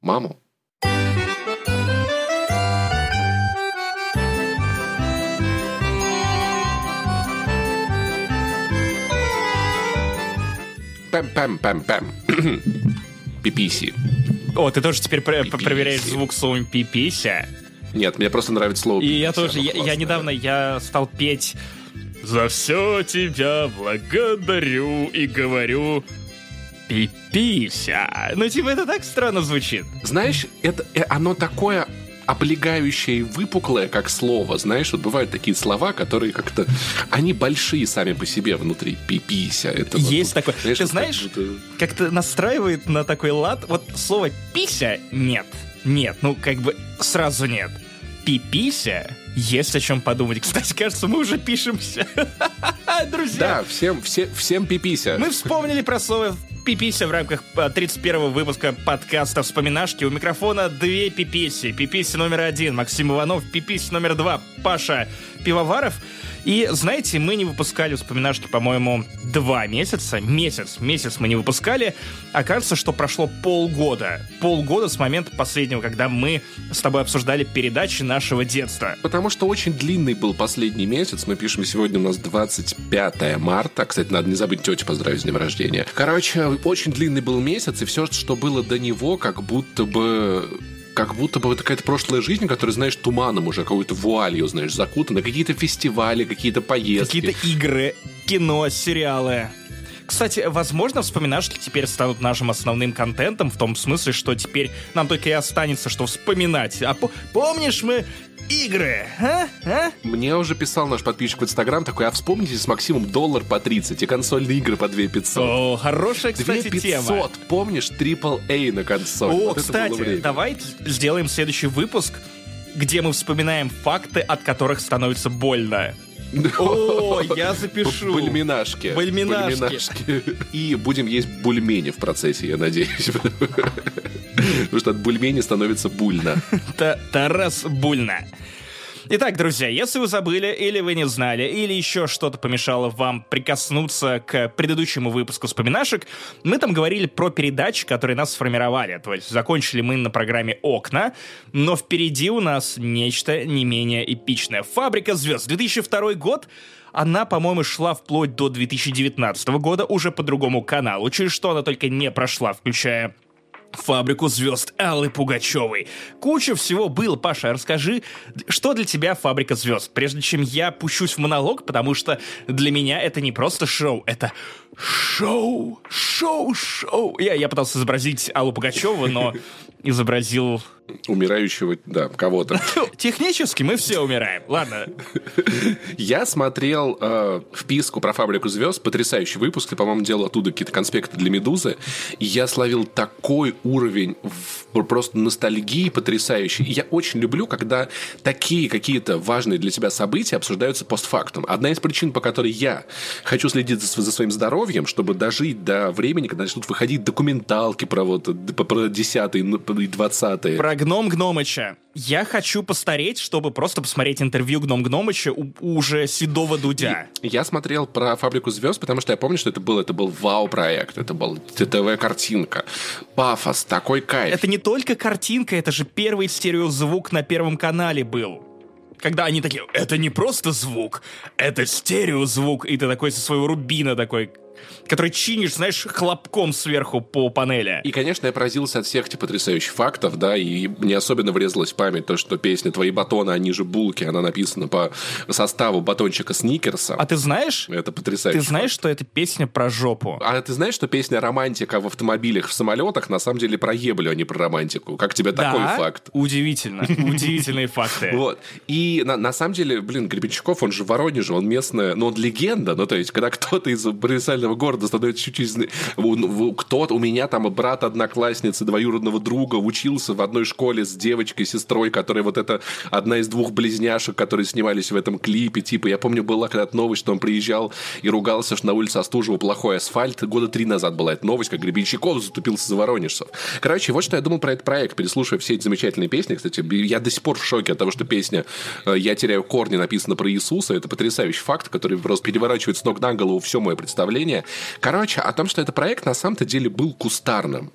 маму. Пэм-пэм-пэм-пэм. Пиписи. О, ты тоже теперь Пиписи. проверяешь звук словом пипися. Нет, мне просто нравится слово И я тоже, я, я недавно, я стал петь «За все тебя благодарю и говорю пипися». Ну, типа, это так странно звучит. Знаешь, это, э, оно такое облегающее и выпуклое, как слово. Знаешь, вот бывают такие слова, которые как-то... Они большие сами по себе внутри. Пипися. Это вот Есть тут, такое. Ты вот как знаешь, будто- Как-то настраивает на такой лад. Вот слово «пися» нет. Нет, ну, как бы сразу нет. Пипися есть о чем подумать. Кстати, кажется, мы уже пишемся. Друзья, Да, всем, все, всем пипися. Мы вспомнили про слово пипися в рамках а, 31 выпуска подкаста «Вспоминашки». У микрофона две пиписи. Пиписи номер один Максим Иванов, пиписи номер два Паша Пивоваров. И, знаете, мы не выпускали вспоминашки, по-моему, два месяца. Месяц. Месяц мы не выпускали. Окажется, что прошло полгода. Полгода с момента последнего, когда мы с тобой обсуждали передачи нашего детства. Потому что очень длинный был последний месяц. Мы пишем сегодня у нас 25 марта. Кстати, надо не забыть тетю поздравить с днем рождения. Короче, очень длинный был месяц, и все, что было до него, как будто бы как будто бы какая-то прошлая жизнь, которая, знаешь, туманом уже, какой-то вуалью, знаешь, закутана. Какие-то фестивали, какие-то поездки. Какие-то игры, кино, сериалы. Кстати, возможно, вспоминашки теперь станут нашим основным контентом, в том смысле, что теперь нам только и останется, что вспоминать. А по- помнишь мы игры, а? А? Мне уже писал наш подписчик в Инстаграм такой, а вспомните с Максимом доллар по 30 и консольные игры по 2 500. О, хорошая, кстати, 2 тема. 500, помнишь, AAA на консоль? О, Вот кстати, давай сделаем следующий выпуск, где мы вспоминаем факты, от которых становится больно. О, я запишу. Бульминашки. Бульминашки. Бульминашки. И будем есть бульмени в процессе, я надеюсь. Потому что от бульмени становится больно. Та- Тарас Бульна. Итак, друзья, если вы забыли, или вы не знали, или еще что-то помешало вам прикоснуться к предыдущему выпуску вспоминашек, мы там говорили про передачи, которые нас сформировали. То есть закончили мы на программе «Окна», но впереди у нас нечто не менее эпичное. «Фабрика звезд», 2002 год, она, по-моему, шла вплоть до 2019 года уже по другому каналу, через что она только не прошла, включая Фабрику звезд Аллы Пугачевой. Куча всего было. Паша, расскажи, что для тебя Фабрика звезд? Прежде чем я пущусь в монолог, потому что для меня это не просто шоу, это шоу, шоу, шоу. Я, я пытался изобразить Аллу Пугачеву, но изобразил Умирающего, да, кого-то. Технически мы все умираем. Ладно. Я смотрел э, вписку про «Фабрику звезд», потрясающий выпуск, ты, по-моему, делал оттуда какие-то конспекты для «Медузы», и я словил такой уровень просто ностальгии потрясающий. И я очень люблю, когда такие какие-то важные для тебя события обсуждаются постфактум. Одна из причин, по которой я хочу следить за, за своим здоровьем, чтобы дожить до времени, когда начнут выходить документалки про вот про 10 и 20 Про Гном Гномыча. Я хочу постареть, чтобы просто посмотреть интервью Гном Гномыча у, у уже седого Дудя. И я смотрел про «Фабрику звезд», потому что я помню, что это был, это был вау-проект, это был ТТВ-картинка. Пафос, такой кайф. Это не только картинка, это же первый стереозвук на Первом канале был когда они такие, это не просто звук, это стереозвук, и ты такой со своего рубина такой, который чинишь, знаешь, хлопком сверху по панели. И, конечно, я поразился от всех этих потрясающих фактов, да, и мне особенно врезалась в память то, что песня «Твои батоны, они же булки», она написана по составу батончика Сникерса. А ты знаешь? Это потрясающе. Ты знаешь, что это песня про жопу? А ты знаешь, что песня «Романтика» в автомобилях, в самолетах на самом деле про еблю, а не про романтику? Как тебе да? такой факт? удивительно. Удивительные факты. Вот. И на, на самом деле, блин, Гребенщиков, он же в Воронеже, он местная, но он легенда. Ну, то есть, когда кто-то из провинциального города становится чуть-чуть... Кто-то, у меня там брат одноклассницы, двоюродного друга учился в одной школе с девочкой, сестрой, которая вот это одна из двух близняшек, которые снимались в этом клипе. Типа, я помню, была когда-то новость, что он приезжал и ругался, что на улице Остужева плохой асфальт. Года три назад была эта новость, как Гребенщиков затупился за воронежцев. Короче, вот что я думал про этот проект, переслушивая все эти замечательные песни. Кстати, я до сих пор в шоке от того, что песня э, «Я теряю корни» написана про Иисуса. Это потрясающий факт, который просто переворачивает с ног на голову все мое представление. Короче, о том, что этот проект на самом-то деле был кустарным.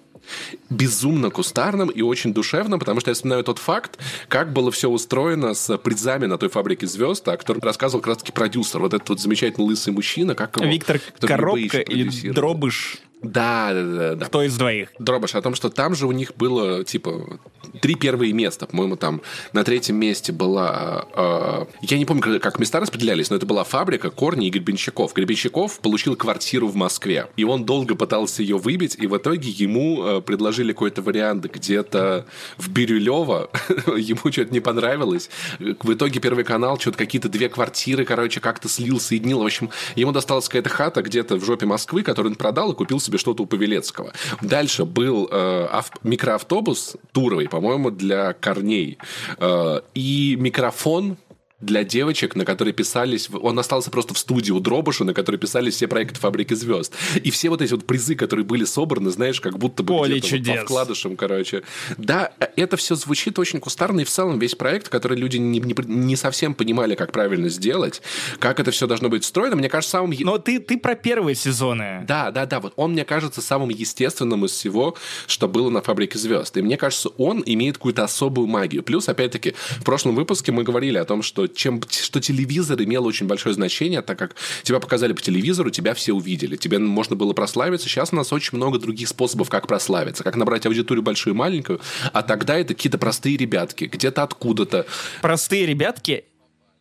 Безумно кустарным и очень душевным, потому что я вспоминаю тот факт, как было все устроено с призами на той фабрике звезд, о котором рассказывал как раз-таки продюсер, вот этот вот замечательный лысый мужчина, как его... Виктор Коробка или Дробыш да, да, да, да. Кто из двоих? Дробаш, о том, что там же у них было, типа, три первые места. По-моему, там на третьем месте была... Э, я не помню, как места распределялись, но это была фабрика Корни и Гребенщиков. Гребенщиков получил квартиру в Москве. И он долго пытался ее выбить, и в итоге ему э, предложили какой-то вариант где-то в Бирюлево. ему что-то не понравилось. В итоге Первый канал что-то какие-то две квартиры, короче, как-то слил, соединил. В общем, ему досталась какая-то хата где-то в жопе Москвы, которую он продал и купил себе что-то у Павелецкого. Дальше был э, ав- микроавтобус туровый, по-моему, для корней. Э, и микрофон для девочек, на которые писались... Он остался просто в студии у Дробыша, на которой писались все проекты «Фабрики звезд». И все вот эти вот призы, которые были собраны, знаешь, как будто бы Поле вот по вкладышам, короче. Да, это все звучит очень кустарно, и в целом весь проект, который люди не, не, не совсем понимали, как правильно сделать, как это все должно быть встроено, мне кажется, самым... Но ты, ты про первые сезоны. Да, да, да. Вот он, мне кажется, самым естественным из всего, что было на «Фабрике звезд». И мне кажется, он имеет какую-то особую магию. Плюс, опять-таки, в прошлом выпуске мы говорили о том, что чем, что телевизор имел очень большое значение, так как тебя показали по телевизору, тебя все увидели, тебе можно было прославиться. Сейчас у нас очень много других способов, как прославиться, как набрать аудиторию большую и маленькую, а тогда это какие-то простые ребятки, где-то откуда-то. Простые ребятки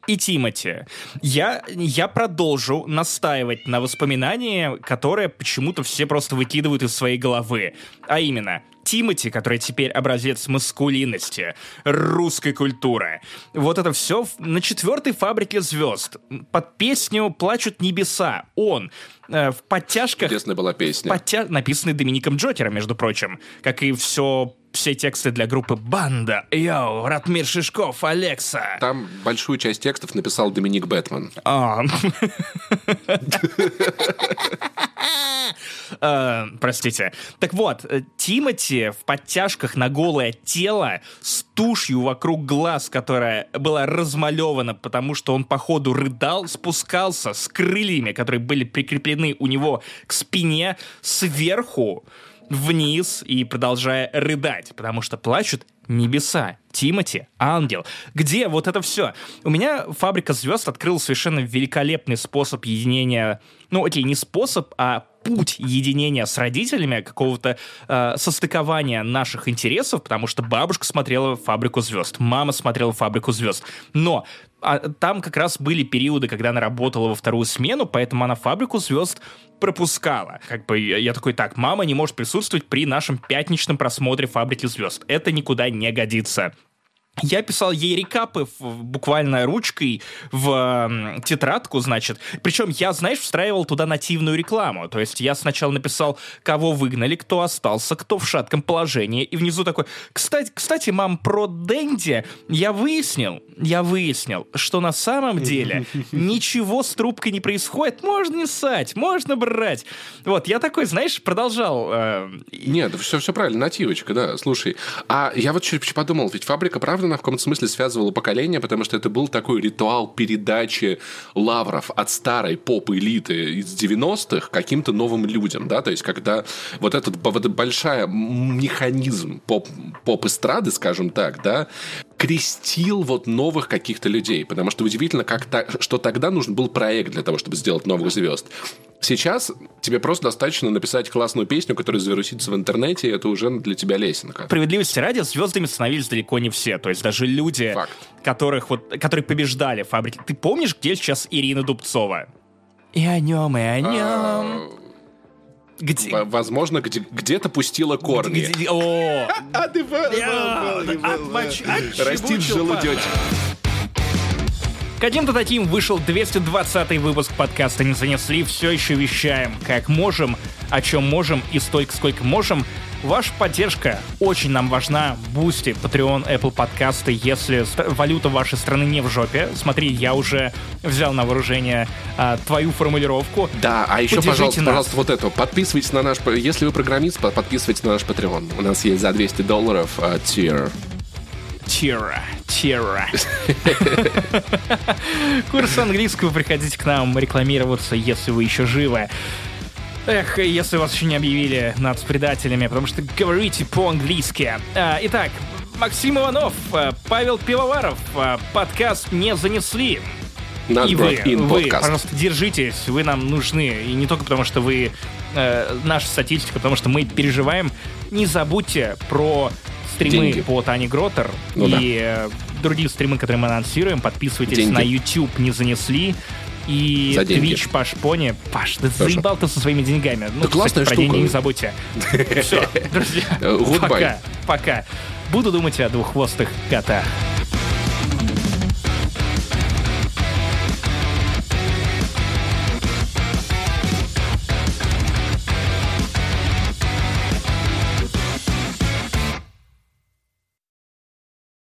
и Тимати. Я, я продолжу настаивать на воспоминании, которое почему-то все просто выкидывают из своей головы. А именно, Тимати, который теперь образец маскулинности, русской культуры. Вот это все на четвертой фабрике звезд. Под песню «Плачут небеса». Он э, в подтяжках... Интересная была песня. Подтя... Написанный Домиником Джокером, между прочим. Как и все все тексты для группы «Банда», «Йоу», «Ратмир Шишков», «Алекса». Там большую часть текстов написал Доминик Бэтмен. А. Э, простите. Так вот, э, Тимати в подтяжках на голое тело с тушью вокруг глаз, которая была размалевана, потому что он, походу, рыдал, спускался с крыльями, которые были прикреплены у него к спине сверху вниз и продолжая рыдать, потому что плачут небеса. Тимати, ангел. Где вот это все? У меня «Фабрика звезд» открыл совершенно великолепный способ единения... Ну, окей, не способ, а путь единения с родителями, какого-то э, состыкования наших интересов, потому что бабушка смотрела «Фабрику звезд», мама смотрела «Фабрику звезд». Но а, там как раз были периоды, когда она работала во вторую смену, поэтому она «Фабрику звезд» пропускала. Как бы я такой, так, мама не может присутствовать при нашем пятничном просмотре «Фабрики звезд». Это никуда не годится. Я писал ей рекапы в, буквально ручкой в э, тетрадку, значит. Причем я, знаешь, встраивал туда нативную рекламу. То есть я сначала написал, кого выгнали, кто остался, кто в шатком положении. И внизу такой, кстати, кстати, мам, про Дэнди я выяснил, я выяснил, что на самом деле ничего с трубкой не происходит. Можно не ссать, можно брать. Вот, я такой, знаешь, продолжал. Э... Нет, все, все правильно, нативочка, да. Слушай, а я вот чуть подумал, ведь фабрика, правда, она в каком-то смысле связывала поколение, потому что это был такой ритуал передачи лавров от старой поп-элиты из 90-х каким-то новым людям, да, то есть когда вот этот, вот этот большой механизм поп, поп-эстрады, скажем так, да, крестил вот новых каких-то людей, потому что удивительно, как та, что тогда нужен был проект для того, чтобы сделать новых звезд. Сейчас тебе просто достаточно написать классную песню, которая завирусится в интернете, и это уже для тебя лесенка. Справедливости ради, звездами становились далеко не все. То есть даже люди, Факт. которых вот, которые побеждали фабрики. Ты помнишь, где сейчас Ирина Дубцова? И о нем, и о нем. А... Где? Возможно, где- где-то пустила корни. Где- О! Растит желудечек. Каким-то таким вышел 220 выпуск подкаста «Не занесли». Все еще вещаем, как можем, о чем можем и столько, сколько можем. Ваша поддержка очень нам важна. Бусти, Patreon, Apple подкасты. Если валюта вашей страны не в жопе, смотри, я уже взял на вооружение а, твою формулировку. Да, а еще, пожалуйста, нас. пожалуйста, вот это. Подписывайтесь на наш... Если вы программист, подписывайтесь на наш Patreon. У нас есть за 200 долларов uh, tier. Тира. Тира. Курс английского. Приходите к нам рекламироваться, если вы еще живы. Эх, если вас еще не объявили над предателями, потому что говорите по-английски. А, итак, Максим Иванов, а, Павел Пивоваров, а, подкаст «Не занесли». Not и вы, вы, пожалуйста, держитесь, вы нам нужны. И не только потому, что вы э, наша статистика, потому что мы переживаем. Не забудьте про стримы Деньги. по Тане Гротер ну, и да. Э, другие стримы, которые мы анонсируем. Подписывайтесь Деньги. на YouTube, не занесли. И Twitch Паш Пони. Паш, ты Хорошо. заебал ты со своими деньгами. Ну, да классная про штука. деньги не забудьте. Все, друзья. Пока. Пока. Буду думать о двуххвостых котах.